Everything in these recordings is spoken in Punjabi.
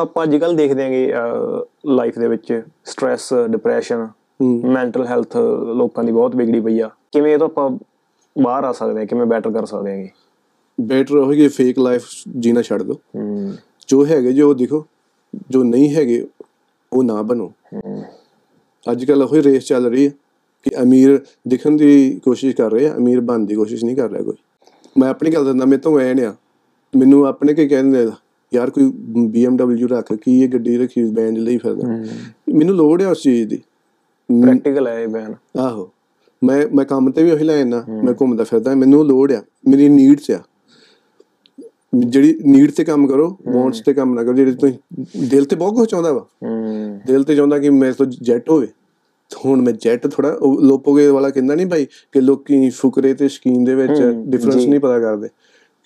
ਆਪਾਂ ਅੱਜ ਕੱਲ ਦੇਖਦੇ ਆਂਗੇ ਲਾਈਫ ਦੇ ਵਿੱਚ ਸਟ्रेस ਡਿਪਰੈਸ਼ਨ ਮੈਂਟਲ ਹੈਲਥ ਲੋਕਾਂ ਦੀ ਬਹੁਤ ਵਿਗੜੀ ਪਈ ਆ। ਕਿਵੇਂ ਇਹ ਤੋਂ ਆਪਾਂ ਬਾਹਰ ਆ ਸਕਦੇ ਹਾਂ? ਕਿਵੇਂ ਬੈਟਰ ਕਰ ਸਕਦੇ ਹਾਂਗੇ ਬੈਟਰ ਹੋਏਗੀ ਫੇਕ ਲਾਈਫ ਜੀਣਾ ਛੱਡ ਦਿਓ। ਜੋ ਹੈਗੇ ਜੋ ਦਿਖੋ ਜੋ ਨਹੀਂ ਹੈਗੇ ਉਹ ਨਾ ਬਣੋ। ਅੱਜ ਕੱਲ ਉਹੀ ਰੇਸ ਚੱਲ ਰਹੀ ਹੈ ਕਿ ਅਮੀਰ ਦਿਖਣ ਦੀ ਕੋਸ਼ਿਸ਼ ਕਰ ਰਹੇ ਆ ਅਮੀਰ ਬਣਨ ਦੀ ਕੋਸ਼ਿਸ਼ ਨਹੀਂ ਕਰ ਰਿਹਾ ਕੋਈ। ਮੈਂ ਆਪਣੀ ਗੱਲ ਦੱਸਦਾ ਮੇਰੇ ਤੋਂ ਐ ਨੇ ਆ। ਮੈਨੂੰ ਆਪਣੇ ਕੀ ਕਹਿੰਦੇ ਆ, ਯਾਰ ਕੋਈ BMW ਰੱਖ ਕੀ ਇਹ ਗੱਡੀ ਰੱਖੀ ਬੈਂਡ ਲਈ ਫਿਰਦਾ। ਮੈਨੂੰ ਲੋੜ ਹੈ ਉਸ ਚੀਜ਼ ਦੀ। ਪ੍ਰੈਕਟੀਕਲ ਹੈ ਇਹ ਬੈਨ। ਆਹੋ। ਮੈਂ ਮੈਂ ਕੰਮ ਤੇ ਵੀ ਉਹੀ ਲੈ ਜਾਂਦਾ ਮੈਂ ਘੁੰਮਦਾ ਫਿਰਦਾ ਮੈਨੂੰ ਲੋੜ ਆ ਮੇਰੀ ਨੀਡਸ ਆ। ਜਿਹੜੀ ਨੀਡ ਤੇ ਕੰਮ ਕਰੋ ਵਾਂਟਸ ਤੇ ਕੰਮ ਨਾ ਕਰੋ ਜਿਹੜੇ ਤੁਸੀਂ ਦਿਲ ਤੇ ਬਹੁਤ ਕੁਝ ਚਾਹੁੰਦਾ ਵਾ। ਦਿਲ ਤੇ ਚਾਹੁੰਦਾ ਕਿ ਮੇਰੇ ਤੋਂ ਜੈਟ ਹੋਵੇ। ਹੁਣ ਮੈਂ ਜੈਟ ਥੋੜਾ ਲੋਪੋਗੇ ਵਾਲਾ ਕਹਿੰਦਾ ਨਹੀਂ ਭਾਈ ਕਿ ਲੋਕੀ ਫੁਕਰੇ ਤੇ ਸ਼ਕੀਨ ਦੇ ਵਿੱਚ ਡਿਫਰੈਂਸ ਨਹੀਂ ਪਤਾ ਕਰਦੇ।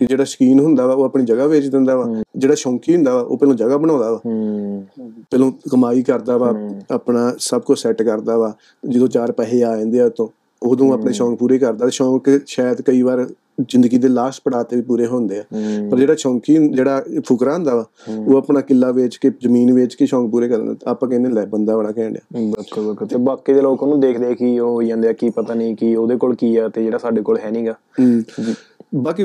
ਕਿ ਜਿਹੜਾ ਸ਼ਕੀਨ ਹੁੰਦਾ ਵਾ ਉਹ ਆਪਣੀ ਜਗ੍ਹਾ ਵੇਚ ਦਿੰਦਾ ਵਾ। ਜਿਹੜਾ ਸ਼ੌਂਕੀ ਹੁੰਦਾ ਵਾ ਉਹ ਪਹਿਲਾਂ ਜਗ੍ਹਾ ਬਣਾਉਂਦਾ ਵਾ। ਹੂੰ। ਪਹਿਲਾਂ ਕਮਾਈ ਕਰਦਾ ਵਾ ਆਪਣਾ ਸਭ ਕੁਝ ਸੈੱਟ ਕਰਦਾ ਵਾ। ਜਦੋਂ ਚਾਰ ਪੈਸੇ ਆ ਜਾਂਦੇ ਆ ਤੋਂ ਉਦੋਂ ਆਪਣੇ ਸ਼ੌਂਕ ਪੂਰੇ ਕਰਦਾ। ਸ਼ੌਂਕ ਸ਼ਾਇਦ ਕਈ ਵਾਰ ਜ਼ਿੰਦਗੀ ਦੇ ਲਾਸਟ ਪੜਾਅ ਤੇ ਵੀ ਪੂਰੇ ਹੁੰਦੇ ਆ। ਪਰ ਜਿਹੜਾ ਸ਼ੌਂਕੀ ਜਿਹੜਾ ਫੁਕਰਾ ਹੁੰਦਾ ਵਾ ਉਹ ਆਪਣਾ ਕਿੱਲਾ ਵੇਚ ਕੇ ਜ਼ਮੀਨ ਵੇਚ ਕੇ ਸ਼ੌਂਕ ਪੂਰੇ ਕਰ ਦਿੰਦਾ ਆਪਾਂ ਕਹਿੰਦੇ ਲੈ ਬੰਦਾ ਬੜਾ ਘੈਂਟ ਆ ਬਿਲਕੁਲ ਬਿਲਕੁਲ। ਤੇ ਬਾਕੀ ਦੇ ਲੋਕ ਉਹਨੂੰ ਦੇਖਦੇ ਕੀ ਉਹ ਹੋਈ ਜਾਂਦੇ ਆ ਕੀ ਪਤਾ ਨਹੀਂ ਕੀ ਉਹਦੇ ਕੋਲ ਕੀ ਆ ਤੇ ਜਿਹੜਾ ਸਾਡੇ ਕੋਲ ਹੈ ਨਹੀਂਗਾ ਬਾਕੀ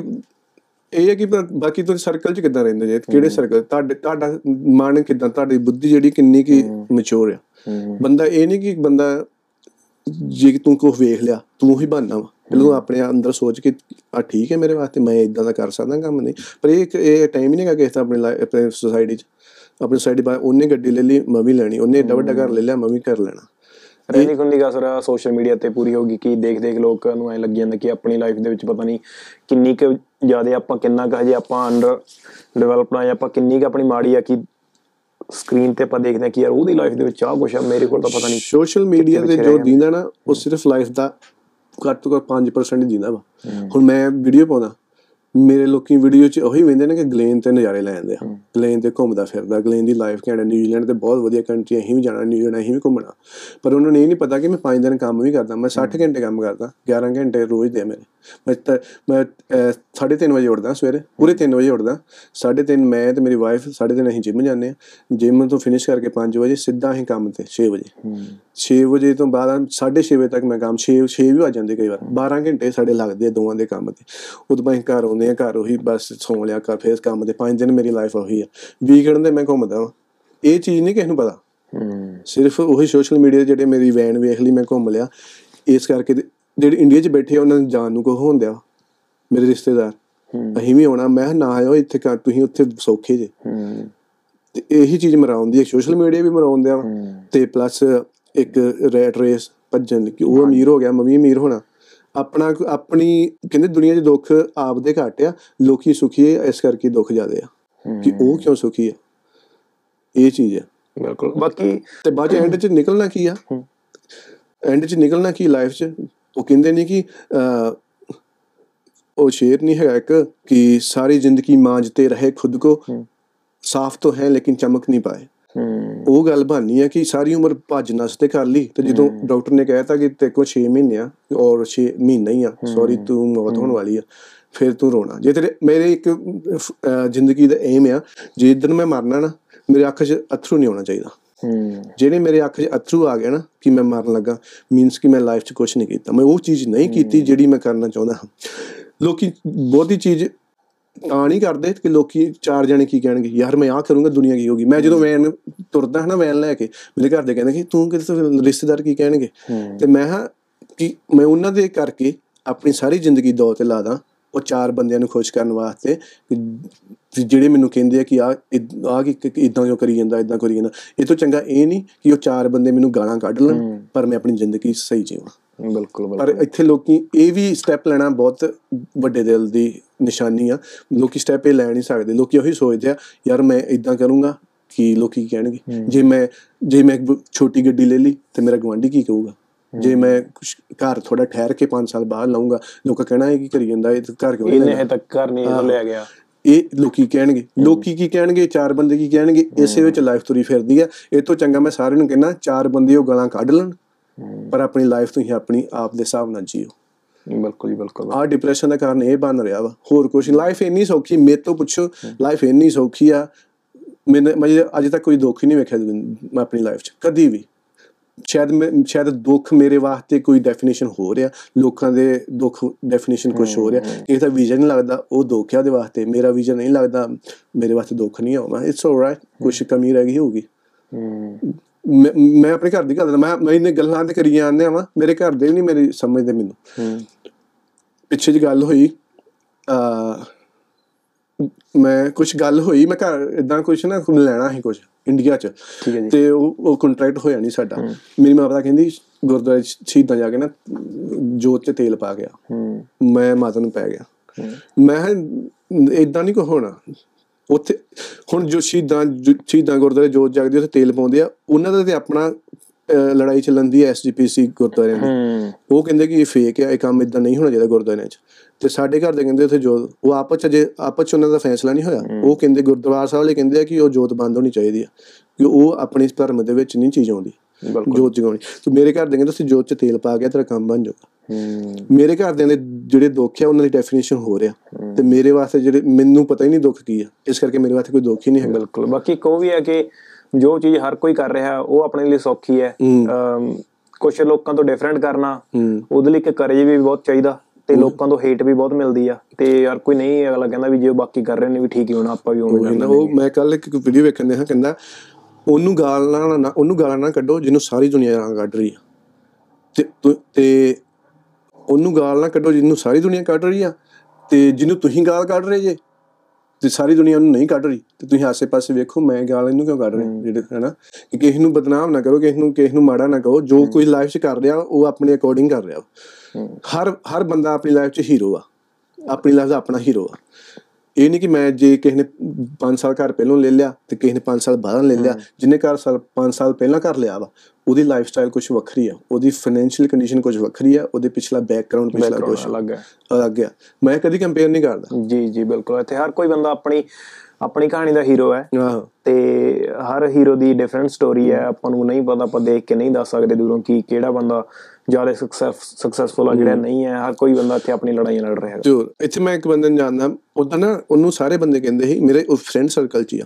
ਇਹ ਹੈ ਕਿ ਬਾਕੀ ਤੁਸੀਂ ਸਰਕਲ 'ਚ ਕਿੱਦਾਂ ਰਹਿੰਦੇ ਜੇ? ਕਿਹੜੇ ਸਰਕਲ ਤੁਹਾਡੇ ਤੁਹਾਡਾ ਮਨ ਕਿੱਦਾਂ? ਤੁਹਾਡੀ ਬੁੱਧੀ ਜਿਹੜੀ ਕਿੰਨੀ ਕੀ ਮੈਚੁਰ ਆ। ਬੰਦਾ ਇਹ ਨਹੀਂ ਕਿ ਬੰਦਾ ਜੇ ਕਿ ਤੂੰ ਕੁਝ ਵੇਖ ਲਿਆ ਤੂੰ ਹੀ ਬਣਨਾ ਵਾ। ਪਹਿਲਾਂ ਆਪਣੇ ਅੰਦਰ ਸੋਚ ਕੇ ਆ ਠੀਕ ਹੈ ਮੇਰੇ ਵਾਸਤੇ ਮੈਂ ਇਦਾਂ ਦਾ ਕਰ ਸਕਦਾ ਕੰਮ ਨਹੀਂ। ਪਰ ਇਹ ਇਹ ਟਾਈਮ ਹੀ ਨਹੀਂਗਾ ਕਿਸੇ ਦਾ ਆਪਣੇ ਆਪਣੇ ਸੋਸਾਇਟੀ 'ਚ। ਆਪਣੀ ਸੋਸਾਇਟੀ ਬਾਅਦ ਉਹਨੇ ਗੱਡੀ ਲੈ ਲਈ ਮੈਂ ਵੀ ਲੈਣੀ। ਉਹਨੇ ਏਡਾ ਵੱਡਾ ਘਰ ਲੈ ਲਿਆ ਮੈਂ ਵੀ ਕਰ ਲੈਣਾ। ਰਹਿਣੀ ਖੁੰਦੀ ਕਸਰ ਸੋਸ਼ਲ ਮੀਡੀਆ ਤੇ ਪੂਰੀ ਹੋ ਗਈ ਕਿ ਦੇਖ ਦੇਖ ਲੋਕਾਂ ਨੂੰ ਐ ਲੱਗੀ ਜਾਂਦਾ ਕਿ ਆਪਣੀ ਲਾਈਫ ਦੇ ਵਿੱਚ ਪਤਾ ਨਹੀਂ ਕਿੰਨੀ ਕੁ ਜ਼ਿਆਦਾ ਆਪਾਂ ਕਿੰਨਾ ਕੁ ਹਜੇ ਆਪਾਂ ਅੰਡਰ ਡਿਵੈਲਪਡ ਆ ਜਾਂ ਆਪਾਂ ਕਿੰਨੀ ਕੁ ਆਪਣੀ ਮਾੜੀ ਆ ਕਿ ਸਕਰੀਨ ਤੇ ਆਪਾਂ ਦੇਖਦੇ ਆ ਕਿ ਯਾਰ ਉਹਦੀ ਲਾਈਫ ਦੇ ਵਿੱਚ ਆਹ ਕੁਛ ਆ ਮੇਰੇ ਕੋਲ ਤਾਂ ਪਤਾ ਨਹੀਂ ਸੋਸ਼ਲ ਮੀਡੀਆ ਤੇ ਜੋ ਦਿੰਦਾ ਨਾ ਉਹ ਸਿਰਫ ਲਾਈਫ ਦਾ ਘੱਟ ਤੋਂ ਘੱਟ 5% ਹੀ ਦਿੰਦਾ ਵਾ। ਹੁਣ ਮੈਂ ਵੀਡੀਓ ਪਾਉਂਦਾ ਮੇਰੇ ਲੋਕੀ ਵੀਡੀਓ 'ਚ ਉਹੀ ਵੇਂਦੇ ਨੇ ਕਿ ਗਲੇਨ ਤੇ ਨਜ਼ਾਰੇ ਲੈ ਜਾਂਦੇ ਆ। ਗਲੇਨ ਤੇ ਘੁੰਮਦਾ ਫਿਰਦਾ ਗਲੇਨ ਦੀ ਲਾਈਫ ਹੈ ਨਿਊਜ਼ੀਲੈਂਡ ਤੇ ਬਹੁਤ ਵਧੀਆ ਕੰਟਰੀ ਅਸੀਂ ਵੀ ਜਾਣਾ ਨਿਊਜ਼ੀਲੈਂਡ ਅਸੀਂ ਵੀ ਘੁੰਮਣਾ। ਪਰ ਉਹਨਾਂ ਨੂੰ ਇਹ ਨਹੀਂ ਪਤਾ ਕਿ ਮੈਂ 5 ਦਿਨ ਕੰਮ ਵੀ ਕਰਦਾ ਮੈਂ 60 ਘੰਟੇ ਕੰਮ ਕਰਦਾ 11 ਘੰਟੇ ਰੋਜ਼ ਦੇ ਆ ਮੇਰੇ। ਮੈਂ ਤਾਂ- ਮੈਂ 3:30 ਵਜੇ ਉੱਠਦਾ ਸਵੇਰੇ ਪੂਰੇ 3 ਵਜੇ ਉੱਠਦਾ। 3:30 ਮੈਂ ਤੇ ਮੇਰੀ ਵਾਈਫ 3:30 ਅਸੀਂ ਜਿਮ ਜਾਂਦੇ ਆ। ਜਿਮ ਤੋਂ ਫਿਨਿਸ਼ ਕਰਕੇ 5 ਵਜੇ ਸਿੱਧਾ ਅਸੀਂ ਕੰਮ ਤੇ 6 ਵਜੇ। 6 ਵਜੇ ਤੋਂ ਬਾਅਦ 6:30 ਵਜੇ ਤੱਕ ਮੈਂ ਕੰਮ 6 6 ਵੀ ਵੱਜ ਜਾਂਦੇ ਕਈ ਵਾਰ। 12 ਘੰਟੇ ਸਾਡੇ ਲੱਗਦੇ ਆ ਦੋਵਾਂ ਦੇ ਕੰਮ ਤੇ। ਉਦੋਂ ਬਾਅਦ ਘਰ ਆਉਂਦੇ ਆ ਘਰ ਉਹੀ ਬਸ ਸੌਂ ਲਿਆ ਕਰ ਫੇਰ ਕੰਮ ਤੇ 5 ਦਿਨ ਮੇਰੀ ਲਾਈਫ ਉਹੀ ਆ। ਵੀਕਐਂਡ ਤੇ ਮੈਂ ਘੁੰਮਦਾ ਵਾਂ। ਇਹ ਚੀਜ਼ ਨਹੀਂ ਕਿਸ ਨੂੰ ਪਤਾ। ਸਿਰਫ ਉਹੀ ਸੋਸ਼ਲ ਮੀਡੀਆ ਜਿਹੜੇ ਮੇਰੀ ਵੈਨ ਵੇਖ ਲਈ ਮੈਂ ਘੁੰਮ ਲਿਆ। ਇਸ ਕਰਕੇ ਜਿਹੜੇ ਇੰਡੀਆ 'ਚ ਬੈਠੇ ਉਹਨਾਂ ਨੂੰ ਜਾਣ ਨੂੰ ਕੋ ਹੁੰਦਿਆ ਮੇਰੇ ਰਿਸ਼ਤੇਦਾਰ। ਅਸੀਂ ਵੀ ਆਉਣਾ। ਮੈਂ ਨਾ ਆਇਓ ਇੱਥੇ ਘਰ ਤੁਸੀਂ ਉੱਥੇ ਸੌਖੇ ਜੇ। ਤੇ ਇਹੀ ਚੀਜ਼ ਮਰਾਉਂਦੀ ਹੈ ਸੋਸ਼ਲ ਮੀਡੀਆ ਵੀ ਮਰਾਉਂਦਿਆ ਤੇ ਪਲੱਸ ਇੱਕ ਰੈਟ ਰੇਸ ਭੱਜਣ ਦੀ ਕਿ ਉਹ ਅਮੀਰ ਹੋ ਗਿਆ ਮੈਂ ਵੀ ਅਮੀਰ ਹੋਣਾ। ਆਪਣਾ ਆਪਣੀ ਕਹਿੰਦੇ ਦੁਨੀਆ 'ਚ ਦੁੱਖ ਆਪਦੇ ਘੱਟ ਆ ਲੋਕੀ ਸੁਖੀ ਆ ਇਸ ਕਰਕੇ ਦੁੱਖ ਜ਼ਿਆਦੇ ਆ। ਕਿ ਉਹ ਕਿਉਂ ਸੁਖੀ ਆ? ਇਹ ਚੀਜ਼ ਆ। ਬਿਲਕੁਲ। ਬਾਕੀ ਤੇ ਬਾਅਦ ਚ ਐਂਡ 'ਚ ਨਿਕਲਣਾ ਕੀ ਆ? ਐਂਡ 'ਚ ਨਿਕਲਣਾ ਕੀ ਲਾਈਫ 'ਚ? ਉਹ ਕਹਿੰਦੇ ਨੇ ਕਿ ਉਹ ਸ਼ੇਰ ਨਹੀਂ ਹੈਗਾ ਇੱਕ ਕਿ ਸਾਰੀ ਜ਼ਿੰਦਗੀ ਮਾਂਜਤੇ ਰਹੇ ਖੁਦ ਕੋ ਸਾਫ਼ ਤਾਂ ਹੈ ਲੇਕਿਨ ਚਮਕ ਨਹੀਂ ਪਾਏ। ਉਹ ਗੱਲ ਬਾਨੀ ਹੈ ਕਿ ਸਾਰੀ ਉਮਰ ਭੱਜ ਨੱਸ ਤੇ ਕਰ ਲਈ ਤੇ ਜਦੋਂ ਡਾਕਟਰ ਨੇ ਕਹਿਤਾ ਕਿ ਤੇ ਕੋ 6 ਮਹੀਨੇ ਆ ਔਰ 6 ਮਹੀਨਾ ਹੀ ਆ ਸੌਰੀ ਤੂੰ ਮੌਤ ਹੋਣ ਵਾਲੀ ਆ ਫਿਰ ਤੂੰ ਰੋਣਾ। ਜੇ ਤੇਰੇ ਮੇਰੇ ਇੱਕ ਜ਼ਿੰਦਗੀ ਦਾ ਏਮ ਆ ਜੇ ਦਿਨ ਮੈਂ ਮਰਨਾ ਨਾ ਮੇਰੇ ਅੱਖ 'ਚ ਅਥਰੂ ਨਹੀਂ ਆਉਣਾ ਚਾਹੀਦਾ। ਹੂੰ। ਜਿਹੜੇ ਮੇਰੇ ਅੱਖ 'ਚ ਅਥਰੂ ਆ ਗਏ ਨਾ ਕਿ ਮੈਂ ਮਰਨ ਲੱਗਾ ਮੀਨਸ ਕਿ ਮੈਂ ਲਾਈਫ 'ਚ ਕੁਝ ਨਹੀਂ ਕੀਤਾ। ਮੈਂ ਉਹ ਚੀਜ਼ ਨਹੀਂ ਕੀਤੀ ਜਿਹੜੀ ਮੈਂ ਕਰਨਾ ਚਾਹੁੰਦਾ ਹਾਂ। ਲੋਕੀ ਬਹੁਤੀ ਚੀਜ਼ ਤਾਂ ਨਹੀਂ ਕਰਦੇ ਕਿ ਲੋਕੀ ਚਾਰ ਜਣੇ ਕੀ ਕਹਿਣਗੇ ਯਾਰ ਮੈਂ ਆਹ ਕਰੂੰਗਾ ਦੁਨੀਆ ਕੀ ਹੋਗੀ ਮੈਂ ਜਦੋਂ ਵੈਨ ਤੁਰਦਾ ਹਾਂ ਨਾ ਵੈਨ ਲੈ ਕੇ ਮੇਰੇ ਘਰ ਦੇ ਕਹਿੰਦੇ ਕਿ ਤੂੰ ਕਿਤੇ ਰਿਸ਼ਤੇਦਾਰ ਕੀ ਕਹਿਣਗੇ? ਤੇ ਮੈਂ ਹਾਂ ਕਿ ਮੈਂ ਉਹਨਾਂ ਦੇ ਕਰਕੇ ਆਪਣੀ ਸਾਰੀ ਜ਼ਿੰਦਗੀ ਦੋ ਤੇ ਲਾ ਦਾਂ ਉਹ ਚਾਰ ਬੰਦਿਆਂ ਨੂੰ ਖੁਸ਼ ਕਰਨ ਵਾਸਤੇ ਜਿਹੜੇ ਮੈਨੂੰ ਕਹਿੰਦੇ ਆ ਕਿ ਆ ਆ ਕਿ ਇਦਾਂ ਕਿਉਂ ਕਰੀ ਜਾਂਦਾ ਇਦਾਂ ਕਰੀ ਜਾਂਦਾ। ਇਹ ਤੋਂ ਚੰਗਾ ਇਹ ਨਹੀਂ ਕਿ ਉਹ ਚਾਰ ਬੰਦੇ ਮੈਨੂੰ ਗਾਲਾਂ ਕੱਢ ਲੈਣ ਪਰ ਮੈਂ ਆਪਣੀ ਜ਼ਿੰਦਗੀ ਸਹੀ ਜੀਵਾਂ। ਬਿਲਕੁਲ ਪਰ ਇੱਥੇ ਲੋਕੀ ਇਹ ਵੀ ਸਟੈਪ ਲੈਣਾ ਬਹੁਤ ਵੱਡੇ ਦਿਲ ਦੀ ਨਿਸ਼ਾਨੀ ਆ। ਲੋਕੀ ਸਟੈਪ ਇਹ ਲੈ ਨਹੀਂ ਸਕਦੇ। ਲੋਕੀ ਉਹੀ ਸੋਚਦੇ ਆ ਯਾਰ ਮੈਂ ਇਦਾਂ ਕਰੂੰਗਾ ਕਿ ਲੋਕੀ ਕੀ ਕਹਿਣਗੇ ਜੇ ਮੈਂ ਜੇ ਮੈਂ ਇੱਕ ਛੋਟੀ ਗੱਡੀ ਲੈ ਲਈ ਤੇ ਮੇਰਾ ਗਵਾਂਢੀ ਕੀ ਕਹੂਗਾ? ਜੇ ਮੈਂ ਕੁਛ ਘਰ ਥੋੜਾ ਠਹਿਰ ਕੇ 5 ਸਾਲ ਬਾਅਦ ਲਾਉਂਗਾ ਲੋਕਾਂ ਕਹਿਣਾ ਇਹ ਕੀ ਕਰੀ ਜਾਂਦਾ? ਇਹ ਘਰ ਕਿਉਂ ਨਹੀਂ ਇਹਨੇ ਤੱਕ ਘਰ ਨਹੀਂ ਲਿਆ ਗਿਆ। ਇਹ ਲੋਕੀ ਕਹਿਣਗੇ। ਲੋਕੀ ਕੀ ਕਹਿਣਗੇ? ਚਾਰ ਬੰਦੇ ਕੀ ਕਹਿਣਗੇ? ਇਸੇ ਵਿੱਚ ਲਾਈਫ ਤੁਰੀ ਫਿਰਦੀ ਆ। ਇਹ ਤੋਂ ਚੰਗਾ ਮੈਂ ਸਾਰਿਆਂ ਨੂੰ ਕਹਿੰਦਾ ਚਾਰ ਬੰਦੇ ਉਹ ਗਾਲਾਂ ਕੱਢ ਲੈਣ। ਪਰ ਆਪਣੀ ਲਾਈਫ ਤੁਸੀਂ ਆਪਣੀ ਆਪ ਦੇ ਹਿਸਾਬ ਨਾਲ ਜੀਓ। ਬਿਲਕੁਲ ਜੀ ਬਿਲਕੁਲ। ਆ ਡਿਪਰੈਸ਼ਨ ਦਾ ਕਾਰਨ ਇਹ ਬਣ ਰਿਹਾ ਵਾ ਹੋਰ ਕੁਝ ਲਾਈਫ ਇੰਨੀ ਸੌਖੀ ਮੇਰੇ ਤੋਂ ਪੁੱਛੋ ਲਾਈਫ ਇੰਨੀ ਸੌਖੀ ਆ ਮੈਨੇ ਮੈਂ ਅਜੇ ਤੱਕ ਕੋਈ ਦੁੱਖ ਹੀ ਨਹੀਂ ਵੇਖਿਆ ਮੈਂ ਆਪਣੀ ਲਾਈਫ 'ਚ ਕਦੀ ਵੀ। ਸ਼ਾਇਦ ਮੈਂ ਸ਼ਾਇਦ ਦੁੱਖ ਮੇਰੇ ਵਾਸਤੇ ਕੋਈ ਡੈਫੀਨੇਸ਼ਨ ਹੋ ਰਿਹਾ ਲੋਕਾਂ ਦੇ ਦੁੱਖ ਡੈਫੀਨੇਸ਼ਨ ਕੁਝ ਹੋ ਰਿਹਾ। ਕਿਸੇ ਦਾ ਵਿਜ਼ਨ ਨਹੀਂ ਲੱਗਦਾ ਉਹ ਦੁੱਖ ਹੈ ਉਹਦੇ ਵਾਸਤੇ। ਮੇਰਾ ਵਿਜ਼ਨ ਨਹੀਂ ਲੱਗਦਾ ਮੇਰੇ ਵਾਸਤੇ ਦੁੱਖ ਨਹੀਂ ਆਉਣਾ ਇਟਸ ਆਲਰਾਈਟ ਕੁਝ ਕਮੀ ਰਹਿ ਗਈ ਹੋਊਗੀ। ਹੂੰ ਮੈਂ ਆਪਣੇ ਘਰ ਦੀ ਗੱਲ ਮੈਂ ਮੈਂ ਇਹਨੇ ਗੱਲਾਂ ਤੇ ਕਰੀ ਜਾਂਦੇ ਆ ਮੇਰੇ ਘਰ ਦੇ ਨਹੀਂ ਮੇਰੀ ਸਮਝਦੇ ਮੈਨੂੰ। ਪਿੱਛੇ ਜੀ ਗੱਲ ਹੋਈ ਆ ਮੈਂ ਕੁਝ ਗੱਲ ਹੋਈ ਮੈਂ ਘਰ ਇਦਾਂ ਕੁਝ ਨਾ ਲੈਣਾ ਸੀ ਕੁਝ ਇੰਡੀਆ 'ਚ। ਤੇ ਉਹ ਉਹ ਕੰਟਰੈਕਟ ਹੋਇਆ ਨਹੀਂ ਸਾਡਾ। ਮੇਰੀ ਮਾਤਾ ਕਹਿੰਦੀ ਗੁਰਦੁਆਰੇ 'ਚ ਸ਼ਹੀਦਾਂ ਜਾ ਕੇ ਨਾ ਜੋਤ 'ਚ ਤੇਲ ਪਾ ਗਿਆ। ਮੈਂ ਮਾਤਾ ਨੂੰ ਪੈ ਗਿਆ। ਮੈਂ ਇਦਾਂ ਨਹੀਂ ਕੋ ਹੋਣਾ। ਉੱਥੇ ਹੁਣ ਜੋ ਸ਼ਹੀਦਾਂ ਸ਼ਹੀਦਾਂ ਗੁਰਦੁਆਰੇ ਜੋਤ ਜਗਦੀ ਉੱਥੇ ਤੇਲ ਪਾਉਂਦੇ ਆ ਉਹਨਾਂ ਦਾ ਤੇ ਆਪਣਾ ਲੜਾਈ ਚੱਲਣ ਦੀ ਐਸਜੀਪੀਸੀ ਗੁਰਦੁਆਰਿਆਂ ਦੀ। ਉਹ ਕਹਿੰਦੇ ਕਿ ਇਹ ਫੇਕ ਹੈ ਇਹ ਕੰਮ ਇਦਾਂ ਨਹੀਂ ਹੋਣਾ ਚਾਹੀਦਾ ਗੁਰਦੁਆਰਿਆਂ 'ਚ। ਤੇ ਸਾਡੇ ਘਰ ਦੇ ਕਹਿੰਦੇ ਉੱਥੇ ਜੋਤ ਉਹ ਆਪਸ 'ਚ ਜੇ ਆਪਸ 'ਚ ਉਹਨਾਂ ਦਾ ਫੈਸਲਾ ਨਹੀਂ ਹੋਇਆ। ਉਹ ਕਹਿੰਦੇ ਗੁਰਦੁਆਰਾ ਸਾਹਿਬ ਵਾਲੇ ਕਹਿੰਦੇ ਆ ਕਿ ਉਹ ਜੋਤ ਬੰਦ ਹੋਣੀ ਚਾਹੀਦੀ ਆ। ਕਿ ਉਹ ਆਪਣੇ ਧਰਮ ਦੇ ਵਿੱਚ ਨਹੀਂ ਚੀਜ਼ ਆਉਂਦੀ। ਜੋਤ ਜਗਾਉਣੀ। ਤੇ ਮੇਰੇ ਘਰ ਦੇ ਕਹਿੰਦੇ ਤੁਸੀਂ ਜੋਤ 'ਚ ਤੇਲ ਪਾ ਗਿਆ ਤੇਰਾ ਕੰਮ ਬਣ ਜਾਊਗਾ। ਹੂੰ। ਮੇਰੇ ਘਰਦਿਆਂ ਦੇ ਜਿਹੜੇ ਦੁੱਖ ਆ ਉਹਨਾਂ ਦੀ ਡੈਫੀਨੇਸ਼ਨ ਹੋ। ਰਿਹਾ ਤੇ ਮੇਰੇ ਵਾਸਤੇ ਜਿਹੜੇ ਮੈਨੂੰ ਪਤਾ ਹੀ ਨਹੀਂ ਦੁੱਖ ਕੀ ਆ। ਇਸ ਕਰਕੇ ਮੇਰੇ ਵਾਸਤੇ ਕੋਈ ਦੁੱਖ ਹੀ ਨਹੀਂ ਹੈਗਾ। ਬਿਲਕੁਲ। ਬਾਕੀ ਉਹ ਵੀ ਹੈ ਕਿ ਜੋ ਚੀਜ਼ ਹਰ ਕੋਈ ਕਰ ਰਿਹਾ ਉਹ ਆਪਣੇ ਲਈ ਸੌਖੀ ਹੈ। ਕੁਝ ਲੋਕਾਂ ਤੋਂ ਡਿਫਰੈਂਟ ਕਰਨਾ ਹੂੰ। ਉਹਦੇ ਲਈ ਇੱਕ ਕਰਜ ਵੀ ਬਹੁਤ ਚਾਹੀਦਾ ਤੇ ਲੋਕਾਂ ਤੋਂ ਹੇਟ ਵੀ ਬਹੁਤ ਮਿਲਦੀ ਆ। ਤੇ ਯਾਰ ਕੋਈ ਨਹੀਂ ਅਗਲਾ ਕਹਿੰਦਾ ਵੀ ਜੇ ਬਾਕੀ ਕਰ ਰਹੇ ਨੇ ਵੀ ਠੀਕ ਹੀ ਹੋਣਾ ਆਪਾਂ ਵੀ ਉਵੇਂ ਕਰਨਾ ਉਹ ਮੈਂ ਕੱਲ ਇੱਕ ਵੀਡੀਓ ਵੇਖਣ ਹਾਂ ਕਹਿੰਦਾ ਉਹਨੂੰ ਗਾਲਾਂ ਨਾ ਉਹਨੂੰ ਗਾਲਾਂ ਨਾ ਕੱਢੋ ਜਿਹਨੂੰ ਸਾਰੀ ਦੁਨੀਆ ਗਾਲਾਂ ਕੱਢ ਰਹੀ ਆ। ਤੇ ਤੁ- ਉਹਨੂੰ ਗਾਲ ਨਾ ਕੱਢੋ ਜਿਹਨੂੰ ਸਾਰੀ ਦੁਨੀਆ ਕੱਢ ਰਹੀ ਆ ਤੇ ਜਿਹਨੂੰ ਤੁਸੀਂ ਗਾਲ ਕੱਢ ਰਹੇ ਜੇ ਤੇ ਸਾਰੀ ਦੁਨੀਆ ਉਹਨੂੰ ਨਹੀਂ ਕੱਢ ਰਹੀ। ਤੇ ਤੁਸੀਂ ਆਸੇ-ਪਾਸੇ ਵੇਖੋ ਮੈਂ ਗਾਲ ਇਹਨੂੰ ਕਿਉਂ ਕੱਢ ਰਿਹਾ ਜਿਹੜੇ ਹੈਨਾ ਕਿ ਕਿਸੇ ਨੂੰ ਬਦਨਾਮ ਨਾ ਕਰੋ ਕਿਸੇ ਨੂੰ ਕਿਸੇ ਨੂੰ ਮਾੜਾ ਨਾ ਕਹੋ ਜੋ ਕੋਈ ਲਾਈਫ 'ਚ ਕਰ ਰਿਹਾ ਉਹ ਆਪਣੇ ਅਕੋਰਡਿੰਗ ਕਰ ਰਿਹਾ। ਹਰ ਹਰ ਬੰਦਾ ਆਪਣੀ ਲਾਈਫ 'ਚ ਹੀਰੋ ਆ। ਆਪਣੀ ਲਾਈਫ ਦਾ ਆਪਣਾ ਹੀਰੋ ਆ। ਇਹ ਨਹੀਂ ਕਿ ਮੈਂ ਜੇ ਕਿਸੇ ਨੇ 5 ਸਾਲ ਘਰ ਪਹਿਲਾਂ ਲੈ ਲਿਆ ਤੇ ਕਿਸੇ ਨੇ 5 ਸਾਲ ਬਾਅਦ ਲੈ ਲਿਆ ਜਿਹਨੇ ਘਰ ਸਾਲ 5 ਸਾਲ ਪਹਿਲਾਂ ਕਰ ਲਿਆ ਵਾ ਉਹਦੀ ਲਾਈਫ ਸਟਾਈਲ ਕੁਝ ਵੱਖਰੀ ਆ ਉਹਦੀ ਫਾਈਨੈਂਸ਼ੀਅਲ ਕੰਡੀਸ਼ਨ ਕੁਝ ਵੱਖਰੀ ਆ ਉਹਦੇ ਪਿਛਲਾ ਬੈਕਗ੍ਰਾਉਂਡ ਪਿਛਲਾ ਕੁਝ ਅਲੱਗ ਹੈ ਅਲੱਗ ਆ। ਮੈਂ ਕਦੀ ਕੰਪੇਅਰ ਨਹੀਂ ਕਰਦਾ। ਜੀ ਜੀ ਬਿਲਕੁਲ। ਇੱਥੇ ਹਰ ਕੋਈ ਬੰਦਾ ਆਪਣੀ ਆਪਣੀ ਕਹਾਣੀ ਦਾ ਹੀਰੋ ਹੈ। ਤੇ ਹਰ ਹੀਰੋ ਦੀ ਡਿਫਰੈਂਟ ਸਟੋਰੀ ਹੈ। ਆਪਾਂ ਨੂੰ ਨਹੀਂ ਪਤਾ ਆਪਾਂ ਦੇਖ ਕੇ ਨਹੀਂ ਦੱਸ ਸਕਦੇ ਦੂਰੋਂ ਕਿ ਕਿਹੜਾ ਬੰਦਾ ਜ਼ਿਆਦਾ ਸਕਸੈਸਫੁਲ ਆ ਜਿਹੜਾ ਨਹੀਂ ਹੈ। ਹਰ ਕੋਈ ਬੰਦਾ ਇੱਥੇ ਆਪਣੀ ਲੜਾਈਆਂ ਲੜ ਰਿਹਾ ਹੈ ਜੋਰ ਇੱਥੇ ਮੈਂ ਇੱਕ ਬੰਦੇ ਨੂੰ ਜਾਣਦਾ ਉਹਦਾ ਨਾ ਉਹਨੂੰ ਸਾਰੇ ਬੰਦੇ ਕਹਿੰਦੇ ਸੀ ਮੇਰੇ ਉਹ ਫਰੈਂਡ ਸਰਕਲ 'ਚ ਆ।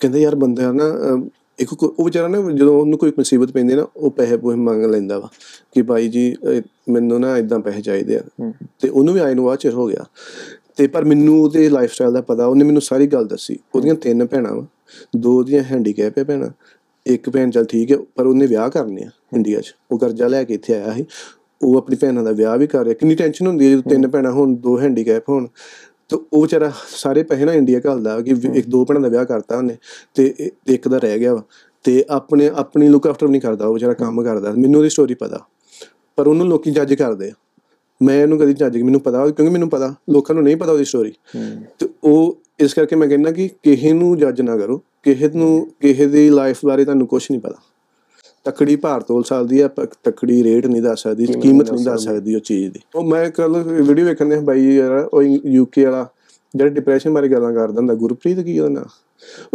ਕਹਿੰਦੇ ਯਾਰ ਬੰਦਾ ਨਾ ਇੱਕ ਉਹ ਵਿਚਾਰਾ ਨਾ ਜਦੋਂ ਉਹਨੂੰ ਕੋਈ ਮੁਸੀਬਤ ਪੈਂਦੀ ਨਾ ਉਹ ਪੈਸੇ ਪੂਸੇ ਮੰਗ ਲੈਂਦਾ ਵਾ ਕਿ ਭਾਈ ਜੀ ਮੈਨੂੰ ਨਾ ਇਦਾਂ ਪੈਸੇ ਚਾਹੀਦੇ ਆ। ਤੇ ਉਹਨੂੰ ਵੀ ਆਏ ਨੂੰ ਆ ਚਿਰ ਹੋ ਗਿਆ। ਤੇ ਪਰ ਮੈਨੂੰ ਉਹਦੇ ਲਾਈਫ ਸਟਾਈਲ ਦਾ ਪਤਾ ਉਹਨੇ ਮੈਨੂੰ ਸਾਰੀ ਗੱਲ ਦੱਸੀ। ਉਹਦੀਆਂ ਤਿੰਨ ਭੈਣਾਂ ਵਾ ਦੋ ਦੀਆਂ ਹੈਂਡੀਕੈਪ ਹੈ ਭੈਣਾਂ ਇੱਕ ਭੈਣ ਚੱਲ ਠੀਕ ਹੈ ਪਰ ਉਹਨੇ ਵਿਆਹ ਕਰਨੇ ਆ ਇੰਡੀਆ 'ਚ। ਉਹ ਕਰਜ਼ਾ ਲੈ ਕੇ ਇੱਥੇ ਆਇਆ ਸੀ ਉਹ ਆਪਣੀ ਭੈਣਾਂ ਦਾ ਵਿਆਹ ਵੀ ਕਰ ਰਿਹਾ। ਕਿੰਨੀ ਟੈਨਸ਼ਨ ਹੁੰਦੀ ਹੈ ਜਦੋਂ ਤਿੰਨ ਭੈਣਾਂ ਹੋਣ ਦੋ ਹੈਂਡੀਕੈਪ ਹੋਣ। ਤੇ ਉਹ ਵਿਚਾਰਾ ਸਾਰੇ ਪੈਸੇ ਨਾ ਇੰਡੀਆ ਘੱਲਦਾ ਕਿ ਇੱਕ ਦੋ ਭੈਣਾਂ ਦਾ ਵਿਆਹ ਕਰਤਾ ਉਹਨੇ ਤੇ ਇੱਕ ਦਾ ਰਹਿ ਗਿਆ ਵਾ। ਤੇ ਆਪਣੇ ਆਪਣੀ ਲੁੱਕ ਆਫਟਰ ਨਹੀਂ ਕਰਦਾ ਉਹ ਵਿਚਾਰਾ ਕੰਮ ਕਰਦਾ। ਮੈਨੂੰ ਉਹਦੀ ਸਟੋਰੀ ਪਤਾ। ਪਰ ਉਹਨੂੰ ਲੋਕੀ ਜੱਜ ਕਰਦੇ ਆ। ਮੈਂ ਇਹਨੂੰ ਕਦੀ ਜੱਜ ਮੈਨੂੰ ਪਤਾ ਕਿਉਂਕਿ ਮੈਨੂੰ ਪਤਾ ਲੋਕਾਂ ਨੂੰ ਨਹੀਂ ਪਤਾ ਉਹਦੀ ਸਟੋਰੀ ਤੇ ਉਹ ਇਸ ਕਰਕੇ ਮੈਂ ਕਹਿੰਦਾ ਕਿ ਕਿਸੇ ਨੂੰ ਜੱਜ ਨਾ ਕਰੋ ਕਿਸੇ ਨੂੰ ਕਿਸੇ ਦੀ ਲਾਈਫ ਬਾਰੇ ਤੁਹਾਨੂੰ ਕੁਝ ਨਹੀਂ ਪਤਾ। ਤਕੜੀ ਭਾਰ ਤੋਲ ਸਕਦੀ ਹੈ ਪਰ ਤਕੜੀ ਰੇਟ ਨਹੀਂ ਦੱਸ ਸਕਦੀ ਕੀਮਤ ਨਹੀਂ ਦੱਸ ਸਕਦੀ। ਉਹ ਚੀਜ਼ ਦੀ। ਉਹ ਮੈਂ ਕੱਲ ਵੀਡੀਓ ਵੇਖਣ ਦੇ ਬਾਈ ਯਾਰ ਉਹ ਯੂਕੇ ਵਾਲਾ ਜਿਹੜਾ ਡਿਪਰੈਸ਼ਨ ਬਾਰੇ ਗੱਲਾਂ ਕਰਦਾ ਹੁੰਦਾ ਗੁਰਪ੍ਰੀਤ ਕੀ ਉਹਦਾ ਨਾਂ?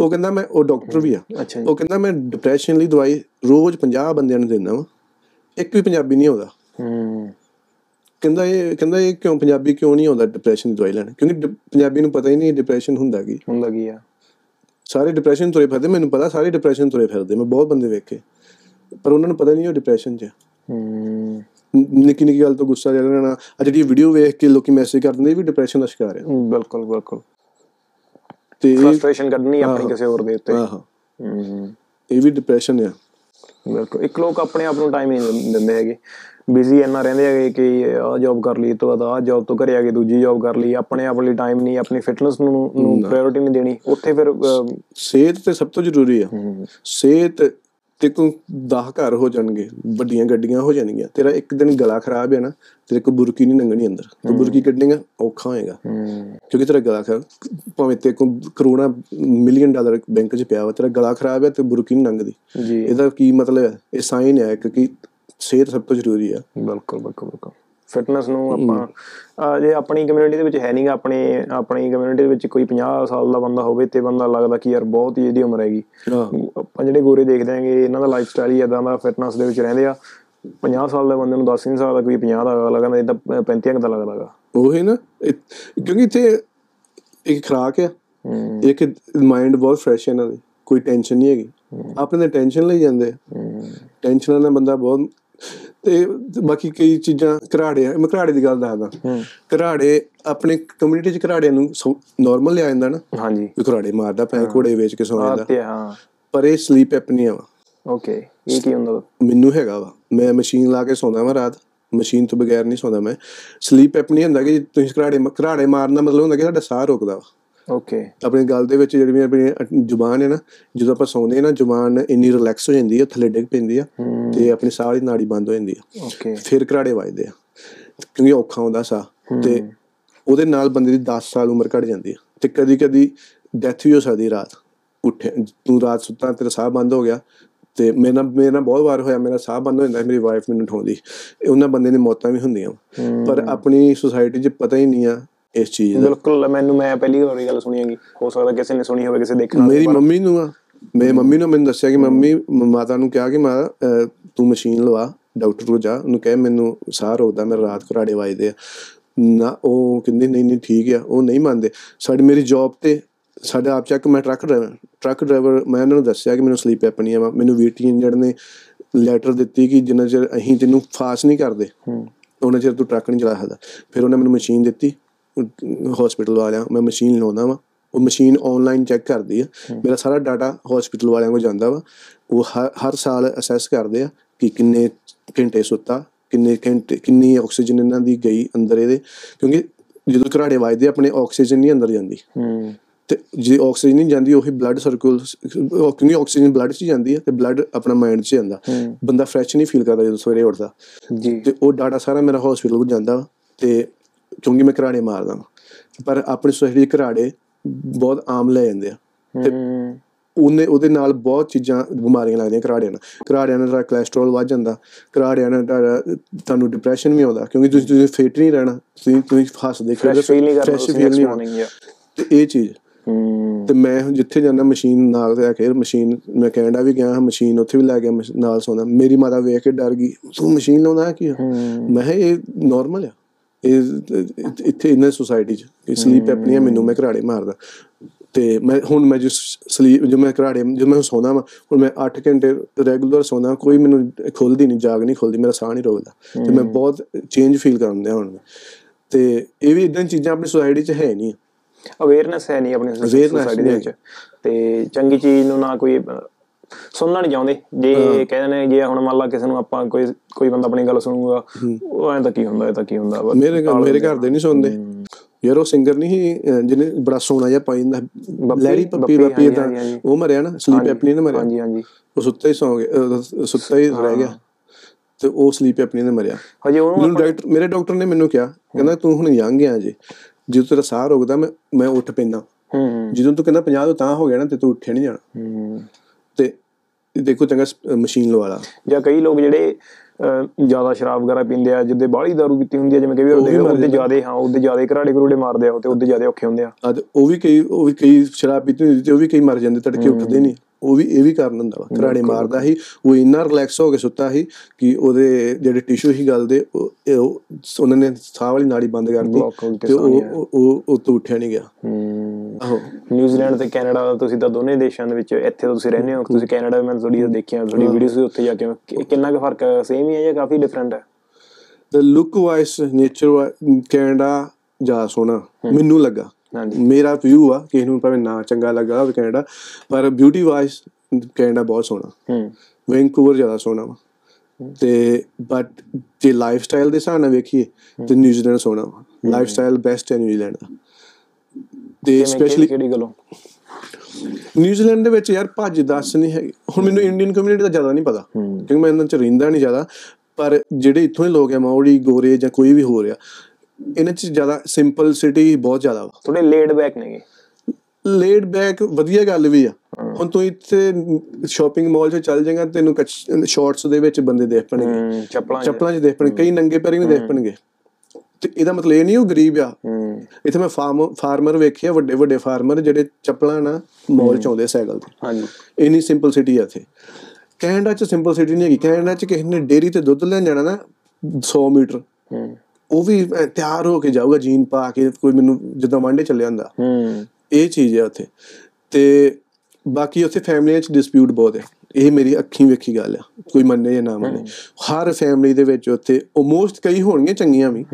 ਉਹ ਕਹਿੰਦਾ ਮੈਂ ਉਹ ਡਾਕਟਰ ਵੀ ਆ। ਉਹ ਕਹਿੰਦਾ ਮੈਂ ਡਿਪਰੈਸ਼ਨ ਲਈ ਦਵਾਈ ਰੋਜ਼ 50 ਬੰਦਿਆਂ ਨੂੰ ਦਿੰਦਾ ਵਾਂ ਇੱਕ ਵੀ ਪੰਜਾਬੀ ਨਹੀਂ ਆਉਂਦਾ। ਹੂੰ। ਕਹਿੰਦਾ ਇਹ ਕਹਿੰਦਾ ਇਹ ਕਿਉਂ ਪੰਜਾਬੀ ਕਿਉਂ ਨਹੀਂ ਆਉਂਦਾ ਡਿਪਰੈਸ਼ਨ ਦੀ ਦਵਾਈ ਲੈਣ? ਕਿਉਂਕਿ ਪੰਜਾਬੀ ਨੂੰ ਪਤਾ ਹੀ ਨਹੀਂ ਡਿਪਰੈਸ਼ਨ ਹੁੰਦਾ ਕੀ। ਹੁੰਦਾ ਕੀ ਆ? ਸਾਰੇ ਡਿਪਰੈਸ਼ਨ ਤੁਰੇ ਫਿਰਦੇ ਮੈਨੂੰ ਪਤਾ ਸਾਰੇ ਡਿਪਰੈਸ਼ਨ ਤੁਰੇ ਫਿਰਦੇ ਮੈਂ ਬਹੁਤ ਬੰਦੇ ਵੇਖੇ। ਪਰ ਉਹਨਾਂ ਨੂੰ ਪਤਾ ਨਹੀਂ ਉਹ ਡਿਪਰੈਸ਼ਨ 'ਚ। ਹੂੰ। ਨਿੱਕੀ ਨਿੱਕੀ ਗੱਲ ਤੋਂ ਗੁੱਸਾ ਚੜ ਜਾਣਾ ਆ ਜਿਹੜੀ ਵੀਡੀਓ ਵੇਖ ਕੇ ਲੋਕੀ ਮੈਸੇਜ ਕਰ ਦਿੰਦੇ ਵੀ ਡਿਪਰੈਸ਼ਨ ਦਾ ਸ਼ਿਕਾਰ ਆ। ਬਿਲਕੁਲ ਬਿਲਕੁਲ। ਤੇ ਫਰਸਟ੍ਰੇਸ਼ਨ ਕੱਢਣੀ ਆਪਣੀ ਕਿਸੇ ਹੋਰ ਦੇ ਉੱਤੇ। ਆਹੋ। ਹੂੰ। ਇਹ ਵੀ ਡਿਪਰੈਸ਼ਨ ਆ। ਬਿਲਕੁਲ ਇੱਕ ਲੋਕ ਆਪਣੇ ਆਪ ਨੂੰ ਟਾਈਮ ਨਹੀਂ ਦਿੰਦੇ ਹੈਗੇ। ਬਿਜ਼ੀ ਇੰਨਾ ਰਹਿੰਦੇ ਹੈਗੇ ਕਿ ਆਹ ਜੌਬ ਕਰ ਲਈ ਤੋਂ ਬਾਅਦ ਆਹ ਜੌਬ ਤੋਂ ਘਰੇ ਆ ਕੇ ਦੂਜੀ ਜੌਬ ਕਰ ਲਈ ਆਪਣੇ ਆਪ ਲਈ ਟਾਈਮ ਨਹੀਂ ਆਪਣੀ ਫਿਟਨੈਸ ਨੂੰ ਨੂੰ ਪ੍ਰਾਇੋਰਟੀ ਨਹੀਂ ਦੇਣੀ ਉੱਥੇ ਫਿਰ ਸਿਹਤ ਤੇ ਸਭ ਤੋਂ ਜ਼ਰੂਰੀ ਆ। ਸਿਹਤ ਤੇ ਕੋ 10 ਘਰ ਹੋ ਜਾਣਗੇ ਵੱਡੀਆਂ ਗੱਡੀਆਂ ਹੋ ਜਾਣਗੀਆਂ ਤੇਰਾ ਇੱਕ ਦਿਨ ਗਲਾ ਖਰਾਬ ਹੈ ਨਾ ਤੇਰੇ ਕੋ ਬੁਰਕੀ ਨਹੀਂ ਲੰਗਣੀ ਅੰਦਰ। ਤੂੰ ਬੁਰਕੀ ਕੱਢੇਗਾ ਔਖਾ ਹੋਏਗਾ। ਕਿਉਂਕਿ ਤੇਰਾ ਗਲਾ ਖਰਾਬ ਭਾਵੇਂ ਤੇ ਕੋ ਕਰੋਨਾ ਮਿਲੀਅਨ ਡਾਲਰ ਬੈਂਕ 'ਚ ਪਿਆ ਵਾ ਤੇਰਾ ਗਲਾ ਖਰਾਬ ਹੈ ਤੇ ਬੁਰਕੀ ਨਹੀਂ ਲੰਗਦੀ ਜੀ। ਇਹਦਾ ਕੀ ਮਤਲਬ ਹੈ? ਇਹ ਸਾਈਨ ਹੈ ਕਿ ਸਿਹਤ ਸਭ ਤੋਂ ਜ਼ਰੂਰੀ ਆ। ਬਿਲਕੁਲ ਬਿਲਕੁਲ ਬਿਲਕੁਲ। ਫਿਟਨੈਸ ਨੂੰ ਆਪਾਂ ਜੇ ਆਪਣੀ ਕਮਿਊਨਿਟੀ ਦੇ ਵਿੱਚ ਹੈ ਨਹੀਂਗਾ ਆਪਣੇ ਆਪਣੀ ਕਮਿਊਨਿਟੀ ਦੇ ਵਿੱਚ ਕੋਈ 50 ਸਾਲ ਦਾ ਬੰਦਾ ਹੋਵੇ ਤੇ ਬੰਦਾ ਲੱਗਦਾ ਕਿ ਯਾਰ ਬਹੁਤ ਹੀ ਇਹਦੀ ਉਮਰ ਹੈਗੀ। ਆਪਾਂ ਜਿਹੜੇ ਗੋਰੇ ਦੇਖਦੇ ਆਂਗੇ ਇਹਨਾਂ ਦਾ ਲਾਈਫ ਸਟਾਈਲ ਹੀ ਇਦਾਂ ਦਾ ਫਿਟਨੈਸ ਦੇ ਵਿੱਚ ਰਹਿੰਦੇ ਆ। 50 ਸਾਲ ਦੇ ਬੰਦੇ ਨੂੰ 10 ਨਹੀਂ ਸਕਦਾ ਕੋਈ 50 ਦਾ ਕਹਿੰਦਾ ਇਹ ਤਾਂ 35 ਦਾ ਲੱਗਦਾਗਾ ਉਹੀ ਨਾ ਕਿਉਂਕਿ ਇੱਥੇ ਇੱਕ ਖਰਾਕ ਹੂੰ। ਇੱਕ ਮਾਈਂਡ ਬਹੁਤ ਫਰੈਸ਼ ਹੈ ਇਹਨਾਂ ਦੀ ਕੋਈ ਟੈਨਸ਼ਨ ਨਹੀਂ ਹੈਗੀ। ਆਪਣੇ ਤੇ ਟੈਨਸ਼ਨ ਲਈ ਜਾਂਦੇ ਟੈਨਸ਼ਨਾਂ ਨਾਲ ਬੰਦਾ ਬਹੁਤ ਤੇ ਬਾਕੀ ਕਈ ਚੀਜ਼ਾਂ ਘਰਾੜੇ ਆ ਮੈਂ ਘਰਾੜੇ ਦੀ ਗੱਲ ਦੱਸਦਾ। ਘਰਾੜੇ ਆਪਣੇ ਕਮਿਊਨਿਟੀ ਚ ਘਰਾੜਿਆਂ ਨੂੰ ਨਾਰਮਲ ਲਿਆ ਜਾਂਦਾ ਨਾ। ਹਾਂਜੀ। ਵੀ ਘਰਾੜੇ ਮਾਰਦਾ ਪੈ ਘੋੜੇ ਵੇਚ ਕੇ ਸੌਂ ਜਾਂਦਾ। ਹਾਂ। ਪਰ ਇਹ ਸਲੀਪ ਐਪਨੀਆ ਵਾ। ਓਕੇ ਇਹ ਕੀ ਹੁੰਦਾ? ਮੈਨੂੰ ਹੈਗਾ ਵਾ। ਮੈਂ ਮਸ਼ੀਨ ਲਾ ਕੇ ਸੌਂਦਾ ਵਾਂ ਰਾਤ। ਮਸ਼ੀਨ ਤੋਂ ਬਗੈਰ ਨਹੀਂ ਸੌਂਦਾ ਮੈਂ। ਸਲੀਪ ਐਪਨੀਆ ਹੁੰਦਾ ਕਿ ਤੁਸੀਂ ਘਰਾੜੇ ਘਰਾੜੇ ਮਾਰਨ ਮਤਲਬ ਹੁੰਦਾ ਕਿ ਸਾਡਾ ਸਾਹ ਰੁਕਦਾ ਵਾ। ਓਕੇ ਆਪਣੀ ਗੱਲ ਦੇ ਵਿੱਚ ਜਿਹੜੀ ਆਪਣੀ ਜ਼ੁਬਾਨ ਹੈ ਨਾ ਜਦੋਂ ਆਪਾਂ ਸੌਂਦੇ ਹਾਂ ਨਾ ਜ਼ੁਬਾਨ ਇੰਨੀ ਰਿਲੈਕਸ ਹੋ ਜਾਂਦੀ ਹੈ ਥੱਲੇ ਡਿੱਗ ਪੈਂਦੀ ਆ ਤੇ ਆਪਣੀ ਸਾਹ ਦੀ ਨਾੜੀ ਬੰਦ ਹੋ ਜਾਂਦੀ ਆ। ਓਕੇ ਫਿਰ ਘਰਾੜੇ ਵੱਜਦੇ ਆ ਕਿਉਂਕਿ ਔਖਾ ਹੁੰਦਾ ਸਾਹ ਤੇ ਉਹਦੇ ਨਾਲ ਬੰਦੇ ਦੀ 10 ਸਾਲ ਉਮਰ ਘਟ ਜਾਂਦੀ ਆ ਤੇ ਕਦੀ ਕਦੀ ਡੈਥ ਵੀ ਹੋ ਸਕਦੀ ਰਾਤ। ਉੱਠੇ ਤੂੰ ਰਾਤ ਸੁੱਤਾ ਤੇਰਾ ਸਾਹ ਬੰਦ ਹੋ ਗਿਆ ਤੇ ਮੇਰੇ ਨਾਲ ਮੇਰੇ ਨਾਲ ਬਹੁਤ ਵਾਰ ਹੋਇਆ ਮੇਰਾ ਸਾਹ ਬੰਦ ਹੋ ਜਾਂਦਾ ਮੇਰੀ ਵਾਈਫ ਮੈਨੂੰ ਉਠਾਉਂਦੀ। ਉਹਨਾਂ ਬੰਦੇ ਦੀ ਮੌਤਾਂ ਵੀ ਹੁੰਦੀਆਂ। ਪਰ ਆਪਣੀ ਸੁਸਾਇਟੀ 'ਚ ਪਤਾ ਹੀ ਨਹੀਂ ਆ ਇਸ ਚੀਜ਼ ਦਾ। ਬਿਲਕੁਲ ਮੈਨੂੰ ਮੈਂ ਪਹਿਲੀ ਵਾਰੀ ਗੱਲ ਸੁਣੀ ਹੈਗੀ। ਹੋ ਸਕਦਾ ਕਿਸੇ ਨੇ ਸੁਣੀ ਹੋਵੇ ਕਿਸੇ ਦੇਖਣ ਮੇਰੀ ਮੰਮੀ ਨੂੰ ਆ। ਮੇਰੀ ਮੰਮੀ ਨੂੰ ਮੈਨੂੰ ਦੱਸਿਆ ਕਿ ਮੰਮੀ ਮ- ਮਾਤਾ ਨੂੰ ਕਿਹਾ ਕਿ ਅਹ, ਤੂੰ ਮਸ਼ੀਨ ਲਵਾ ਡਾਕਟਰ ਕੋਲ ਜਾ। ਉਹਨੂੰ ਕਹੇ ਮੈਨੂੰ ਸਾਹ ਰੋਕਦਾ ਮੇਰੇ ਰਾਤ ਘਰਾੜੇ ਵੱਜਦੇ ਆ। ਨਾ ਉਹ ਕਹਿੰਦੀ ਨਹੀਂ ਨਹੀਂ ਠੀਕ ਆ। ਉਹ ਨਹੀਂ ਮੰਨਦੇ। ਸਾਡੀ ਮੇਰੀ ਜੌਬ ਤੇ ਸਾਡਾ ਆਪ ਚੱਕ ਮੈਂ ਟਰੱਕ ਡਰਾਈਵਰ ਟਰੱਕ ਡਰਾਈਵਰ ਮੈਂ ਉਹਨਾਂ ਨੂੰ ਦੱਸਿਆ ਕਿ ਮੈਨੂੰ ਸਲੀਪ ਐਪਨੀਆ ਵਾ ਮੈਨੂੰ ਵੀਟੀ ਇੰਜਣ ਨੇ ਲੈਟਰ ਦਿੱਤੀ ਕਿ ਜਿੰਨਾ ਚਿਰ ਅਸੀਂ ਤੈਨੂੰ ਫਾਸ ਨਹੀਂ ਕਰਦੇ ਉਹਨਾਂ ਚਿਰ ਤੂੰ ਟਰੱਕ ਨਹੀਂ ਚਲਾ ਸਕਦਾ। ਫਿਰ ਉਹਨੇ ਮੈਨੂੰ ਮਸ਼ੀਨ ਦਿੱਤੀ। ਹਸਪੀਟਲ ਵਾਲਿਆਂ ਮੈਂ ਮਸ਼ੀਨ ਲਾਉਂਦਾ ਵਾ। ਉਹ ਮਸ਼ੀਨ ਆਨਲਾਈਨ ਚੈੱਕ ਕਰਦੀ ਆ। ਮੇਰਾ ਸਾਰਾ ਡਾਟਾ ਹਸਪੀਟਲ ਵਾਲਿਆਂ ਕੋਲ ਜਾਂਦਾ ਵਾ। ਉਹ ਹਰ ਸਾਲ ਅਸੈਸ ਕਰਦੇ ਆ ਕਿ ਕਿੰਨੇ ਘੰਟੇ ਸੁੱਤਾ ਕਿੰਨੇ ਘੰਟੇ ਕਿੰਨੀ ਆਕਸੀਜਨ ਇਹਨਾਂ ਦੀ ਗਈ ਅੰਦਰ ਇਹਦੇ। ਕਿਉਂਕਿ ਜਦੋਂ ਘਰਾੜੇ ਵੱਜਦੇ ਆਪਣੇ ਆਕਸੀਜਨ ਨਹੀਂ ਅੰਦਰ ਜਾਂਦੀ। ਤੇ ਜੇ ਆਕਸੀਜਨ ਨਹੀਂ ਜਾਂਦੀ ਉਹੀ ਬਲੱਡ ਸਰਕਲ ਕਿਉਂਕਿ ਆਕਸੀਜਨ ਬਲੱਡ 'ਚ ਜਾਂਦੀ ਹੈ ਤੇ ਬਲੱਡ ਆਪਣਾ ਮਾਈਂਡ 'ਚ ਜਾਂਦਾ। ਬੰਦਾ ਫਰੈਸ਼ ਨਹੀਂ ਫੀਲ ਕਰਦਾ ਜਦੋਂ ਸਵੇਰੇ ਉੱਠਦਾ। ਜੀ। ਤੇ ਉਹ ਡਾਟਾ ਸਾਰਾ ਮੇਰਾ ਹਸਪੀਟਲ ਕੋਲ ਜਾਂਦਾ ਤੇ ਕਿਉਂਕਿ ਮੈਂ ਘਰਾੜੇ ਮਾਰਦਾ ਪਰ ਆਪਣੀ ਸੋਸਾਇਟੀ ਘਰਾੜੇ ਬਹੁਤ ਆਮ ਲੈ ਜਾਂਦੇ ਆ। ਤੇ ਉਹਨੇ ਉਹਦੇ ਨਾਲ ਬਹੁਤ ਚੀਜ਼ਾਂ ਬਿਮਾਰੀਆਂ ਲੱਗਦੀਆਂ ਘਰਾੜਿਆਂ ਨਾਲ। ਘਰਾੜਿਆਂ ਨਾਲ ਕੋਲੇਸਟ੍ਰੋਲ ਵੱਧ ਜਾਂਦਾ। ਘਰਾੜਿਆਂ ਨਾਲ ਤੁਹਾਨੂੰ ਡਿਪਰੈਸ਼ਨ ਵੀ ਆਉਂਦਾ। ਕਿਉਂਕਿ ਤੁਸੀਂ ਤੁਸੀਂ ਫਿਟ ਨਹੀਂ ਰਹਿਣਾ। ਤੁਸੀਂ ਤੁਸੀਂ ਹੱਸਦੇ ਫਰੈਸ਼ ਫੀਲ ਨਹੀਂ ਕਰਦਾ ਫੀਲ ਨਹੀਂ ਹੋਣਾ. ਤੇ ਇਹ ਚੀਜ਼। ਤੇ ਮੈਂ ਜਿੱਥੇ ਜਾਂਦਾ ਮਸ਼ੀਨ ਨਾਲ ਲੈ ਕੇ ਮਸ਼ੀਨ ਮੈਂ ਕੈਨੇਡਾ ਵੀ ਗਿਆ ਮਸ਼ੀਨ ਉੱਥੇ ਵੀ ਲੈ ਗਿਆ ਨਾਲ ਸੌਂਦਾ। ਮੇਰੀ ਮਾਤਾ ਵੇਖ ਕੇ ਡਰ ਗਈ। ਤੂੰ ਮਸ਼ੀਨ ਲਾਉਂਦਾ ਕੀ? ਮੈਂ ਇਹ ਨਾਰਮਲ ਆ। ਇੱਥੇ ਇਨ ਸੋਸਾਇਟੀ ਚ ਸਲੀਪ ਐਪਨੀਆ ਮੈਨੂੰ ਮੈਂ ਘਰਾੜੇ ਮਾਰਦਾ। ਤੇ ਮੈਂ ਹੁਣ ਮੈਂ ਜਿਸ ਸਲੀਪ ਜੋ ਮੈਂ ਘਰਾੜੇ ਜੋ ਮੈਂ ਸੌਂਦਾ ਵਾਂ ਹੁਣ ਮੈਂ 8 ਘੰਟੇ ਰੈਗੂਲਰ ਸੌਂਦਾ ਕੋਈ ਮੈਨੂੰ ਖੁੱਲਦੀ ਨਹੀਂ ਜਾਗ ਨਹੀਂ ਖੁੱਲਦੀ ਮੇਰਾ ਸਾਹ ਨਹੀਂ ਰੁਕਦਾ। ਤੇ ਮੈਂ ਬਹੁਤ ਚੇਂਜ ਫੀਲ ਕਰਦਾ ਹੁਣ। ਤੇ ਇਹ ਵੀ ਇਦਾਂ ਚੀਜ਼ਾਂ ਆਪਣੀ ਸੋਸਾਇਟੀ ਚ ਹੈ ਨਹੀਂ। ਅਵੇਅਰਨੈਸ ਹੈ ਨਹੀਂ ਆਪਣੀ ਸੋਸਾਇਟੀ ਦੇ ਵਿੱਚ। ਤੇ ਚੰਗੀ ਚੀਜ਼ ਨੂੰ ਨਾ ਕੋਈ ਸੁਣਨਾ ਨਹੀਂ ਚਾਹੁੰਦੇ ਜੇ ਕਹਿੰਦੇ ਨੇ ਜੇ ਹੁਣ ਮੰਨ ਲਾ ਕਿਸੇ ਨੂੰ ਆਪਾਂ ਕੋਈ ਕੋਈ ਬੰਦਾ ਆਪਣੀ ਗੱਲ ਸੁਣੂਗਾ ਉਹ ਐਂ ਤਾਂ ਕੀ ਹੁੰਦਾ ਇਹ ਤਾਂ ਕੀ ਹੁੰਦਾ ਮੇਰੇ ਘਰ ਮੇਰੇ ਘਰ ਦੇ ਨਹੀਂ ਸੁਣਦੇ। ਯਾਰ ਉਹ ਸਿੰਗਰ ਨਹੀਂ ਜਿਹਨੇ ਬੜਾ ਸੋਹਣਾ ਜਿਹਾ ਪਾਈ ਜਾਂਦਾ ਲੈਰੀ ਪੱਪੀ ਹਾਂਜੀ, ਹਾਂਜੀ। ਉਹ ਮਰਿਆ ਨਾ ਸਲੀਪ ਐਪਨੀ ਨੇ ਮਰਿਆ। ਹਾਂਜੀ ਹਾਂਜੀ। ਉਹ ਸੁੱਤਾ ਹੀ ਸੌਂ ਗਿਆ ਸੁੱਤਾ ਹੀ ਰਹਿ ਗਿਆ। ਤੇ ਉਹ ਸਲੀਪ ਐਪਨੀ ਨੇ ਮਰਿਆ। ਹਜੇ ਉਹਨੂੰ ਡਾਕਟਰ ਮੇਰੇ ਡਾਕਟਰ ਨੇ ਮੈਨੂੰ ਕਿਹਾ ਕਹਿੰਦਾ ਤੂੰ ਹੁਣ ਯੰਗ ਆ ਜੇ ਜਦੋਂ ਤੇਰਾ ਸਾਹ ਰੁਕਦਾ ਮੈਂ ਮੈਂ ਉੱਠ ਪੈਂਦਾ। ਹੂੰ। ਹੂੰ ਜਦੋਂ ਤੂੰ ਕਹਿੰਦਾ 50 ਤੋਂ ਤਾਂ ਹੋ ਗਿਆ ਨਾ ਤੇ ਤੂੰ ਉੱਠਿਆ ਨਹੀਂ ਜਾਣਾ। ਹੂੰ। ਤੇ ਦੇਖੋ ਚੰਗਾ ਮਸ਼ੀਨ ਲਵਾ ਲਾ। ਜਾਂ ਕਈ ਲੋਕ ਜਿਹੜੇ ਜ਼ਿਆਦਾ ਸ਼ਰਾਬ ਵਗੈਰਾ ਪੀਂਦੇ ਆ ਜਿੱਦੇ ਬਾਹਲੀ ਦਾਰੂ ਪੀਤੀ ਹੁੰਦੀ ਆ ਜਿਵੇਂ ਕਈ ਵਾਰ ਉਹਦੇ ਉਹਦੇ ਜ਼ਿਆਦੇ ਹਾਂ ਉਹਦੇ ਜ਼ਿਆਦੇ ਘਰਾੜੇ ਘਰੂੜੇ ਮਾਰਦੇ ਆ ਤੇ ਉਹਦੇ ਜ਼ਿਆਦੇ ਔਖੇ ਹੁੰਦੇ ਆ। ਅੱਜ ਉਹ ਵੀ ਕਈ ਉਹ ਵੀ ਕਈ ਸ਼ਰਾਬ ਪੀਤੀ ਹੁੰਦੀ ਤੇ ਉਹ ਵੀ ਕਈ ਮਰ ਜਾਂਦੇ ਤੜਕੇ ਉੱਠਦੇ ਨਹੀਂ ਉਹ ਵੀ ਇਹ ਵੀ ਕਾਰਨ ਹੁੰਦਾ ਵਾ। ਘਰਾੜੇ ਮਾਰਦਾ ਸੀ ਉਹ ਇੰਨਾ ਰਿਲੈਕਸ ਹੋ ਕੇ ਸੁੱਤਾ ਸੀ ਕਿ ਉਹਦੇ ਜਿਹੜੇ ਟਿਸ਼ੂ ਸੀ ਇਹ ਉਹ- ਉਹਨਾਂ ਨੇ ਸਾਹ ਵਾਲੀ ਨਾੜੀ ਬੰਦ ਕਰਤੀ ਤੇ ਉਹ ਉਹ- ਉਹ ਤੋਂ ਉੱਠਿਆ ਨਹੀਂ ਗਿਆ। ਆਹੋ। ਨਿਊਜ਼ੀਲੈਂਡ ਤੇ ਕੈਨੇਡਾ ਦਾ ਤੁਸੀਂ ਤਾਂ ਦੋਨੇ ਦੇਸ਼ਾਂ ਦੇ ਵਿੱਚ ਇੱਥੇ ਤੁਸੀਂ ਰਹਿੰਦੇ ਹੋ। ਤੁਸੀਂ ਕੈਨੇਡਾ ਮੈਂ ਥੋੜੀ ਦੇਖਿਆ ਤੁਹਾਡੀ ਵੀਡੀਓਜ਼ ਉੱਥੇ ਜਾ ਕੇ ਕਿੰਨਾ ਕੁ ਫ਼ਰਕ ਸੇਮ ਹੀ ਹੈ ਜਾਂ ਕਾਫੀ ਡਿਫਰੈਂਟ ਹੈ ਤੇ ਲੁੱਕ ਵਾਈਸ ਨੇਚਰ ਕੈਨੇਡਾ ਜ਼ਿਆਦਾ ਸੋਹਣਾ ਮੈਨੂੰ ਲੱਗਾ। ਮੇਰਾ ਵਿਊ ਆ ਕਿਸੇ ਨੂੰ ਭਾਵੇਂ ਨਾ ਚੰਗਾ ਲੱਗਾ ਹੋਵੇ ਕੈਨੇਡਾ ਪਰ ਬਿਊਟੀ ਵਾਈਸ ਕੈਨੇਡਾ ਬਹੁਤ ਸੋਹਣਾ। ਹੂੰ। ਵੈਂਕੂਵਰ ਜ਼ਿਆਦਾ ਸੋਹਣਾ ਵਾ। ਤੇ ਬਟ ਜੇ ਲਾਈਫ ਸਟਾਈਲ ਦੇ ਹਿਸਾਬ ਨਾਲ ਵੇਖੀਏ ਤੇ ਨਿਊਜ਼ੀਲੈਂਡ ਸੋਹਣਾ ਵਾ। ਲਾਈਫ ਸਟਾਈਲ ਬੈਸਟ ਹੈ ਨਿਊਜ਼ੀਲੈਂਡ ਦਾ। ਤੇ ਸਪੈਸ਼ਲੀ ਕਿਹੜੀ ਗੱਲੋਂ? ਨਿਊਜ਼ੀਲੈਂਡ ਦੇ ਵਿੱਚ ਯਾਰ ਭੱਜ ਦੱਸ ਨਹੀਂ ਹੈਗੀ ਹੁਣ ਮੈਨੂੰ ਇੰਡੀਅਨ ਕਮਿਊਨਿਟੀ ਦਾ ਜ਼ਿਆਦਾ ਨਹੀਂ ਪਤਾ ਕਿਉਂਕਿ ਮੈਂ ਇਹਨਾਂ ਚ ਰਹਿੰਦਾ ਨਹੀਂ ਜ਼ਿਆਦਾ। ਪਰ ਜਿਹੜੇ ਇੱਥੋਂ ਦੇ ਲੋਕ ਆ ਮਾਉੜੀ ਗੋਰੇ ਜਾਂ ਕੋਈ ਵੀ ਹੋ ਰਿਹਾ ਇਹਨਾਂ ਚ ਜ਼ਿਆਦਾ ਸਿੰਪਲ ਸਿਟੀ ਬਹੁਤ ਜ਼ਿਆਦਾ ਵਾ। ਥੋੜੇ ਲੇਡ ਬੈਕ ਨੇਗੇ ਲੇਡ ਬੈਕ ਵਧੀਆ ਗੱਲ ਵੀ ਆ। ਹੁਣ ਤੂੰ ਇੱਥੇ ਸ਼ਾਪਿੰਗ ਮਾਲ 'ਚ ਚੱਲ ਜਾਏਗਾ ਤੈਨੂੰ ਸ਼ਾਰਟਸ ਦੇ ਵਿੱਚ ਬੰਦੇ ਦੇਖ ਪਣਗੇ। ਚੱਪਲਾਂ। ਚੱਪਲਾਂ 'ਚ ਦੇਖ ਪਣਗੇ ਕਈ ਨੰਗੇ ਪੈਰੀ ਵੀ ਦੇਖ ਪਣਗੇ। ਤੇ ਇਹਦਾ ਮਤਲਬ ਇਹ ਨਹੀਂ ਉਹ ਗਰੀਬ ਆ। ਇੱਥੇ ਮੈਂ ਫਾਰਮ ਫਾਰਮਰ ਵੇਖਿਆ ਵੱਡੇ ਵੱਡੇ ਫਾਰਮਰ ਜਿਹੜੇ ਚੱਪਲਾਂ ਨਾ ਮਾਲ 'ਚ ਆਉਂਦੇ ਸਾਈਕਲ ਤੇ। ਹਾਂਜੀ। ਇੰਨੀ ਸਿੰਪਲ ਸਿਟੀ ਆ ਇੱਥੇ। ਕੈਨੇਡਾ 'ਚ ਸਿੰਪਲ ਸਿਟੀ ਨਹੀਂ ਹੈਗੀ। ਕੈਨੇਡਾ 'ਚ ਕਿਸੇ ਨੇ ਡੇਰੀ ਤੇ ਦੁੱਧ ਲੈਣ ਜਾਣਾ ਨਾ 100 ਮੀਟਰ। ਉਹ ਵੀ ਤਿਆਰ ਹੋ ਕੇ ਜਾਊਗਾ ਜੀਨ ਪਾ ਕੇ ਕੋਈ ਮੈਨੂੰ ਜਿੱਦਾਂ ਵਾਂਡੇ ਚੱਲਿਆ ਹੁੰਦਾ। ਹੂੰ। ਇਹ ਚੀਜ਼ ਹੈ ਉੱਥੇ। ਤੇ ਬਾਕੀ ਉੱਥੇ ਫੈਮਲੀਆਂ 'ਚ ਡਿਸਪਿਊਟ ਬਹੁਤ ਹੈ। ਇਹ ਮੇਰੀ ਅੱਖੀਂ ਵੇਖੀ ਗੱਲ ਆ ਕੋਈ ਮੰਨੇ ਜਾਂ ਨਾ ਮੰਨੇ। ਹਰ ਫੈਮਲੀ ਦੇ ਵਿੱਚ ਉੱਥੇ ਆਲਮੋਸਟ ਕਈ ਹੋਣਗੀਆਂ ਚੰਗੀਆਂ ਵੀ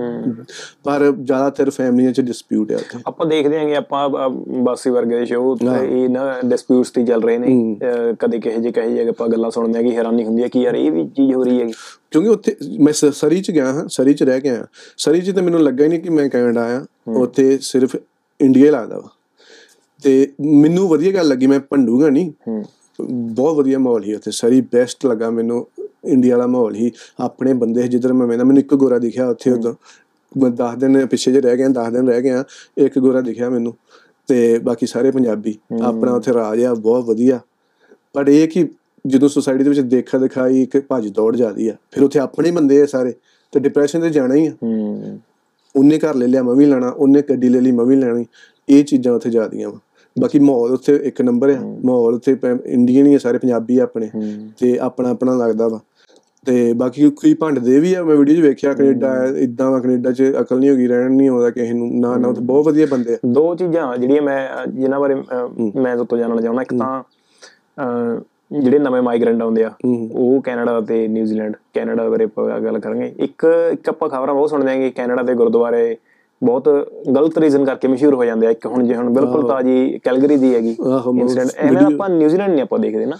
ਪਰ ਜ਼ਿਆਦਾਤਰ ਫੈਮਲੀਆਂ 'ਚ ਡਿਸਪਿਊਟ ਹੈ ਉੱਥੇ। ਆਪਾਂ ਦੇਖਦੇ ਆਂਗੇ ਆਪਾਂ ਬਾਸੀ ਵਰਗੇ ਦੇ ਸ਼ੋਅ ਇਹ ਨਾ ਡਿਸਪਿਊਟਸ ਤੇ ਚੱਲ ਰਹੇ ਨੇ। ਕਦੇ ਕਹੇ ਜੇ ਕਹੇ ਜੇ ਆਪਾਂ ਗੱਲਾਂ ਸੁਣਦੇ ਆ ਕਿ ਹੈਰਾਨੀ ਹੁੰਦੀ ਹੈ ਕਿ ਯਾਰ ਇਹ ਵੀ ਚੀਜ਼ ਹੋ ਰਹੀ ਹੈਗੀ। ਕਿਉਂਕਿ ਉੱਥੇ ਮੈਂ ਸਰੀ 'ਚ ਗਿਆ ਹਾਂ ਸਰੀ 'ਚ ਰਹਿ ਕੇ ਆਇਆ। ਸਰੀ 'ਚ ਤਾਂ ਮੈਨੂੰ ਲੱਗਾ ਹੀ ਨਹੀਂ ਕਿ ਮੈਂ ਕੈਨੇਡਾ ਆਇਆ। ਉੱਥੇ ਸਿਰਫ ਇੰਡੀਆ ਹੀ ਲੱਗਦਾ ਵਾ। ਤੇ ਮੈਨੂੰ ਵਧੀਆ ਗੱਲ ਲੱਗੀ ਮੈਂ ਭੰਡੂਗਾ ਨਹੀਂ ਹੂੰ। ਬਹੁਤ ਵਧੀਆ ਮਾਹੌਲ ਸੀ ਉੱਥੇ। ਸਰੀ ਬੈਸਟ ਲੱਗਾ ਮੈਨੂੰ ਇੰਡੀਆ ਵਾਲਾ ਮਾਹੌਲ ਹੀ ਆਪਣੇ ਬੰਦੇ ਜਿੱਧਰ ਮੈਂ ਵੇਂਦਾ ਮੈਨੂੰ ਇੱਕ ਗੋਰਾ ਦਿਖਿਆ ਉੱਥੇ ਉਦੋਂ ਮੈਂ 10 ਦਿਨ ਪਿੱਛੇ ਜੇ ਰਹਿ ਗਿਆ 10 ਦਿਨ ਰਹਿ ਗਿਆ ਇੱਕ ਗੋਰਾ ਦਿਖਿਆ ਮੈਨੂੰ। ਤੇ ਬਾਕੀ ਸਾਰੇ ਪੰਜਾਬੀ। ਆਪਣਾ ਉੱਥੇ ਰਾਜ ਆ ਬਹੁਤ ਵਧੀਆ। ਪਰ ਇਹ ਕਿ ਜਦੋਂ ਸੁਸਾਇਟੀ ਦੇ ਵਿੱਚ ਦੇਖਾ ਦਿਖਾਈ ਇੱਕ ਭੱਜ ਦੌੜ ਜਾਂਦੀ ਆ। ਫਿਰ ਉੱਥੇ ਆਪਣੇ ਬੰਦੇ ਆ ਸਾਰੇ। ਤੇ ਡਿਪਰੈਸ਼ਨ ਤੇ ਜਾਣਾ ਹੀ ਆ। ਹੂੰ। ਉਹਨੇ ਘਰ ਲੈ ਲਿਆ ਮੈਂ ਵੀ ਲੈਣਾ। ਉਹਨੇ ਗੱਡੀ ਲੈ ਲਈ ਮੈਂ ਵੀ ਲੈਣੀ। ਇਹ ਚੀਜ਼ਾਂ ਉੱਥੇ ਜਾਂਦੀਆਂ ਵਾ। ਬਾਕੀ ਮਾਹੌਲ ਉੱਥੇ ਇੱਕ ਨੰਬਰ ਆ। ਮਾਹੌਲ ਉੱਥੇ ਇੰਡੀਅਨ ਹੀ ਆ ਸਾਰੇ ਪੰਜਾਬੀ ਆ ਆਪਣੇ। ਤੇ ਆਪਣਾ ਆਪਣਾ ਲੱਗਦਾ ਵਾ। ਤੇ ਬਾਕੀ ਕੋਈ ਭੰਡਦੇ ਵੀ ਆ ਮੈਂ ਵੀਡੀਓ 'ਚ ਵੇਖਿਆ ਕੈਨੇਡਾ ਇਦਾਂ ਵਾ ਕੈਨੇਡਾ 'ਚ ਅਕਲ ਨਹੀਂ ਹੋਗੀ ਰਹਿਣ ਨਹੀਂ ਆਉਂਦਾ ਕਿਸੇ ਨੂੰ ਨਾ ਨਾ ਉੱਥੇ ਬਹੁਤ ਵਧੀਆ ਬੰਦੇ ਆ। ਦੋ ਚੀਜ਼ਾਂ ਜਿਹੜੀਆਂ ਮੈਂ ਜਿਨ੍ਹਾਂ ਬਾਰੇ ਮੈਂ ਤੋਂ ਜਾਣਨਾ ਚਾਹੁੰਦਾ। ਇੱਕ ਤਾਂ ਜਿਹੜੇ ਨਵੇਂ ਮਾਈਗ੍ਰੈਂਟ ਆਉਂਦੇ ਆ ਉਹ ਕੈਨੇਡਾ ਤੇ ਨਿਊਜ਼ੀਲੈਂਡ ਕੈਨੇਡਾ ਬਾਰੇ ਆਪਾਂ ਗੱਲ ਕਰਾਂਗੇ। ਇੱਕ ਇੱਕ ਆਪਾਂ ਖਬਰਾਂ ਬਹੁਤ ਸੁਣਦੇ ਆਂਗੇ ਕੈਨੇਡਾ ਦੇ ਗੁਰਦੁਆਰੇ ਬਹੁਤ ਗਲਤ ਰੀਜ਼ਨ ਕਰਕੇ ਮਸ਼ਹੂਰ ਹੋ ਜਾਂਦੇ ਆ ਇੱਕ ਹੁਣ ਜੇ ਹੁਣ ਬਿਲਕੁਲ ਤਾਜੀ ਕੈਲਗਰੀ ਦੀ ਹੈਗੀ ਇਨਸੀਡੈਂਟ ਐਵੇਂ ਆਪਾਂ ਨਿਊਜ਼ੀਲੈਂਡ ਨਹੀਂ ਆਪਾਂ ਦੇਖਦੇ ਨਾ।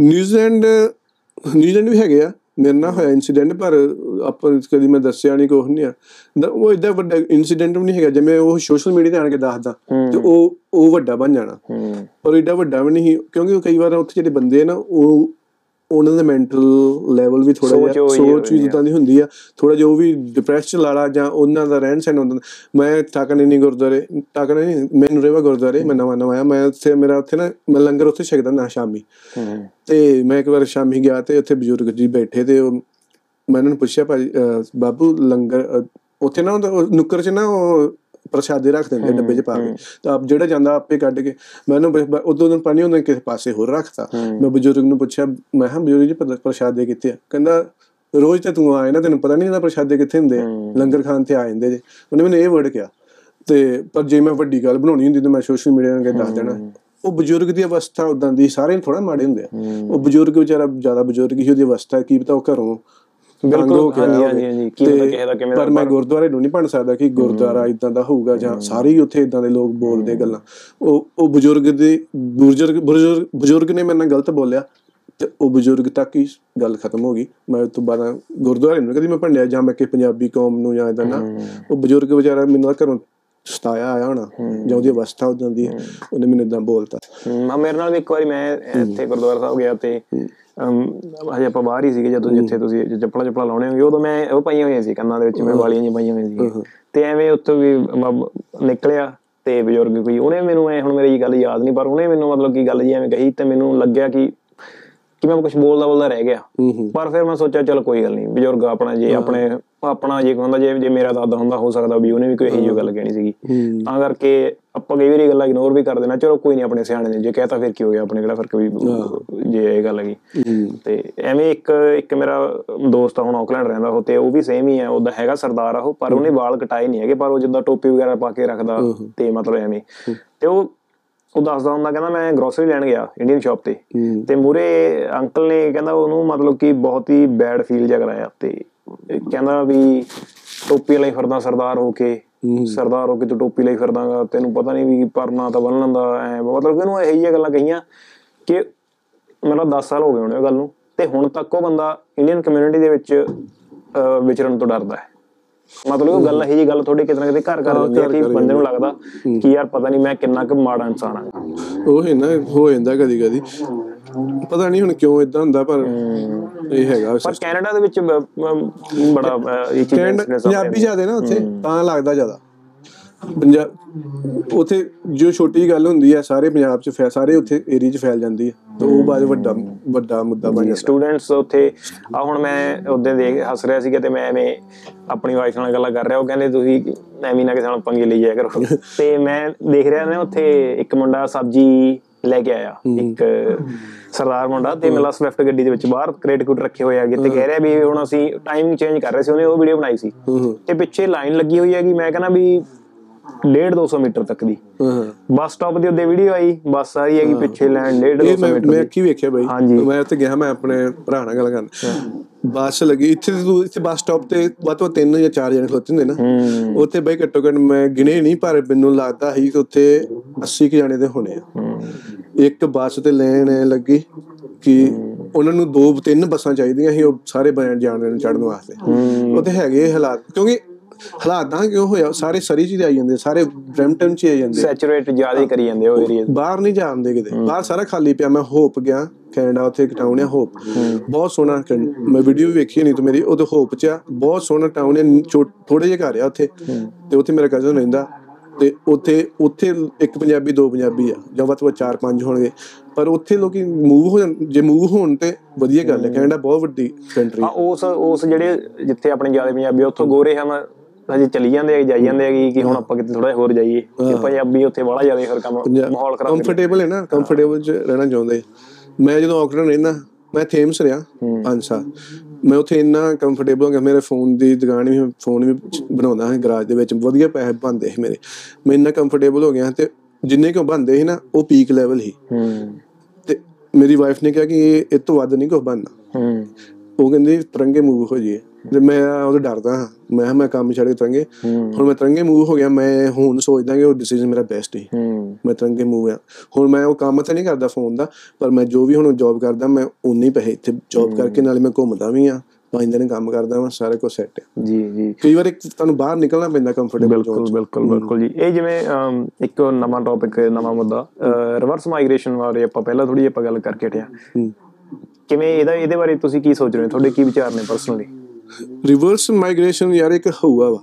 ਨਿਊਜ਼ੀਲੈਂਡ ਨਿਊਜ਼ੀਲੈਂਡ ਵੀ ਹੈਗੇ ਆ ਮੇਰੇ ਨਾਲ ਹੋਇਆ ਇਨਸੀਡੈਂਟ ਪਰ ਆਪਾਂ ਕਦੀ ਮੈਂ ਦੱਸਿਆ ਨਹੀਂ ਕੁਛ ਨਹੀਂ ਆ। ਉਹ ਇਦਾਂ ਵੱਡਾ ਇਨਸੀਡੈਂਟ ਵੀ ਨਹੀਂ ਹੈਗਾ ਜਿਵੇਂ ਉਹ ਸੋਸ਼ਲ ਮੀਡੀਆ ਤੇ ਆਣ ਕੇ ਦੱਸਦਾ ਤੇ ਉਹ ਉਹ ਵੱਡਾ ਬਣ ਜਾਣਾ। ਪਰ ਏਡਾ ਵੱਡਾ ਵੀ ਨਹੀਂ ਕਿਉਂਕਿ ਕਈ ਵਾਰ ਉੱਥੇ ਜਿਹੜੇ ਬੰਦੇ ਆ ਨਾ ਉਹ ਉਹਨਾਂ ਦਾ ਮੈਂਟਲ ਲੈਵਲ ਵੀ ਥੋੜਾ ਜਿਹਾ ਸੋਚ ਵੀ। ਜਿੱਦਾਂ ਦੀ ਹੁੰਦੀ ਆ ਥੋੜਾ ਜਿਹਾ ਉਹ ਵੀ ਡਿਪਰੈਸ ਚ ਲਾਲਾ ਜਾਂ ਉਹਨਾਂ ਦਾ ਰਹਿਣ ਸਹਿਣ ਹੁੰਦਾ। ਮੈਂ ਟਾਕਨੇ ਨਹੀਂ ਗੁਰਦੁਆਰੇ ਟਾਕਨੇ ਨਹੀਂ ਮੈਂ ਨਰੇਵਾ ਗੁਰਦੁਆਰੇ ਮੈਂ ਨਵਾਂ ਨਵਾਂ ਆਇਆ। ਮੈਂ ਉੱਥੇ ਮੇਰਾ ਉੱਥੇ ਨਾ ਮੈਂ ਲੰਗਰ ਉੱਥੇ ਛਕਦਾ ਨਾ ਸ਼ਾਮੀ। ਤੇ ਮੈਂ ਇੱਕ ਵਾਰ ਸ਼ਾਮੀ ਗਿਆ ਤੇ ਉੱਥੇ ਬਜ਼ੁਰਗ ਜੀ ਬੈਠੇ ਤੇ ਉਹ ਮੈਂ ਉਹਨਾਂ ਨੂੰ ਪੁੱਛਿਆ ਅਹ ਬਾਬੂ ਲੰਗਰ ਉੱਥੇ ਨਾ ਨੁੱਕਰ 'ਚ ਨਾ ਉਹ ਪ੍ਰਸ਼ਾਦੇ ਰੱਖ ਦਿੰਦੇ ਡੱਬੇ 'ਚ ਪਾ ਕੇ। ਤਾਂ ਆਪ ਜਿਹੜਾ ਜਾਂਦਾ ਆਪੇ ਕੱਢ ਕੇ ਮੈਂ ਉਹਨੂੰ ਉਦੋਂ ਦਿਨ ਪਾਣੀ ਉਹਨੇ ਕਿਸੇ ਪਾਸੇ ਹੋਰ ਰੱਖਤਾ। ਮੈਂ ਬਜ਼ੁਰਗ ਨੂੰ ਪੁੱਛਿਆ ਮੈਂ ਹਾਂ ਬਜ਼ੁਰਗ ਜੀ ਪ੍ਰ- ਪ੍ਰਸ਼ਾਦੇ ਕਿੱਥੇ ਆ? ਕਹਿੰਦਾ ਰੋਜ਼ ਤੇ ਤੂੰ ਆਏ ਨਾ ਤੈਨੂੰ ਪਤਾ ਨਹੀਂ ਇਹਦਾ ਪ੍ਰਸ਼ਾਦੇ ਕਿੱਥੇ ਹੁੰਦੇ ਲੰਗਰ ਖਾਣ ਤੇ ਆ ਜਾਂਦੇ ਜੇ। ਉਹਨੇ ਮੈਨੂੰ ਇਹ ਵਰਡ ਕਿਹਾ। ਤੇ ਪਰ ਜੇ ਮੈਂ ਵੱਡੀ ਗੱਲ ਬਣਾਉਣੀ ਹੁੰਦੀ ਤਾਂ ਮੈਂ ਸੋਸ਼ਲ ਮੀਡੀਆ ਨੂੰ ਦੱਸ ਦੇਣਾ। ਉਹ ਬਜ਼ੁਰਗ ਦੀ ਅਵਸਥਾ ਉਦਾਂ ਦੀ ਸਾਰੇ ਥੋੜਾ ਮਾੜੇ ਹੁੰਦੇ ਆ। ਉਹ ਬਜ਼ੁਰਗ ਵਿਚਾਰਾ ਜ਼ਿਆਦਾ ਬਜ਼ੁਰਗ ਹੀ ਉਹਦੀ ਅਵਸਥਾ ਕੀ ਪਤਾ ਉਹ ਘਰੋਂ ਬਿਲਕੁਲ, ਹਾਂਜੀ, ਹਾਂਜੀ। ਹਾਂਜੀ, ਕੀ ਪਤਾ ਕਿਸੇ ਦਾ ਕਿਵੇਂ ਪਰ ਮੈਂ ਗੁਰਦੁਆਰੇ ਨੂੰ ਨਹੀਂ ਬਣ ਸਕਦਾ ਕਿ ਗੁਰਦੁਆਰਾ ਇਦਾਂ ਦਾ ਹੋਊਗਾ ਜਾਂ ਸਾਰੇ ਹੀ ਉੱਥੇ ਇਦਾਂ ਦੇ ਲੋਕ ਬੋਲਦੇ ਗੱਲਾਂ। ਉਹ ਉਹ ਬਜ਼ੁਰਗ ਦੇ ਬਜ਼ੁਰਗ ਬਜ਼ੁਰਗ ਨੇ ਮੇਰੇ ਨਾਲ ਗਲਤ ਬੋਲਿਆ ਤੇ ਉਹ ਬਜ਼ੁਰਗ ਤੱਕ ਹੀ ਗੱਲ ਖਤਮ ਹੋ ਗਈ। ਮੈਂ ਉਸ ਤੋਂ ਬਾਅਦ ਗੁਰਦੁਆਰੇ ਨੂੰ ਕਦੀ ਮੈਂ ਭੰਡਿਆ ਜਾਂ ਮੈਂ ਕਿ ਪੰਜਾਬੀ ਕੌਮ ਨੂੰ ਜਾਂ ਇਦਾਂ ਨਾ। ਉਹ ਬਜ਼ੁਰਗ ਵਿਚਾਰਾ ਮੈਨੂੰ ਘਰੋਂ ਸਤਾਇਆ ਆਇਆ ਹੋਣਾ ਜਾਂ ਉਹਦੀ ਅਵਸਥਾ ਉਦਾਂ ਦੀ ਉਹਨੇ ਮੈਨੂੰ ਇਦਾਂ ਬੋਲਤਾ। ਹਾਂ। ਮੇਰੇ ਨਾਲ ਵੀ ਇੱਕ ਵਾਰੀ ਮੈਂ ਇੱਥੇ ਗੁਰਦੁਆਰਾ ਸਾਹਿਬ ਗਿਆ ਤੇ ਹਜੇ ਆਪਾਂ ਬਾਹਰ ਹੀ ਸੀਗੇ ਜਦੋਂ ਜਿੱਥੇ ਤੁਸੀਂ ਚੱਪਲਾਂ ਚੱਪਲਾਂ ਲਾਉਣੇ ਹੋਗੇ ਉਦੋਂ ਮੈਂ ਉਹ ਪਾਈਆਂ ਹੋਈਆਂ ਸੀ ਕੰਨਾਂ ਦੇ ਵਿੱਚ ਮੈਂ ਵਾਲੀਆਂ ਜਿਹੀਆਂ ਪਾਈਆਂ ਹੋਈਆਂ ਸੀ। ਤੇ ਐਵੇਂ ਉੱਥੋਂ ਵੀ ਮ- ਨਿਕਲਿਆ ਤੇ ਬਜ਼ੁਰਗ ਕੋਈ ਉਹਨੇ ਮੈਨੂੰ ਐ ਹੁਣ ਮੇਰੀ ਗੱਲ ਯਾਦ ਨਹੀਂ ਪਰ ਉਹਨੇ ਮੈਨੂੰ ਮਤਲਬ ਕੀ ਗੱਲ ਜੀ ਐਵੇਂ ਕਹੀ ਤੇ ਮੈਨੂੰ ਲੱਗਿਆ ਕਿ ਕਿ ਮੈਂ ਕੁਝ ਬੋਲਦਾ ਬੋਲਦਾ ਰਹਿ ਗਿਆ। ਪਰ ਫਿਰ ਮੈਂ ਸੋਚਿਆ ਚਲ ਕੋਈ ਗੱਲ ਨਹੀਂ ਬਜ਼ੁਰਗ ਆਪਣਾ ਜੇ ਆਪਣੇ ਆਪਣਾ ਜੇ ਹੁੰਦਾ ਜੇ ਜੇ ਮੇਰਾ ਦਾਦਾ ਹੁੰਦਾ ਹੋ ਸਕਦਾ ਵੀ ਉਹਨੇ ਵੀ ਕੋਈ ਇਹੋ ਜਿਹੀ ਗੱਲ ਕਹਿਣੀ ਸੀਗੀ। ਤਾਂ ਕਰਕੇ ਆਪਾਂ ਕਈ ਵਾਰੀ ਗੱਲਾਂ ਇਗਨੋਰ ਵੀ ਕਰ ਦੇਣਾ ਚਲੋ ਕੋਈ ਨਹੀਂ ਆਪਣੇ ਸਿਆਣੇ ਨੇ ਜੇ ਕਹਤਾ ਫਿਰ ਕੀ ਹੋ ਗਿਆ ਆਪਣੇ ਕਿਹੜਾ ਫ਼ਰਕ ਵੀ ਜੇ ਇਹ ਗੱਲ ਹੈਗੀ। ਤੇ ਐਵੇਂ ਇੱਕ ਇੱਕ ਮੇਰਾ ਦੋਸਤ ਆ ਹੁਣ ਆਕਲੈਂਡ ਰਹਿੰਦਾ ਉਹ ਤੇ ਉਹ ਵੀ ਸੇਮ ਹੀ ਹੈ ਉਹਦਾ ਹੈਗਾ ਸਰਦਾਰ ਆ ਉਹ ਪਰ ਉਹਨੇ ਵਾਲ ਕਟਾਏ ਨਹੀਂ ਹੈਗੇ ਪਰ ਉਹ ਜਿੱਦਾਂ ਟੋਪੀ ਵਗੈਰਾ ਪਾ ਕੇ ਰੱਖਦਾ ਤੇ ਮਤਲਬ ਐਵੇਂ। ਤੇ ਉਹ ਉਹ ਦੱਸਦਾ ਹੁੰਦਾ ਕਹਿੰਦਾ ਮੈਂ ਗਰੋਸਰੀ ਲੈਣ ਗਿਆ ਇੰਡੀਅਨ ਸ਼ਾਪ ਤੇ। ਤੇ ਮੂਰੇ ਅੰਕਲ ਨੇ ਕਹਿੰਦਾ ਉਹਨੂੰ ਮਤਲਬ ਕਿ ਬਹੁਤ ਹੀ ਬੈਡ ਫੀਲ ਜਿਹਾ ਕਰਾਇਆ ਤੇ ਕਹਿੰਦਾ ਵੀ ਟੋਪੀ ਲਈ ਫਿਰਦਾ ਸਰਦਾਰ ਹੋ ਕੇ। ਸਰਦਾਰ ਹੋ ਕੇ ਤੂੰ ਟੋਪੀ ਲਈ ਫਿਰਦਾਗਾ ਤੈਨੂੰ ਪਤਾ ਨਹੀਂ ਵੀ ਪਰਨਾ ਤਾਂ ਬੰਨ ਲੈਂਦਾ ਐ ਮਤਲਬ ਕਿ ਉਹਨੂੰ ਇਹੋ ਜਿਹੀਆਂ ਗੱਲਾਂ ਕਹੀਆਂ ਕਿ ਮੈਨੂੰ 10 ਸਾਲ ਹੋ ਗਏ ਹੋਣੇ ਉਹ ਗੱਲ ਨੂੰ। ਤੇ ਹੁਣ ਤੱਕ ਉਹ ਬੰਦਾ ਇੰਡੀਅਨ ਕਮਿਊਨਿਟੀ ਦੇ ਵਿੱਚ ਵਿਚਰਨ ਤੋਂ ਡਰਦਾ ਹੈ। ਮਤਲਬ ਉਹ ਗੱਲ ਇਹੋ ਜਿਹੀ ਗੱਲ ਥੋੜੀ ਕਿਤੇ ਨਾ ਕਿਤੇ ਘਰ ਕਰ ਦਿੰਦੀ ਹੈ ਕਿ ਬੰਦੇ ਨੂੰ ਲੱਗਦਾ ਕਿ ਯਾਰ ਪਤਾ ਨਹੀਂ ਮੈਂ ਕਿੰਨਾ ਕੁ ਮਾੜਾ ਇਨਸਾਨ ਆ ਉਹ ਹੈ ਨਾ ਹੋ ਜਾਂਦਾ ਕਦੀ ਕਦੀ। ਪਤਾ ਨਹੀਂ ਹੁਣ ਕਿਉਂ ਇਦਾਂ ਹੁੰਦਾ ਪਰ ਇਹ ਹੈਗਾ। ਪਰ ਕੈਨੇਡਾ ਦੇ ਵਿੱਚ ਬੜਾ ਇਹ ਚੀਜ਼ ਪੰਜਾਬੀ ਜ਼ਿਆਦੇ ਨਾ ਉੱਥੇ ਤਾਂ ਲੱਗਦਾ ਜ਼ਿਆਦਾ। ਪੰਜਾਬ ਉੱਥੇ ਜੋ ਛੋਟੀ ਗੱਲ ਹੁੰਦੀ ਹੈ ਸਾਰੇ ਪੰਜਾਬ ਚ ਫੈ ਸਾਰੇ ਉੱਥੇ ਏਰੀਆ ਚ ਫੈਲ ਜਾਂਦੀ ਹੈ। ਤੇ ਉਹ ਬਾਅਦ ਵੱਡਾ ਵੱਡਾ ਮੁੱਦਾ ਬਣ ਜਾਂਦਾ। ਸਟੂਡੈਂਟਸ ਉੱਥੇ ਆ ਹੁਣ ਮੈਂ ਉਹਦੇ ਦੇਖ ਹੱਸ ਰਿਹਾ ਸੀਗਾ ਤੇ ਮੈਂ ਐਵੇਂ ਆਪਣੀ ਵਾਈਫ ਨਾਲ ਗੱਲਾਂ ਕਰ ਰਿਹਾ ਉਹ ਕਹਿੰਦੇ ਤੁਸੀਂ ਐਵੇਂ ਨਾ ਕਿਸੇ ਨਾਲ ਪੰਗੇ ਲਈ ਜਾਇਆ ਕਰੋ। ਤੇ ਮੈਂ ਦੇਖ ਰਿਹਾ ਨਾ ਉੱਥੇ ਇੱਕ ਮੁੰਡਾ ਸਬਜ਼ੀ ਲੈ ਕੇ ਆਇਆ ਇੱਕ ਸਰਦਾਰ ਮੁੰਡਾ ਤੇ ਮੇਲਾ ਸਵਿਫਟ ਗੱਡੀ ਦੇ ਵਿੱਚ ਬਾਹਰ ਕ੍ਰੇਟ ਕੂਟ ਰੱਖੇ ਹੋਏ ਹੈਗੇ ਤੇ ਕਹਿ ਰਿਹਾ ਵੀ ਹੁਣ ਅਸੀਂ ਟਾਈਮਿੰਗ ਚੇਂਜ ਕਰ ਰਹੇ ਸੀ ਉਹਨੇ ਉਹ ਵੀਡੀਓ ਬਣਾਈ ਸੀ। ਤੇ ਪਿੱਛੇ ਲਾਈਨ ਲੱਗੀ ਹੋਈ ਹੈਗੀ ਮੈਂ ਕਹਿੰਦਾ ਵੀ 1.5 200 ਮੀਟਰ ਤੱਕ ਦੀ। ਬੱਸ ਸਟਾਪ ਦੇ ਉੱਤੇ ਵੀਡੀਓ ਆਈ ਬੱਸ ਸਾਰੀ ਹੈਗੀ ਪਿੱਛੇ ਲੈਣ 1.5 ਇਹ 200 ਮੈਂ ਮੀਟਰ ਮੈਂ ਅੱਖੀ ਵੇਖਿਆ ਬਾਈ। ਮੈਂ ਉੱਥੇ ਗਿਆ ਮੈਂ ਆਪਣੇ ਭਰਾ ਨਾਲ ਗੱਲ ਕਰਨ। ਬੱਸ ਲੱਗੀ ਇੱਥੇ ਤੇ ਇੱਥੇ ਬੱਸ ਸਟਾਪ ਤੇ ਵੱਧ ਤੋਂ ਤਿੰਨ ਜਾਂ ਚਾਰ ਜਣੇ ਖਲੋਤੇ ਹੁੰਦੇ ਨਾ। ਉੱਥੇ ਬਾਈ ਘੱਟੋ ਘੱਟ ਮੈਂ ਗਿਣੇ ਨਹੀਂ ਪਰ ਮੈਨੂੰ ਲੱਗਦਾ ਸੀ ਕਿ ਉੱਥੇ 80 ਕੁ ਜਾਣੇ ਦੇ ਹੋਣੇ ਆ। ਇੱਕ ਬੱਸ ਤੇ ਲੈਣ ਲੱਗੀ ਕਿ ਉਹਨਾਂ ਨੂੰ ਦੋ ਤਿੰਨ ਬੱਸਾਂ ਚਾਹੀਦੀਆਂ ਸੀ ਉਹ ਸਾਰੇ ਬੈਣ ਜਾਣ ਨੂੰ ਚੜਨ ਵਾਸਤੇ। ਉੱਥੇ ਹੈਗੇ ਹਾਲਾਤ ਕਿਉਂਕਿ ਹਾਲਾਤ ਤਾਂ ਕਿਉਂ ਹੋਇਆ? ਸਾਰੇ ਸਰੀ ਚ ਹੀ ਆਈ ਜਾਂਦੇ ਸਾਰੇ ਬ੍ਰੈਂਪਟਨ ਚ ਹੀ ਆਈ ਜਾਂਦੇ। ਸੈਚੂਰੇਟ ਜ਼ਿਆਦਾ ਕਰੀ ਜਾਂਦੇ ਉਹ ਏਰੀਆ ਬਾਹਰ ਨਹੀਂ ਜਾਂਦੇ ਕਿਤੇ। ਬਾਹਰ ਸਾਰਾ ਖਾਲੀ ਪਿਆ ਮੈਂ ਹੋਪ ਗਿਆ ਕੈਨੇਡਾ ਉੱਥੇ ਇੱਕ ਟਾਊਨ ਹੈ ਹੋਪ। ਬਹੁਤ ਸੋਹਣਾ ਮੈਂ ਵੀਡੀਓ ਵੀ ਵੇਖੀ ਨਹੀਂ ਤੇ ਮੇਰੀ ਉਹ ਤੇ ਹੋਪ ਚ ਆ। ਬਹੁਤ ਸੋਹਣਾ ਟਾਊਨ ਹੈ ਥੋੜੇ ਜਿਹੇ ਘਰ ਆ ਉੱਥੇ। ਤੇ ਉੱਥੇ ਮੇਰਾ ਕਜ਼ਨ ਰਹਿੰਦਾ। ਤੇ ਉੱਥੇ ਉੱਥੇ ਇੱਕ ਪੰਜਾਬੀ ਦੋ ਪੰਜਾਬੀ ਆ। ਜਾਂ ਵੱਧ ਤੋਂ ਚਾਰ ਪੰਜ ਹੋਣਗੇ। ਪਰ ਉੱਥੇ ਲੋਕੀ ਮੂਵ ਹੋ ਜਾਣ ਜੇ ਮੂਵ ਹੋਣ ਤੇ ਵਧੀਆ ਗੱਲ ਹੈ। ਕੈਨੇਡਾ ਬਹੁਤ ਵੱਡੀ ਕੰਟਰੀ ਹਾਂ ਉਸ ਉਸ ਜਿਹੜੇ ਜਿੱਥੇ ਆਪਣੇ ਜ਼ਿਆਦਾ ਪੰਜਾਬੀ ਆ, ਉੱਥੋਂ ਗੋਰੇ ਹਨ ਹਜੇ ਚਲੀ ਜਾਂਦੇ ਆ ਜਾਈ ਜਾਂਦੇ ਆ ਕਿ ਹੁਣ ਆਪਾਂ ਕਿਤੇ ਥੋੜਾ ਹੋਰ ਜਾਈਏ। ਕਿ ਪੰਜਾਬੀ ਉੱਥੇ ਬੜਾ ਜ਼ਿਆਦਾ ਫਿਰ ਕੰਮ ਮਾਹੌਲ ਖਰਾਬ ਕੰਫਰਟੇਬਲ ਹੈ ਨਾ ਕੰਫਰਟੇਬਲ ਚ ਰਹਿਣਾ ਚਾਹੁੰਦੇ। ਮੈਂ ਜਦੋਂ ਆਕਲੈਂਡ ਰਹਿਣਾ ਮੈਂ ਥੇਮਸ ਰਿਹਾ ਪੰਜ ਸਾਲ। ਮੈਂ ਉੱਥੇ ਇੰਨਾ ਕੰਫਰਟੇਬਲ ਹੋ ਗਿਆ ਮੇਰੇ ਫੋਨ ਦੀ ਦੁਕਾਨ ਵੀ ਫੋਨ ਵੀ ਬਣਾਉਂਦਾ ਹਾਂ ਗਰਾਜ ਦੇ ਵਿੱਚ। ਵਧੀਆ ਪੈਸੇ ਬਣਦੇ ਸੀ ਮੇਰੇ। ਮੈਂ ਇੰਨਾ ਕੰਫਰਟੇਬਲ ਹੋ ਗਿਆ ਤੇ ਜਿੰਨੇ ਕੁ ਬਣਦੇ ਸੀ ਨਾ ਉਹ ਪੀਕ ਲੈਵਲ ਸੀ। ਤੇ ਮੇਰੀ ਵਾਈਫ ਨੇ ਕਿਹਾ ਕਿ ਇਹ ਤੋਂ ਵੱਧ ਨਹੀਂ ਕੁਝ ਬਣਨਾ। ਹੂੰ। ਉਹ ਕਹਿੰਦੀ ਤਰੰਗੇ ਮੂਵ ਹੋ ਜਾਈਏ। ਤੇ ਮੈਂ ਉਹਦੇ ਡਰਦਾ ਹਾਂ। ਮੈਂ ਮੈਂ ਕੰਮ ਛੱਡ ਕੇ ਤਰੰਗੇ। ਹੁਣ ਮੈਂ ਤਰੰਗੇ ਮੂਵ ਹੋ ਗਿਆ। ਮੈਂ ਹੁਣ ਸੋਚਦਾ ਕਿ ਉਹ ਡਿਸੀਜਨ ਮੇਰਾ ਬੈਸਟ ਹੀ। ਮੈਂ ਤਰੰਗੇ ਮੂਵ ਆ ਹੁਣ ਮੈਂ ਉਹ ਕੰਮ ਤਾਂ ਨਹੀਂ ਕਰਦਾ ਫੋਨ ਦਾ ਪਰ ਮੈਂ ਜੋ ਵੀ ਹੁਣ ਜੌਬ ਕਰਦਾ ਮੈਂ ਉਨੇ ਹੀ ਪੈਸੇ ਇੱਥੇ ਜੌਬ ਕਰਕੇ ਨਾਲੇ ਮੈਂ ਘੁੰਮਦਾ ਵੀ ਆ ਪੰਜ ਦਿਨ ਕੰਮ ਕਰਦਾ ਮੈਂ ਸਾਰਾ ਕੁਝ ਸੈੱਟ ਹੈ ਜੀ ਜੀ। ਕਈ ਵਾਰ ਇੱਕ ਤੁਹਾਨੂੰ ਬਾਹਰ ਨਿਕਲਣਾ ਪੈਂਦਾ ਕੰਫਰਟੇਬਲ ਬਿਲਕੁਲ ਬਿਲਕੁਲ ਬਿਲਕੁਲ ਜੀ। ਇਹ ਜਿਵੇਂ ਇੱਕ ਨਵਾਂ ਟੌਪਿਕ ਨਵਾਂ ਮੁੱਦਾ ਰਿਵਰਸ ਮਾਈਗ੍ਰੇਸ਼ਨ ਬਾਰੇ ਆਪਾਂ ਪਹਿਲਾਂ ਥੋੜੀ ਆਪਾਂ ਗੱਲ ਕਰਕੇ ਹਟਿਆ ਕਿਵੇਂ ਇਹਦਾ ਇਹਦੇ ਬਾਰੇ ਤੁਸੀਂ ਕੀ ਸੋਚ ਰਹੇ ਹੋ? ਤੁਹਾਡੇ ਕੀ ਵਿਚਾਰ ਨੇ ਪਰਸਨਲੀ ਰਿਵਰਸ ਮਾਈਗ੍ਰੇਸ਼ਨ ਯਾਰ ਇੱਕ ਹਊਆ ਵਾ।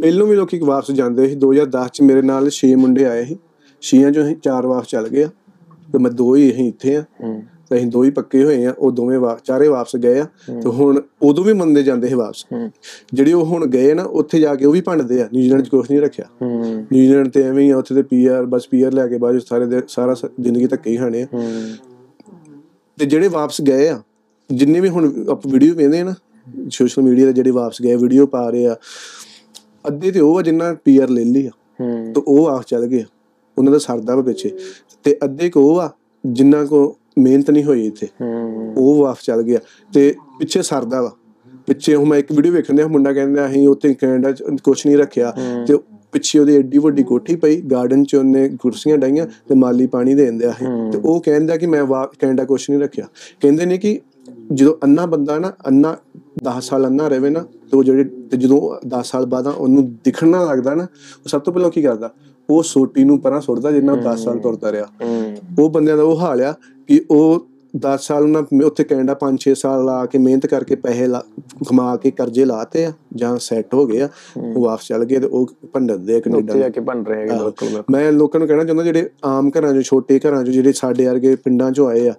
ਪਹਿਲੋਂ ਵੀ ਲੋਕੀ ਵਾਪਸ ਜਾਂਦੇ ਸੀ 2010 ਚ ਮੇਰੇ ਨਾਲ 6 ਮੁੰਡੇ ਆਏ ਸੀ। ਛੇਆਂ ਚੋਂ ਚਾਰ ਵਾਪਸ ਚੱਲ ਗਏ ਆ। ਤੇ ਮੈਂ ਦੋ ਹੀ ਅਸੀਂ ਇੱਥੇ ਆ। ਤੇ ਅਸੀਂ ਦੋ ਹੀ ਪੱਕੇ ਹੋਏ ਆ ਉਹ ਦੋਵੇਂ ਚਾਰੇ ਵਾਪਸ ਗਏ ਆ। ਤੇ ਹੁਣ ਉਦੋਂ ਵੀ ਮੰਨਦੇ ਜਾਂਦੇ ਸੀ ਵਾਪਸ। ਜਿਹੜੇ ਉਹ ਹੁਣ ਗਏ ਨਾ ਉੱਥੇ ਜਾ ਕੇ ਉਹ ਵੀ ਭੰਡਦੇ ਆ। ਨਿਊਜ਼ੀਲੈਂਡ 'ਚ ਕੁਝ ਨਹੀਂ ਰੱਖਿਆ। ਨਿਊਜ਼ੀਲੈਂਡ ਤੇ ਐਵੇਂ ਹੀ ਆ ਉੱਥੇ ਤੇ ਪੀਆਰ ਬਸ ਪੀਆਰ ਲੈ ਕੇ ਬਾਅਦ ਸਾਰੇ ਦੇ ਸਾਰਾ ਜ਼ਿੰਦਗੀ ਧੱਕੇ ਹੀ ਖਾਣੇ ਆ। ਤੇ ਜਿਹੜੇ ਵਾਪਸ ਗਏ ਆ ਜਿੰਨੇ ਵੀ ਹੁਣ ਆਪਾਂ ਵੀਡੀਓ ਵੇਖਦੇ ਆ ਨਾ ਸੋਸ਼ਲ ਮੀਡੀਆ ਤੇ ਜਿਹੜੇ ਵਾਪਸ ਗਏ ਵੀਡੀਓ ਪਾ ਰਹੇ ਆ। ਅੱਧੇ ਤੇ ਉਹ ਆ ਜਿਨ੍ਹਾਂ ਪੀਆਰ ਲੈ ਲਈ ਆ। ਹੂੰ। ਤੇ ਉਹ ਆਪ ਚੱਲ ਗਏ ਉਹਨਾਂ ਦਾ ਸਰਦਾ ਵਾ ਪਿੱਛੇ। ਤੇ ਅੱਧੇ ਕੋ ਉਹ ਆ ਜਿਨ੍ਹਾਂ ਕੋ ਮਿਹਨਤ ਨਹੀਂ ਹੋਈ ਇੱਥੇ ਹੂੰ। ਉਹ ਵਾਪਸ ਚੱਲ ਗਿਆ ਤੇ ਪਿੱਛੇ ਸਰਦਾ ਵਾ। ਪਿੱਛੇ ਹੁਣ ਮੈਂ ਇੱਕ ਵੀਡੀਓ ਵੇਖਣ ਡਿਆ ਮੁੰਡਾ ਕਹਿੰਦਾ ਅਸੀਂ ਉੱਥੇ ਕੈਨੇਡਾ ਚ ਕੁਝ ਨਹੀਂ ਰੱਖਿਆ। ਤੇ ਪਿੱਛੇ ਉਹਦੀ ਐਡੀ ਵੱਡੀ ਕੋਠੀ ਪਈ ਗਾਰਡਨ ਚ ਉਹਨੇ ਕੁਰਸੀਆਂ ਡਾਈਆਂ ਤੇ ਮਾਲੀ ਪਾਣੀ ਦੇ ਦਿੰਦਾ ਸੀ ਤੇ ਉਹ ਕਹਿੰਦਾ ਕਿ ਮੈਂ ਕੈਨੇਡਾ ਕੁਝ ਨਹੀਂ ਰੱਖਿਆ। ਕਹਿੰਦੇ ਨੇ ਕਿ ਜਦੋਂ ਅੰਨਾ ਬੰਦਾ ਨਾ ਅੰਨਾ 10 ਸਾਲ ਅੰਨਾ ਰਹੇ ਨਾ ਤੇ ਉਹ ਜਿਹੜੇ ਤੇ ਜਦੋਂ 10 ਸਾਲ ਬਾਅਦ ਉਹਨੂੰ ਦਿਖਣਾ ਲੱਗਦਾ ਨਾ ਉਹ ਸਭ ਤੋਂ ਪਹਿਲਾਂ ਕੀ ਕਰਦਾ? ਉਹ ਸੋਟੀ ਨੂੰ ਪਰਾਂ ਸੁੱਟਦਾ ਜਿੰਨਾ 10 ਸਾਲ ਤੁਰਦਾ ਰਿਹਾ। ਉਹ ਬੰਦਿਆਂ ਦਾ ਉਹ ਹਾਲ ਆ ਕਿ ਉਹ 10 ਸਾਲ ਉਹਨਾਂ ਉੱਥੇ ਕੈਨੇਡਾ 5-6 ਸਾਲ ਲਾ ਕੇ ਮਿਹਨਤ ਕਰਕੇ ਪੈਸੇ ਕਮਾ ਕੇ ਕਰਜ਼ੇ ਲਾਤੇ ਆ ਜਾਂ ਸੈੱਟ ਹੋ ਗਏ ਆ ਉਹ ਵਾਪਸ ਚੱਲ ਗਏ ਤੇ ਉਹ ਭੰਡਦੇ ਆ ਕੈਨੇਡਾ ਉੱਥੇ ਜਾ ਕੇ ਬਣ ਰਹੇ ਹੈਗੇ ਬਿਲਕੁਲ ਮੈਂ ਲੋਕਾਂ ਨੂੰ ਕਹਿਣਾ ਚਾਹੁੰਦਾ ਜਿਹੜੇ ਆਮ ਘਰਾਂ 'ਚੋਂ ਛੋਟੇ ਘਰਾਂ 'ਚੋਂ ਜਿਹੜੇ ਸਾਡੇ ਵਰਗੇ ਪਿੰਡਾਂ 'ਚੋਂ ਆਏ ਆ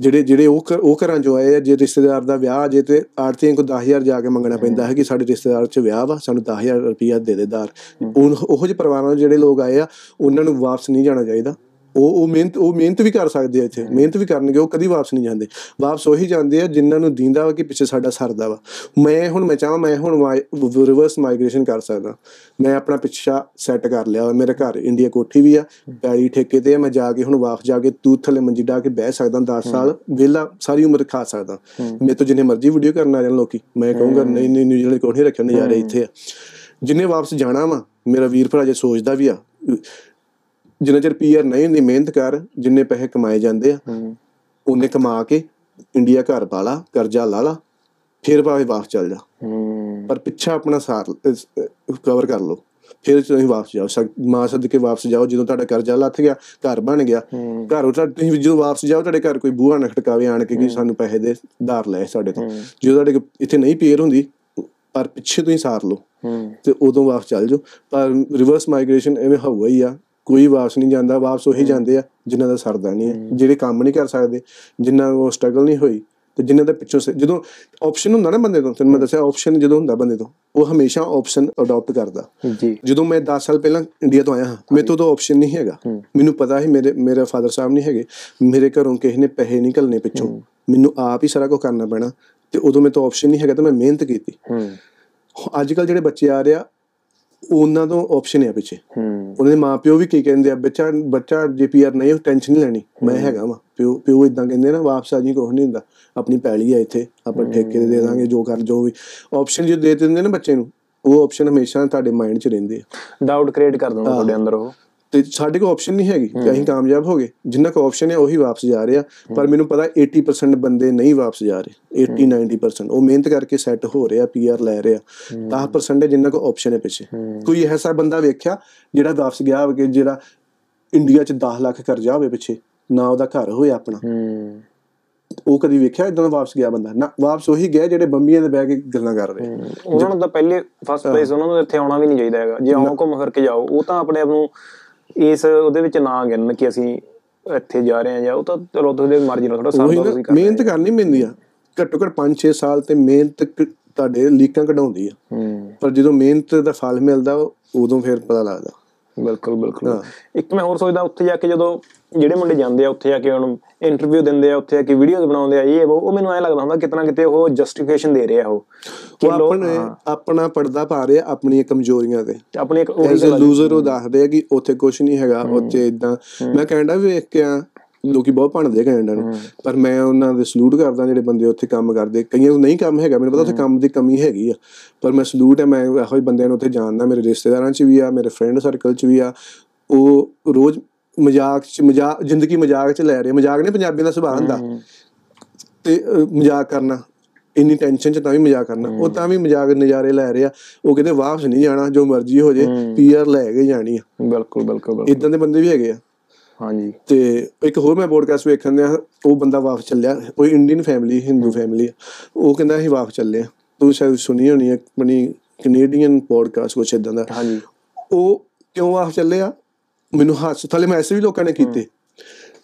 ਜਿਹੜੇ ਜਿਹੜੇ ਉਹ ਉਹ ਘਰਾਂ 'ਚੋਂ ਆਏ ਆ ਜੇ ਰਿਸ਼ਤੇਦਾਰ ਦਾ ਵਿਆਹ ਜੇ ਤੇ ਆੜਤੀਆਂ ਕੋ 10000 ਜਾ ਕੇ ਮੰਗਣਾ ਪੈਂਦਾ ਹੈ ਕਿ ਸਾਡੇ ਰਿਸ਼ਤੇਦਾਰ 'ਚ ਵਿਆਹ ਵਾ ਸਾਨੂੰ 10000 ਰੁਪਇਆ ਦੇ ਦੇ ਦਾਰ। ਉਹ ਉਹੋ ਜਿਹੇ ਪਰਿਵਾਰਾਂ 'ਚ ਜਿਹੜੇ ਲੋਕ ਆਏ ਆ ਉਹਨਾਂ ਨੂੰ ਵਾਪਸ ਨਹੀਂ ਜਾਣਾ ਚਾਹੀਦਾ। ਉਹ ਉਹ ਮਿਹਨਤ ਉਹ ਮਿਹਨਤ ਵੀ ਕਰ ਸਕਦੇ ਆ ਇੱਥੇ। ਮਿਹਨਤ ਵੀ ਕਰਨਗੇ ਉਹ ਕਦੀ ਵਾਪਸ ਨਹੀਂ ਜਾਂਦੇ। ਵਾਪਸ ਉਹੀ ਜਾਂਦੇ ਆ ਜਿਨ੍ਹਾਂ ਨੂੰ ਦੀਂਦਾ ਵਾ ਕਿ ਪਿੱਛੇ ਸਾਡਾ ਸਰਦਾ ਵਾ। ਮੈਂ ਹੁਣ ਮੈਂ ਚਾਹਾਂ ਮੈਂ ਹੁਣ ਰਿਵਰਸ ਮਾਈਗ੍ਰੇਸ਼ਨ ਕਰ ਸਕਦਾ। ਮੈਂ ਆਪਣਾ ਪਿੱਛਾ ਸੈੱਟ ਕਰ ਲਿਆ। ਮੇਰੇ ਘਰ ਇੰਡੀਆ ਕੋਠੀ ਵੀ ਆ ਪੈਲੀ ਠੇਕੇ ਤੇ ਆ। ਮੈਂ ਜਾ ਕੇ ਹੁਣ ਵਾਪਸ ਜਾ ਕੇ ਤੂਤ ਥੱਲੇ ਮੰਜੀ ਡਾ ਕੇ ਬਹਿ ਸਕਦਾ 10 ਸਾਲ ਵਿਹਲਾ ਸਾਰੀ ਉਮਰ ਖਾ ਸਕਦਾ। ਮੇਰੇ ਤੋਂ ਜਿੰਨੇ ਮਰਜ਼ੀ ਵੀਡੀਓ ਕਰਨ ਆ ਜਾਣ ਲੋਕੀ। ਮੈਂ ਕਹੂੰਗਾ ਨਹੀਂ ਨਹੀਂ ਨਿਊਜ਼ੀਲੈਂਡ ਕੋਠੀ ਰੱਖਿਆ ਨਜ਼ਾਰੇ ਇੱਥੇ ਆ। ਜਿੰਨੇ ਵਾਪਸ ਜਾਣਾ ਵਾ ਮੇਰਾ ਵੀਰ ਭਰਾ ਜੇ ਸੋਚਦਾ ਵੀ ਆ ਜਿੰਨਾ ਚਿਰ ਪੀਆਰ ਨਹੀਂ ਹੁੰਦੀ ਮਿਹਨਤ ਕਰ ਜਿੰਨੇ ਪੈਸੇ ਕਮਾਏ ਜਾਂਦੇ ਆ ਉਹਨੇ ਕਮਾ ਕੇ ਇੰਡੀਆ ਘਰ ਪਾ ਲਾ ਕਰਜ਼ਾ ਲਾ ਲਾ ਫਿਰ ਭਾਵੇਂ ਵਾਪਸ ਚੱਲ ਜਾ। ਪਰ ਪਿੱਛਾ ਆਪਣਾ ਸਾਰ ਕਵਰ ਕਰ ਲਓ। ਫਿਰ ਤੁਸੀਂ ਵਾਪਸ ਜਾਓ ਮਾਂ ਸਦਕੇ ਵਾਪਸ ਜਾਓ ਜਦੋਂ ਤੁਹਾਡਾ ਕਰਜ਼ਾ ਲੱਥ ਗਿਆ ਘਰ ਬਣ ਗਿਆ। ਘਰ ਉਹ ਤੁਸੀਂ ਜਦੋਂ ਵਾਪਸ ਜਾਓ ਤੁਹਾਡੇ ਘਰ ਕੋਈ ਬੂਹਾ ਨਾ ਖਟਕਾਵੇ ਆਣ ਕੇ ਕਿ ਸਾਨੂੰ ਪੈਸੇ ਦੇ ਧਾਰ ਲੈ ਸਾਡੇ ਤੋਂ। ਜਦੋਂ ਤੁਹਾਡੇ ਇੱਥੇ ਨਹੀਂ ਪੇਰ ਹੁੰਦੀ ਪਰ ਪਿੱਛੇ ਤੁਸੀਂ ਸਾਰ ਲਓ। ਤੇ ਉਦੋਂ ਵਾਪਸ ਚੱਲ ਜਾਓ। ਪਰ ਰਿਵਰਸ ਮਾਈਗ੍ਰੇਸ਼ਨ ਐਵੇਂ ਹੋਊਗਾ ਹੀ ਆ। ਕੋਈ ਵਾਪਸ ਨਹੀਂ ਜਾਂਦਾ ਵਾਪਸ ਉਹੀ ਜਾਂਦੇ ਆ ਜਿਨ੍ਹਾਂ ਦਾ ਸਰਦਾ ਨਹੀਂ ਹੈ। ਜਿਹੜੇ ਕੰਮ ਨਹੀਂ ਕਰ ਸਕਦੇ ਜਿਨ੍ਹਾਂ ਉਹ ਸਟਰਗਲ ਨਹੀਂ ਹੋਈ ਤੇ ਜਿਨ੍ਹਾਂ ਦਾ ਪਿੱਛੋਂ ਜਦੋਂ ਆਪਸ਼ਨ ਹੁੰਦਾ ਨਾ ਬੰਦੇ ਤੋਂ ਤੈਨੂੰ ਮੈਂ ਦੱਸਿਆ ਆਪਸ਼ਨ ਜਦੋਂ ਹੁੰਦਾ ਬੰਦੇ ਤੋਂ ਉਹ ਹਮੇਸ਼ਾ ਆਪਸ਼ਨ ਅਡਾਪਟ ਕਰਦਾ। ਜੀ। ਜਦੋਂ ਮੈਂ 10 ਸਾਲ ਪਹਿਲਾਂ ਇੰਡੀਆ ਤੋਂ ਆਇਆ ਹਾਂ ਮੇਰੇ ਤੋਂ ਤਾਂ ਆਪਸ਼ਨ ਨਹੀਂ ਹੈਗਾ। ਮੈਨੂੰ ਪਤਾ ਸੀ ਮੇਰੇ ਮੇਰੇ ਫਾਦਰ ਸਾਹਿਬ ਨਹੀਂ ਹੈਗੇ ਮੇਰੇ ਘਰੋਂ ਕਿਸੇ ਨੇ ਪੈਸੇ ਨਹੀਂ ਘੱਲਣੇ ਪਿੱਛੋਂ ਮੈਨੂੰ ਆਪ ਹੀ ਸਾਰਾ ਕੁਝ ਕਰਨਾ ਪੈਣਾ ਤੇ ਉਦੋਂ ਮੇਰੇ ਤੋਂ ਆਪਸ਼ਨ ਨਹੀਂ ਹੈਗਾ ਤਾਂ ਮੈਂ ਮਿਹਨਤ ਕੀਤੀ। ਅੱਜ ਕੱਲ ਜਿਹੜੇ ਬੱਚੇ ਆ ਰਹੇ ਆ ਉਹਨਾਂ ਤੋਂ ਆਪਸ਼ਨ ਹੈ ਪਿੱਛੇ। ਹੂੰ। ਉਹਨਾਂ ਦੇ ਮਾਪਿਓ ਵੀ ਕੀ ਕਹਿੰਦੇ ਆ ਬੱਚਾ ਬੱਚਾ ਜੇ ਪੀਆਰ ਨਹੀਂ ਟੈਨਸ਼ਨ ਨਹੀਂ ਲੈਣੀ। ਮੈਂ ਹੈਗਾ ਵਾ। ਪਿਓ ਪਿਓ ਇਦਾਂ ਕਹਿੰਦੇ ਨਾ ਵਾਪਸ ਆ ਜੀ ਕੁਛ ਨਹੀਂ ਹੁੰਦਾ। ਆਪਣੀ ਪੈਲੀ ਆ ਇੱਥੇ ਆਪਾਂ ਠੇਕੇ ਤੇ ਦੇ ਦਾਂਗੇ ਜੋ ਕਰ ਜੋ ਵੀ। ਆਪਸ਼ਨ ਜੇ ਦੇ ਦਿੰਦੇ ਨਾ ਬੱਚੇ ਨੂੰ ਉਹ ਆਪਸ਼ਨ ਹਮੇਸ਼ਾ ਤੁਹਾਡੇ ਮਾਈਂਡ 'ਚ ਰਹਿੰਦੇ ਆ। ਡਾਊਟ ਕ੍ਰੀਏਟ ਕਰ ਦਿੰਦਾ ਤੁਹਾਡੇ ਅੰਦਰ ਉਹ। ਤੇ ਸਾਡੇ ਕੋਲ ਆਪਸ਼ਨ ਨਹੀਂ ਹੈਗੀ ਕਿ ਅਸੀਂ ਕਾਮਯਾਬ ਹੋ ਗਏ। ਜਿੰਨਾ ਕੋ ਆਪਸ਼ਨ ਹੈ ਉਹੀ ਵਾਪਸ ਜਾ ਰਹੇ। ਆ ਪਰ ਮੈਨੂੰ ਪਤਾ 80% ਬੰਦੇ ਨਹੀਂ ਵਾਪਸ ਜਾ ਰਹੇ। 80 90% ਉਹ ਮਿਹਨਤ ਕਰਕੇ ਸੈੱਟ ਹੋ ਰਹੇ ਪੀਆਰ ਲੈ ਰਹੇ। ਆ 10% ਹੈ ਜਿੰਨਾ ਕੋ ਆਪਸ਼ਨ ਹੈ ਪਿੱਛੇ। ਕੋਈ ਐਸਾ ਬੰਦਾ ਵੇਖਿਆ ਜਿਹੜਾ ਵਾਪਸ ਗਿਆ ਹੋਵੇ ਜਿਹੜਾ ਇੰਡੀਆ 'ਚ 10 ਲੱਖ ਕਰਜ਼ਾ ਹੋਵੇ ਪਿੱਛੇ ਨਾ ਉਹਦਾ ਘਰ ਹੋਏ ਆਪਣਾ। ਉਹ ਕਦੀ ਵੇਖਿਆ ਇਦਾਂ ਦਾ ਵਾਪਸ ਗਿਆ ਬੰਦਾ? ਨਾ ਵਾਪਸ ਉਹੀ ਗਿਆ ਜਿਹੜੇ ਬੰਬੀਆਂ ਦੇ ਬਹਿ ਕੇ ਗੱਲਾਂ ਕਰ ਰਹੇ। ਉਹਨਾਂ ਨੂੰ ਤਾਂ ਪਹਿਲੇ ਫਸਟ ਪਲੇਸ ਉਹਨਾਂ ਨੂੰ ਇੱਥੇ ਆਉਣਾ ਵੀ ਨਹੀਂ ਚਾਹੀਦਾ ਹੈਗਾ। ਜੇ ਆਉਂ ਘੁੰਮ ਫਿਰ ਕੇ ਜਾਓ ਉਹ ਤਾਂ ਆਪਣੇ ਆਪ ਨੂੰ ਇਸ ਉਹਦੇ ਵਿੱਚ ਨਾ ਗਿਣਨ ਕਿ ਅਸੀਂ ਇੱਥੇ ਜਾ ਰਹੇ ਹਾਂ ਜਾਂ ਉਹ ਤਾਂ ਚਲੋ ਤੁਹਾਡੇ ਮਰਜ਼ੀ ਨਾਲ ਥੋੜਾ ਨਾ ਤੁਸੀਂ ਕਰ ਮਿਹਨਤ ਕਰਨੀ ਪੈਂਦੀ ਆ। ਘੱਟੋ ਘੱਟ 5-6 ਸਾਲ ਤੇ ਮਿਹਨਤ ਤੁਹਾਡੇ ਲੀਕਾਂ ਕਢਾਉਂਦੀ ਆ। ਪਰ ਜਦੋਂ ਮਿਹਨਤ ਦਾ ਫਲ ਮਿਲਦਾ ਉਦੋਂ ਫਿਰ ਪਤਾ ਲੱਗਦਾ। ਬਿਲਕੁਲ ਬਿਲਕੁਲ। ਇੱਕ ਮੈਂ ਹੋਰ ਸੋਚਦਾ ਉੱਥੇ ਜਾ ਕੇ ਜਦੋਂ ਜਿਹੜੇ ਮੁੰਡੇ ਜਾਂਦੇ ਆ ਉੱਥੇ ਜਾ ਕੇ ਉਹਨੂੰ ਇੰਟਰਵਿਊ ਦਿੰਦੇ ਆ ਉੱਥੇ ਜਾ ਕੇ ਵੀਡੀਓਜ਼ ਬਣਾਉਂਦੇ ਆ ਇਹ ਉਹ ਮੈਨੂੰ ਐ ਲੱਗਦਾ ਹੁੰਦਾ ਕਿਤਨਾ ਕਿਤੇ ਉਹ ਜਸਟੀਫਿਕੇਸ਼ਨ ਦੇ ਰਹੇ ਉਹ। ਕਿ ਆਪਣੇ ਆਪਣਾ ਪਰਦਾ ਪਾ ਰਹੇ ਆਪਣੀਆਂ ਕਮਜ਼ੋਰੀਆਂ ਤੇ। ਆਪਣੀ ਇੱਕ। ਲੂਜ਼ਰ ਉਹ ਦੱਸਦੇ ਆ ਕਿ ਉੱਥੇ ਕੁਝ ਨਹੀਂ ਹੈਗਾ ਉੱਥੇ ਇਦਾਂ ਮੈਂ ਵੀ ਵੇਖ ਕੇ ਆ ਲੋਕੀ ਬਹੁਤ ਭਣਦੇ ਕੈਨੇਡਾ ਨੂੰ। ਪਰ ਮੈਂ ਉਹਨਾਂ ਦੇ ਸਲੂਟ ਕਰਦਾ ਜਿਹੜੇ ਬੰਦੇ ਉੱਥੇ ਕੰਮ ਕਰਦੇ। ਕਈਆਂ ਨੂੰ ਨਹੀਂ ਕੰਮ ਹੈਗਾ ਮੈਨੂੰ ਪਤਾ ਉੱਥੇ ਕੰਮ ਦੀ ਕਮੀ ਹੈਗੀ ਆ। ਪਰ ਮੈਂ ਸਲੂਟ ਹੈ ਮੈਂ ਇਹੋ ਜਿਹੇ ਬੰਦਿਆਂ ਨੂੰ ਉੱਥੇ ਜਾਣਦਾ ਮੇਰੇ ਰਿਸ਼ਤੇਦਾਰਾਂ 'ਚ ਵੀ ਆ ਮੇਰੇ ਫਰੈਂਡ ਸਰਕਲ 'ਚ ਵੀ ਆ। ਉਹ ਰੋਜ਼ ਮਜ਼ਾਕ 'ਚ ਮਜ਼ਾਕ ਜ਼ਿੰਦਗੀ ਮਜ਼ਾਕ 'ਚ ਲੈ ਰਹੇ ਮਜ਼ਾਕ ਨਹੀਂ ਪੰਜਾਬੀਆਂ ਦਾ ਸੁਭਾਅ ਹੁੰਦਾ। ਤੇ ਮਜ਼ਾਕ ਕਰਨਾ। ਇੰਨੀ ਟੈਨਸ਼ਨ 'ਚ ਤਾਂ ਵੀ ਮਜ਼ਾਕ ਕਰਨਾ। ਉਹ ਤਾਂ ਵੀ ਮਜ਼ਾਕ ਨਜ਼ਾਰੇ ਲੈ ਰਹੇ ਆ। ਉਹ ਕਹਿੰਦੇ ਵਾਪਸ ਨਹੀਂ ਜਾਣਾ ਜੋ ਮਰਜ਼ੀ ਹੋ ਜੇ ਪੀਆਰ ਲੈ ਕੇ ਜਾਣੀ ਆ। ਬਿਲਕੁਲ ਬਿਲਕੁਲ ਇਦਾਂ ਦੇ ਬੰਦੇ ਵੀ ਹੈਗੇ ਆ। ਹਾਂਜੀ। ਤੇ ਇੱਕ ਹੋਰ ਮੈਂ ਪੋਡਕਾਸਟ ਵੇਖਣ ਦਿਆ ਉਹ ਬੰਦਾ ਵਾਪਸ ਚੱਲਿਆ ਉਹ ਇੰਡੀਅਨ ਫੈਮਿਲੀ ਹਿੰਦੂ ਫੈਮਿਲੀ ਉਹ ਕਹਿੰਦਾ ਅਸੀਂ ਵਾਪਸ ਚੱਲੇ ਤੂੰ ਸ਼ਾਇਦ ਸੁਣੀ ਹੋਣੀ ਹੈ ਆਪਣੀ ਕੈਨੇਡੀਅਨ ਪੋਡਕਾਸਟ ਕੁਛ ਇਦਾਂ ਦਾ। ਹਾਂਜੀ। ਉਹ ਕਿਉਂ ਵਾਪਸ ਚੱਲੇ ਆ? ਮੈਨੂੰ ਹੱਸ ਥਲੇ ਮੈਸੇਜ ਵੀ ਲੋਕਾਂ ਨੇ ਕੀਤੇ।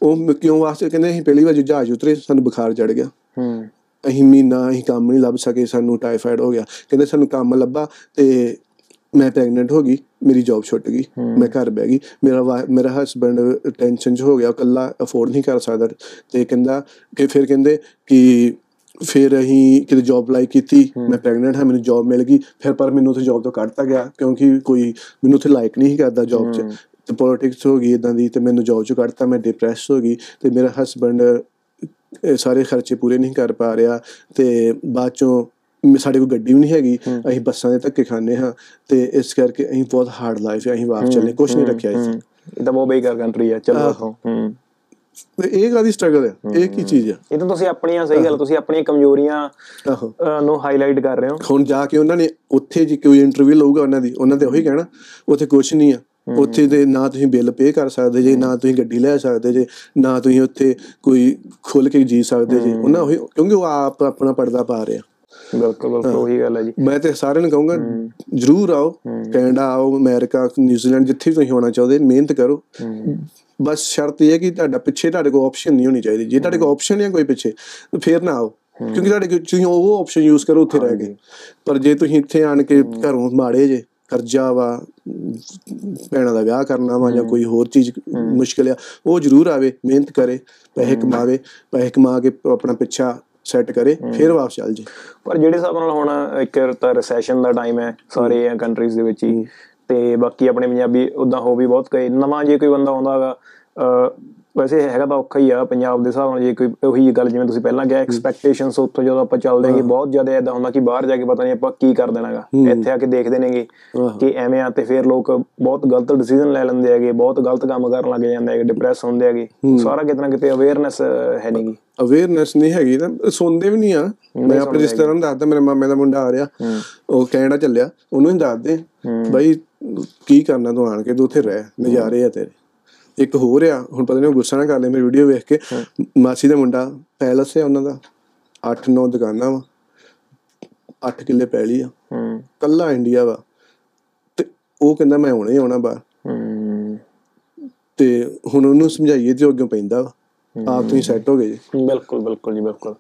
ਉਹ ਕਿਉਂ ਵਾਪਸ ਕਹਿੰਦੇ ਅਸੀਂ ਪਹਿਲੀ ਵਾਰ ਜਹਾਜ਼ ਉਤਰੇ ਸਾਨੂੰ ਬੁਖਾਰ ਚੜ ਗਿਆ। ਹੂੰ। ਅਸੀਂ ਮਹੀਨਾ ਅਸੀਂ ਕੰਮ ਨਹੀਂ ਲੱਭ ਸਕੇ ਸਾਨੂੰ ਟਾਈਫਾਇਡ ਹੋ ਗਿਆ। ਕਹਿੰਦੇ ਸਾਨੂੰ ਕੰਮ ਲੱਭਾ ਤੇ ਮੈਂ ਪ੍ਰੈਗਨੈਂਟ ਹੋ ਗਈ ਮੇਰੀ ਜੌਬ ਛੁੱਟ ਗਈ ਮੈਂ ਘਰ ਬਹਿ ਗਈ ਮੇਰਾ ਮੇਰਾ ਹਸਬੰਡ ਟੈਨਸ਼ਨ 'ਚ ਹੋ ਗਿਆ ਇਕੱਲਾ ਅਫੋਰਡ ਨਹੀਂ ਕਰ ਸਕਦਾ ਤੇ ਕਹਿੰਦਾ ਕਿ ਫਿਰ ਕਹਿੰਦੇ ਕਿ ਫਿਰ ਅਸੀਂ ਕਿਤੇ ਜੌਬ ਅਪਲਾਈ ਕੀਤੀ ਮੈਂ ਪ੍ਰੈਗਨੈਂਟ ਹਾਂ ਮੈਨੂੰ ਜੌਬ ਮਿਲ ਗਈ ਫਿਰ ਪਰ ਮੈਨੂੰ ਉੱਥੇ ਜੌਬ ਤੋਂ ਕੱਢਤਾ ਗਿਆ ਕਿਉਂਕਿ ਕੋਈ ਮੈਨੂੰ ਉੱਥੇ ਲਾਇਕ ਨਹੀਂ ਕਰਦਾ ਜੌਬ 'ਚ। ਤੇ ਪੋਲਿਟਿਕਸ ਹੋ ਗਈ ਇਦਾਂ ਦੀ ਤੇ ਮੈਨੂੰ ਜੌਬ 'ਚੋਂ ਕੱਢਤਾ ਮੈਂ ਡਿਪਰੈਸ ਹੋ ਗਈ ਤੇ ਮੇਰਾ ਹਸਬੰਡ ਸਾਰੇ ਖਰਚੇ ਪੂਰੇ ਨਹੀਂ ਕਰ ਪਾ ਰਿਹਾ ਤੇ ਬਾਅਦ ਚੋਂ ਸਾਡੇ ਕੋਲ ਗੱਡੀ ਵੀ ਨਹੀਂ ਹੈਗੀ। ਅਸੀਂ ਬੱਸਾਂ ਦੇ ਧੱਕੇ ਖਾਂਦੇ ਹਾਂ ਤੇ ਇਸ ਕਰਕੇ ਅਸੀਂ ਬਹੁਤ ਹਾਰਡ ਲਾਈਫ ਹੈ ਅਸੀਂ ਵਾਪਸ ਚੱਲੇ ਕੁਝ ਨਹੀਂ ਰੱਖਿਆ ਇੱਥੇ ਇਹ ਤਾਂ ਬਹੁਤ ਬੇਕਾਰ ਕੰਟਰੀ ਆ ਚਲੋ ਦੇਖੋ ਹੂੰ। ਤੇ ਇਹ ਕਾਦੀ ਸਟਰਗਲ ਹੈ ਇਹ ਕੀ ਚੀਜ਼ ਹੈ ਇਹ ਤਾਂ ਤੁਸੀਂ ਆਪਣੀਆਂ ਸਹੀ ਗੱਲ ਤੁਸੀਂ ਆਪਣੀਆਂ ਕਮਜ਼ੋਰੀਆਂ ਨੂੰ ਹਾਈਲਾਈਟ ਕਰ ਰਹੇ ਹੋ। ਹੁਣ ਜਾ ਕੇ ਉਹਨਾਂ ਨੇ ਉੱਥੇ ਜੀ ਕੋਈ ਇੰਟਰਵਿਊ ਲਊਗਾ ਉਹਨਾਂ ਦੀ ਉਹਨਾਂ ਤੇ ਉਹੀ ਕਹਿਣਾ ਉੱਥੇ ਕੁਝ ਨਹੀਂ ਆ। ਉੱਥੇ ਦੇ ਨਾ ਤੁਸੀਂ ਬਿੱਲ ਪੇ ਕਰ ਸਕਦੇ ਜੇ ਨਾ ਤੁਸੀਂ ਗੱਡੀ ਲੈ ਸਕਦੇ ਜੇ ਨਾ ਤੁਸੀਂ ਉੱਥੇ ਕੋਈ ਖੁੱਲ ਕੇ ਜੀ ਸਕਦੇ ਜੇ। ਉਹਨਾਂ ਉਹੀ ਕਿਉਂਕਿ ਉਹ ਆਪ ਆਪਣਾ ਪਰਦਾ ਪਾ ਰਿਹਾ ਬਿਲਕੁਲ ਬਿਲਕੁਲ ਉਹੀ ਗੱਲ ਹੈ ਜੀ। ਮੈਂ ਤੇ ਸਾਰਿਆਂ ਨੂੰ ਕਹੂੰਗਾ ਜਰੂਰ ਆਓ ਕੈਨੇਡਾ ਆਓ ਅਮਰੀਕਾ ਨਿਊਜ਼ੀਲੈਂਡ ਜਿੱਥੇ ਵੀ ਤੁਸੀਂ ਹੋਣਾ ਚਾਹਦੇ ਮਿਹਨਤ ਕਰੋ। ਬਸ ਸ਼ਰਤ ਇਹ ਹੈ ਕਿ ਤੁਹਾਡਾ ਪਿੱਛੇ ਤੁਹਾਡੇ ਕੋਲ ਆਪਸ਼ਨ ਨਹੀਂ ਹੋਣੀ ਚਾਹੀਦੀ। ਜੇ ਤੁਹਾਡੇ ਕੋਲ ਆਪਸ਼ਨ ਹੈ ਕੋਈ ਪਿੱਛੇ ਤਾਂ ਫੇਰ ਨਾ ਆਓ। ਕਿਉਂਕਿ ਤੁਹਾਡੇ ਕੋਲ ਤੁਸੀਂ ਉਹ ਆਪਸ਼ਨ ਯੂਜ਼ ਕਰੋ ਉੱਥੇ ਰਹਿ ਕੇ। ਪਰ ਜੇ ਤੁਸੀਂ ਇੱਥੇ ਆਣ ਕੇ ਘਰੋਂ ਮਾੜੇ ਜੇ ਕਰਜ਼ਾ ਵਾ ਭੈਣਾਂ ਦਾ ਵਿਆਹ ਕਰਨਾ ਵਾ ਜਾਂ ਕੋਈ ਹੋਰ ਚੀਜ਼ ਮੁਸ਼ਕਲ ਆ ਉਹ ਜ਼ਰੂਰ ਆਵੇ ਮਿਹਨਤ ਕਰੇ ਪੈਸੇ ਕਮਾਵੇ ਪੈਸੇ ਕਮਾ ਕੇ ਆਪਣਾ ਪਿੱਛਾ ਸੈੱਟ ਕਰੇ ਫਿਰ ਵਾਪਸ ਚੱਲ ਜੇ। ਪਰ ਜਿਹੜੇ ਹਿਸਾਬ ਨਾਲ ਹੁਣ ਇੱਕ ਤਾਂ ਰੈਸੈਸ਼ਨ ਦਾ ਟਾਈਮ ਹੈ ਸਾਰੇ ਕੰਟਰੀਜ਼ ਦੇ ਵਿੱਚ ਹੀ ਤੇ ਬਾਕੀ ਆਪਣੇ ਪੰਜਾਬੀ ਉਦਾਂ ਹੋ ਵੀ ਬਹੁਤ ਕਈ ਨਵਾਂ ਜੇ ਕੋਈ ਬੰਦਾ ਆਉਂਦਾ ਹੈਗਾ ਵੈਸੇ ਹੈਗਾ ਤਾਂ ਔਖਾ ਹੀ ਆ ਪੰਜਾਬ ਦੇ ਹਿਸਾਬ ਨਾਲ ਜੇ ਕੋਈ ਉਹੀ ਗੱਲ ਜਿਵੇਂ ਤੁਸੀਂ ਪਹਿਲਾਂ ਕਿਹਾ ਐਕਸਪੈਕਟੇਸ਼ਨਸ ਉੱਥੋਂ ਜਦੋਂ ਆਪਾਂ ਚੱਲਦੇ ਹਾਂਗੇ ਬਹੁਤ ਜ਼ਿਆਦਾ ਇਦਾਂ ਹੁੰਦਾ ਕਿ ਬਾਹਰ ਜਾ ਕੇ ਪਤਾ ਨਹੀਂ ਆਪਾਂ ਕੀ ਕਰ ਦੇਣਾਗਾ। ਇੱਥੇ ਆ ਕੇ ਦੇਖਦੇ ਨੇਗੇ ਕਿ ਐਵੇਂ ਆ ਤੇ ਫਿਰ ਲੋਕ ਬਹੁਤ ਗਲਤ ਡਿਸੀਜਨ ਲੈ ਲੈਂਦੇ ਹੈਗੇ ਬਹੁਤ ਗਲਤ ਕੰਮ ਕਰਨ ਲੱਗ ਜਾਂਦੇ ਹੈਗੇ ਡਿਪਰੈਸ ਹੁੰਦੇ ਹੈਗੇ। ਸਾਰਾ ਕਿਤੇ ਨਾ ਕਿਤੇ ਅਵੇਅਰਨੈਸ ਹੈ ਨਹੀਂਗੀ ਅਵੇਅਰਨੈਸ ਨਹੀਂ ਹੈਗੀ ਨਾ ਸੁਣਦੇ ਵੀ ਨਹੀਂ ਆ। ਮੈਂ ਆਪਣੇ ਰਿਸ਼ਤੇਦਾਰਾਂ ਨੂੰ ਦੱਸਦਾ ਮੇਰੇ ਮਾਮੇ ਦਾ ਮੁੰਡਾ ਆ ਰਿਹਾ ਉਹ ਕੈਨੇਡਾ ਚੱਲਿਆ ਉਹਨੂੰ ਹੀ ਦੱਸਦੇ ਬਾਈ ਕੀ ਕਰਨਾ ਤੂੰ ਆਣ ਕੇ ਤੂੰ ਉੱਥੇ ਰਹਿ ਨਜ਼ਾਰੇ ਆ ਤੇਰੇ। ਇੱਕ ਹੋਰ ਆ ਹੁਣ ਪਤਾ ਨਹੀਂ ਉਹ ਗੁੱਸਾ ਨਾ ਕਰ ਲੈ ਮੇਰੀ ਵੀਡੀਓ ਵੇਖ ਕੇ। ਮਾਸੀ ਦਾ ਮੁੰਡਾ ਪੈਲਸ ਹੈ ਉਹਨਾਂ ਦਾ। 8-9 ਦੁਕਾਨਾਂ ਵਾ। 8 ਕਿੱਲੇ ਪੈਲੀ ਆ। ਹੂੰ। ਕੱਲਾ ਇੰਡੀਆ ਵਾ। ਤੇ ਉਹ ਕਹਿੰਦਾ ਮੈਂ ਹੁਣੇ ਆਉਣਾ ਬਾਹਰ। ਹੂੰ। ਤੇ ਹੁਣ ਉਹਨੂੰ ਸਮਝਾਈਏ ਤੇ ਅੱਗੇ ਪੈਂਦਾ ਵਾ। ਆਪ ਤੁਸੀਂ ਸੈੱਟ ਹੋ ਗਏ ਜੀ। ਬਿਲਕੁਲ ਬਿਲਕੁਲ ਜੀ ਬਿਲਕੁਲ।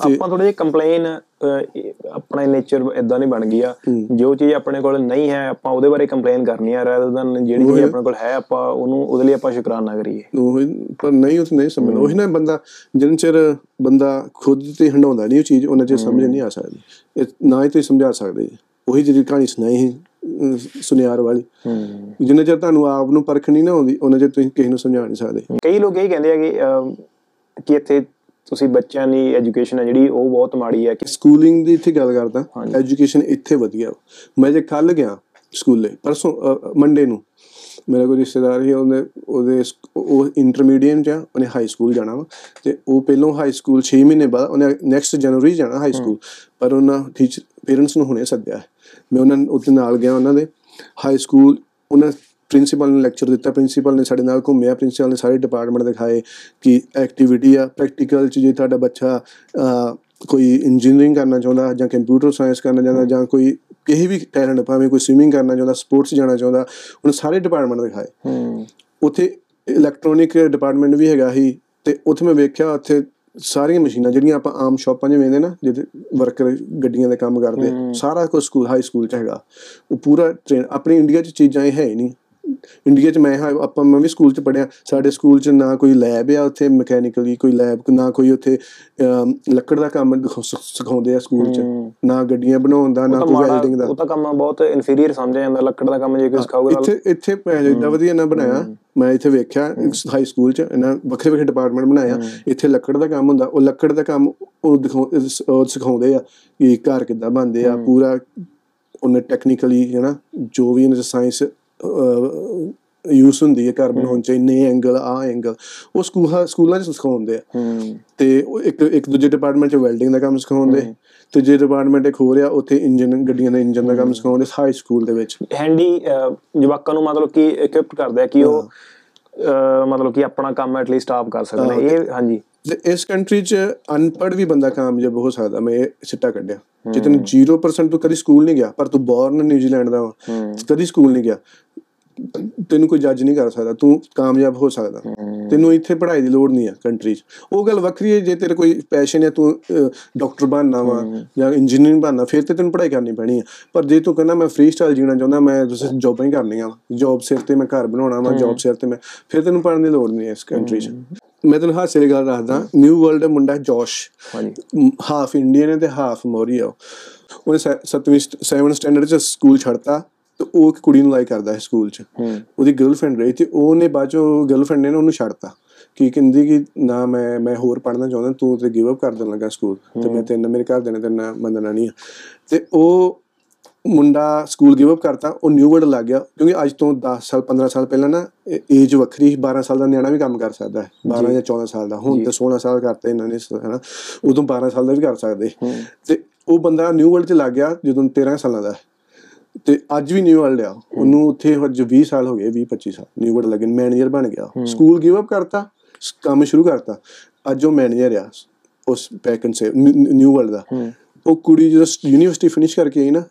ਆਪਾਂ ਥੋੜਾ ਜਿਹਾ ਕੰਪਲੇਨ ਆਪਣਾ ਨੇਚਰ ਇਦਾਂ ਨਹੀਂ ਬਣ ਗਈ ਆ। ਜੋ ਚੀਜ਼ ਆਪਣੇ ਕੋਲ ਨਹੀਂ ਹੈ ਆਪਾਂ ਉਹਦੇ ਬਾਰੇ ਕੰਪਲੇਨ ਕਰਨੀ ਆ ਰਾਦਰ ਦਨ ਜਿਹੜੀ ਚੀਜ਼ ਆਪਣੇ ਕੋਲ ਹੈ ਆਪਾਂ ਉਹਨੂੰ ਉਹਦੇ ਲਈ ਆਪਾਂ ਸ਼ੁਕਰਾਨਾ ਕਰੀਏ। ਉਹ ਪਰ ਨਹੀਂ ਉਹ ਨਹੀਂ ਸਮਝਦਾ ਉਹੀ ਨਾ ਬੰਦਾ ਜਿੰਨ ਚਿਰ ਬੰਦਾ ਖੁਦ ਤੇ ਹੰਡਾਉਂਦਾ ਨਹੀਂ ਉਹ ਚੀਜ਼ ਉਹਨਾਂ ਚਿਰ ਸਮਝ ਨਹੀਂ ਆ ਸਕਦੀ। ਨਾ ਹੀ ਤੁਸੀਂ ਸਮਝਾ ਸਕਦੇ। ਉਹੀ ਜਿਹੜੀ ਕਹਾਣੀ ਸੁਣਾਈ ਸੁਨਿਆਰ ਵਾਲੀ। ਜਿੰਨੇ ਚਿਰ ਤੁਹਾਨੂੰ ਆਪ ਨੂੰ ਪਰਖ ਨਹੀਂ ਨਾ ਆਉਂਦੀ ਉਹਨਾਂ ਚਿਰ ਤੁਸੀਂ ਕਿਸੇ ਨੂੰ ਸਮਝਾ ਨਹੀਂ ਸਕਦੇ। ਕਈ ਲੋਕ ਇਹ ਕਹਿੰਦੇ ਆ ਕਿ ਕਿ ਇੱਥੇ ਤੁਸੀਂ ਬੱਚਿਆਂ ਦੀ ਐਜੂਕੇਸ਼ਨ ਹੈ ਜਿਹੜੀ ਉਹ ਬਹੁਤ ਮਾੜੀ ਹੈ ਕਿ ਸਕੂਲਿੰਗ ਦੀ ਇੱਥੇ ਗੱਲ ਕਰਦਾ। ਐਜੂਕੇਸ਼ਨ ਇੱਥੇ ਵਧੀਆ। ਮੈਂ ਜੇ ਕੱਲ ਗਿਆ ਸਕੂਲੇ ਪਰਸੋਂ ਮੰਡੇ ਨੂੰ ਮੇਰਾ ਕੋਈ ਰਿਸ਼ਤੇਦਾਰ ਸੀ ਉਹਨੇ ਉਹਦੇ ਉਹ ਇੰਟਰਮੀਡੀਏਟ ਆ ਉਹਨੇ ਹਾਈ ਸਕੂਲ ਜਾਣਾ ਵਾ ਤੇ ਉਹ ਪਹਿਲੋਂ ਹਾਈ ਸਕੂਲ 6 ਮਹੀਨੇ ਬਾਅਦ ਉਹਨੇ ਨੈਕਸਟ ਜਨਵਰੀ ਜਾਣਾ ਹਾਈ ਸਕੂਲ ਪਰ ਉਹਨਾਂ ਟੀਚਰ ਪੇਰੈਂਟਸ ਨੂੰ ਹੁਣੇ ਸੱਦਿਆ ਹੈ। ਮੈਂ ਉਹਨਾਂ ਉੱਥੇ ਨਾਲ ਗਿਆ ਉਹਨਾਂ ਦੇ ਹਾਈ ਸਕੂਲ ਉਹਨਾਂ ਪ੍ਰਿੰਸੀਪਲ ਨੇ ਲੈਕਚਰ ਦਿੱਤਾ ਪ੍ਰਿੰਸੀਪਲ ਨੇ ਸਾਡੇ ਨਾਲ ਘੁੰਮਿਆ ਪ੍ਰਿੰਸੀਪਲ ਨੇ ਸਾਰੇ ਡਿਪਾਰਟਮੈਂਟ ਦਿਖਾਏ ਕਿ ਐਕਟੀਵਿਟੀ ਆ ਪ੍ਰੈਕਟੀਕਲ ਚ ਜੇ ਤੁਹਾਡਾ ਬੱਚਾ ਕੋਈ ਇੰਜੀਨੀਅਰਿੰਗ ਕਰਨਾ ਚਾਹੁੰਦਾ ਜਾਂ ਕੰਪਿਊਟਰ ਸਾਇੰਸ ਕਰਨਾ ਚਾਹੁੰਦਾ ਜਾਂ ਕੋਈ ਕਿਸੇ ਵੀ ਟੈਲੈਂਟ ਭਾਵੇਂ ਕੋਈ ਸਵਿਮਿੰਗ ਕਰਨਾ ਚਾਹੁੰਦਾ ਸਪੋਰਟਸ ਜਾਣਾ ਚਾਹੁੰਦਾ ਉਹਨੇ ਸਾਰੇ ਡਿਪਾਰਟਮੈਂਟ ਦਿਖਾਏ। ਹੂੰ। ਉੱਥੇ ਇਲੈਕਟ੍ਰੋਨਿਕ ਡਿਪਾਰਟਮੈਂਟ ਵੀ ਹੈਗਾ ਸੀ ਤੇ ਉੱਥੇ ਮੈਂ ਵੇਖਿਆ ਉੱਥੇ ਸਾਰੀਆਂ ਮਸ਼ੀਨਾਂ ਜਿਹੜੀਆਂ ਆਪਾਂ ਆਮ ਸ਼ਾਪਾਂ 'ਚ ਵੇਖਦੇ ਨਾ ਜਿਹਦੇ ਵਰਕਰ ਗੱਡੀਆਂ ਦੇ ਕੰਮ ਕਰਦੇ ਸਾਰਾ ਕੁਝ ਸਕੂਲ ਹਾਈ ਸਕੂਲ 'ਚ ਹੈਗਾ। ਉਹ ਪੂਰਾ ਟ੍ਰੇਨ ਆਪਣੀ ਇੰਡੀਆ 'ਚ ਚੀਜ਼ਾਂ ਇਹ ਹੈ ਹੀ ਨਹੀਂ। ਇੰਡੀਆ 'ਚ ਮੈਂ ਹਾਂ ਆਪਾਂ ਮੈਂ ਵੀ ਸਕੂਲ 'ਚ ਪੜਿਆ ਸਾਡੇ ਸਕੂਲ 'ਚ ਨਾ ਕੋਈ ਲੈਬ ਆ ਉੱਥੇ ਮਕੈਨੀਕਲੀ ਕੋਈ ਲੈਬ ਨਾ ਕੋਈ ਉੱਥੇ ਲੱਕੜ ਦਾ ਕੰਮ ਸਿਖਾਉਂਦੇ ਆ ਸਕੂਲ 'ਚ। ਨਾ ਗੱਡੀਆਂ ਬਣਾਉਣ ਦਾ ਨਾ ਕੋਈ ਵੈਲਡਿੰਗ ਦਾ। ਉਹ ਤਾਂ ਕੰਮ ਬਹੁਤ ਇਨਫੀਰੀਅਰ ਸਮਝਿਆ ਜਾਂਦਾ ਲੱਕੜ ਦਾ ਕੰਮ ਜੇ ਕੋਈ ਸਿਖਾਊਗਾ ਇੱਥੇ ਇੱਥੇ ਭੈਣ ਇਦਾਂ ਵਧੀਆ ਨਾ ਬਣਾਇਆ ਮੈਂ ਇੱਥੇ ਵੇਖਿਆ ਹਾਈ ਸਕੂਲ ਚ ਇਹਨਾਂ ਵੱਖਰੇ ਵੱਖਰੇ ਡਿਪਾਰਟਮੈਂਟ ਬਣਾਇਆ ਇੱਥੇ ਲੱਕੜ ਦਾ ਕੰਮ ਹੁੰਦਾ ਉਹ ਲੱਕੜ ਦਾ ਕੰਮ ਉਹ ਸਿਖਾਉਂਦੇ ਆ ਕਿ ਘਰ ਕਿੱਦਾਂ ਬਣਦੇ ਆ ਪੂਰਾ ਉਹਨੇ ਟੈਕਨੀਕਲੀ ਹੈ ਨਾ ਜੋ ਵੀ ਇਹਨਾਂ ਚ ਸਾਇੰਸ ਯੂਸ ਹੁੰਦੀ ਹੈ ਘਰ ਬਣਾਉਣ ਚ ਇੰਨੇ ਐਂਗਲ ਆ ਐਂਗਲ ਉਹ ਸਕੂਲ ਸਕੂਲਾਂ ਚ ਸਿਖਾਉਂਦੇ ਆ। ਤੇ ਉਹ ਇੱਕ ਇੱਕ ਦੂਜੇ ਡਿਪਾਰਟਮੈਂਟ ਚ ਵੈਲਡਿੰਗ ਦਾ ਕੰਮ ਸਿਖਾਉਂਦੇ ਤੇ ਜੇ ਡਿਪਾਰਟਮੈਂਟ ਇੱਕ ਹੋ ਰਿਹਾ ਉੱਥੇ ਇੰਜਨ ਗੱਡੀਆਂ ਦੇ ਇੰਜਨ ਦਾ ਕੰਮ ਸਿਖਾਉਂਦੇ ਹਾਈ ਸਕੂਲ ਦੇ ਵਿੱਚ। ਹੈਂਡੀ ਜਵਾਕਾਂ ਨੂੰ ਮਤਲਬ ਕਿ ਇਕਵਿਪਡ ਕਰਦੇ ਆ ਕਿ ਉਹ ਮਤਲਬ ਕਿ ਆਪਣਾ ਕੰਮ ਐਟਲੀਸਟ ਆਪ ਕਰ ਸਕਣ ਇਹ ਹਾਂਜੀ। ਇਸ ਕੰਟਰੀ 'ਚ ਅਨਪੜ੍ਹ ਵੀ ਬੰਦਾ ਕਾਮਯਾਬ ਹੋ ਸਕਦਾ ਮੈਂ ਇਹ ਸਿੱਟਾ ਕੱਢਿਆ। ਜੇ ਤੈਨੂੰ 0% ਤੂੰ ਕਦੀ ਸਕੂਲ ਨਹੀਂ ਗਿਆ ਪਰ ਤੂੰ ਬੌਰਨ ਨਿਊਜ਼ੀਲੈਂਡ ਦਾ ਕਦੀ ਸਕੂਲ ਨਹੀਂ ਗਿਆ। ਤੈਨੂੰ ਕੋਈ ਜੱਜ ਨਹੀਂ ਕਰ ਸਕਦਾ ਤੂੰ ਕਾਮਯਾਬ ਹੋ ਸਕਦਾ। ਤੈਨੂੰ ਇੱਥੇ ਪੜ੍ਹਾਈ ਦੀ ਲੋੜ ਨਹੀਂ ਆ ਕੰਟਰੀ 'ਚ। ਉਹ ਗੱਲ ਵੱਖਰੀ ਹੈ ਜੇ ਤੇਰੇ ਕੋਈ ਪੈਸ਼ਨ ਹੈ ਤੂੰ ਡਾਕਟਰ ਬਣਨਾ ਵਾ ਜਾਂ ਇੰਜੀਨੀਅਰਿੰਗ ਬਣਨਾ ਫਿਰ ਤੇ ਤੈਨੂੰ ਪੜ੍ਹਾਈ ਕਰਨੀ ਪੈਣੀ ਆ। ਪਰ ਜੇ ਤੂੰ ਕਹਿੰਦਾ ਮੈਂ ਫ੍ਰੀ ਸਟਾਈਲ ਜੀਣਾ ਚਾਹੁੰਦਾ ਮੈਂ ਤੁਸੀਂ ਜੌਬਾਂ ਹੀ ਕਰਨੀਆਂ ਜੌਬ ਸਿਰ ਤੇ ਮੈਂ ਘਰ ਬਣਾਉਣਾ ਵਾ ਜੌਬ ਸਿਰ ਤੇ ਮੈਂ ਫਿਰ ਤੈਨੂੰ ਪੜ੍ਹਨ ਦੀ ਲੋੜ ਨਹੀਂ ਇਸ ਕੰਟਰੀ 'ਚ। ਮੈਂ ਤੈਨੂੰ ਹਾਸੇ ਦੀ ਗੱਲ ਦੱਸਦਾ ਨਿਊ ਵਰਲਡ ਦਾ ਮੁੰਡਾ ਜੋਸ਼। ਹਾਫ ਇੰਡੀਅਨ ਹੈ ਤੇ ਹਾਫ ਮੋਰੀ ਆ ਉਹ। ਉਹਨੇ 7ਵੀਂ 7 ਸਟੈਂਡਰਡ ਚ ਸਕੂਲ ਛੱਡਤਾ। ਤੇ ਉਹ ਇੱਕ ਕੁੜੀ ਨੂੰ ਲਾਈਕ ਕਰਦਾ ਹੈ ਸਕੂਲ ਚ। ਉਹਦੀ ਗਰਲਫ੍ਰੈਂਡ ਰਹੀ ਤੇ ਉਹਨੇ ਬਾਅਦ ਚੋਂ ਗਰਲਫ੍ਰੈਂਡ ਨੇ ਉਹਨੂੰ ਛੱਡਤਾ। ਕੀ ਕਹਿੰਦੀ ਕਿ ਨਾ ਮੈਂ ਮੈਂ ਹੋਰ ਪੜ੍ਹਨਾ ਚਾਹੁੰਦਾ ਤੂੰ ਤੇ ਗਿਵ ਅਪ ਕਰ ਦੇਣ ਲੱਗਾ ਸਕੂਲ। ਤੇ ਮੈਂ ਤੈਨੂੰ ਮੇਰੇ ਘਰ ਦੇ ਨੇ ਤੈਨੂੰ ਮੰਨਣਾ ਨਹੀਂ ਤੇ ਉਹ ਮੁੰਡਾ ਸਕੂਲ ਗਿਵ ਅਪ ਕਰਤਾ ਉਹ ਨਿਊ ਵਰਡ ਲੱਗ ਗਿਆ। ਕਿਉਂਕਿ ਅੱਜ ਤੋਂ 10 ਸਾਲ 15 ਸਾਲ ਪਹਿਲਾਂ ਨਾ ਏਜ ਵੱਖਰੀ ਸੀ। 12 ਸਾਲ ਦਾ ਨਿਆਣਾ ਵੀ ਕੰਮ ਕਰ ਸਕਦਾ ਹੈ। 12 ਜਾਂ 14 ਸਾਲ ਦਾ। ਹੁਣ ਤੇ 16 ਸਾਲ ਕਰਤੇ ਇਹਨਾਂ ਨੇ ਹਨਾ ਉਦੋਂ 12 ਸਾਲ ਦਾ ਵੀ ਕਰ ਸਕਦੇ। ਤੇ ਉਹ ਬੰਦਾ ਨਿਊ ਵਰਲਡ 'ਚ ਲੱਗ ਗਿਆ ਜਦੋਂ 13 ਸਾਲਾਂ ਦਾ ਹੈ। ਤੇ ਅੱਜ ਵੀ ਨਿਊ ਵਰਲਡ ਆ। ਉਹਨੂੰ ਉੱਥੇ ਅੱਜ 20 ਸਾਲ ਹੋ ਗਏ 20 25 ਸਾਲ। ਨਿਊ ਵਰਲਡ ਲੱਗੇ ਮੈਨੇਜਰ ਬਣ ਗਿਆ। ਸਕੂਲ ਗਿਵ ਅਪ ਕਰਤਾ ਕੰਮ ਸ਼ੁਰੂ ਕਰਤਾ। ਅੱਜ ਉਹ ਮੈਨੇਜਰ ਆ ਉਸ ਪੈਕਨ ਸੇ ਨਿਊ ਵਰਲਡ ਦਾ। ਉਹ ਕੁੜੀ ਜਦੋਂ ਯੂਨੀਵਰਸਿਟੀ ਫਿਨਿਸ਼ ਕਰਕੇ ਆਈ ਨਾ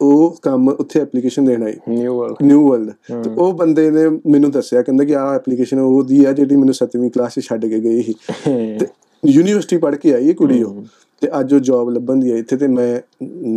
ਉਹ ਕੰਮ ਉੱਥੇ ਐਪਲੀਕੇਸ਼ਨ ਦੇਣ ਆਈ। ਨਿਊ ਵਰਲਡ ਨਿਊ ਵਰਲਡ ਤੇ ਉਹ ਬੰਦੇ ਨੇ ਮੈਨੂੰ ਦੱਸਿਆ ਕਹਿੰਦਾ ਕਿ ਆਹ ਐਪਲੀਕੇਸ਼ਨ ਉਹਦੀ ਆ ਜਿਹੜੀ ਮੈਨੂੰ 7ਵੀਂ ਕਲਾਸ 'ਚ ਛੱਡ ਕੇ ਗਈ ਸੀ। ਤੇ ਯੂਨੀਵਰਸਿਟੀ ਪੜ੍ਹ ਕੇ ਆਈ ਇਹ ਕੁੜੀ ਉਹ। ਤੇ ਅੱਜ ਉਹ ਜੌਬ ਲੱਭਣ ਦੀ ਆ ਇੱਥੇ ਤੇ ਮੈਂ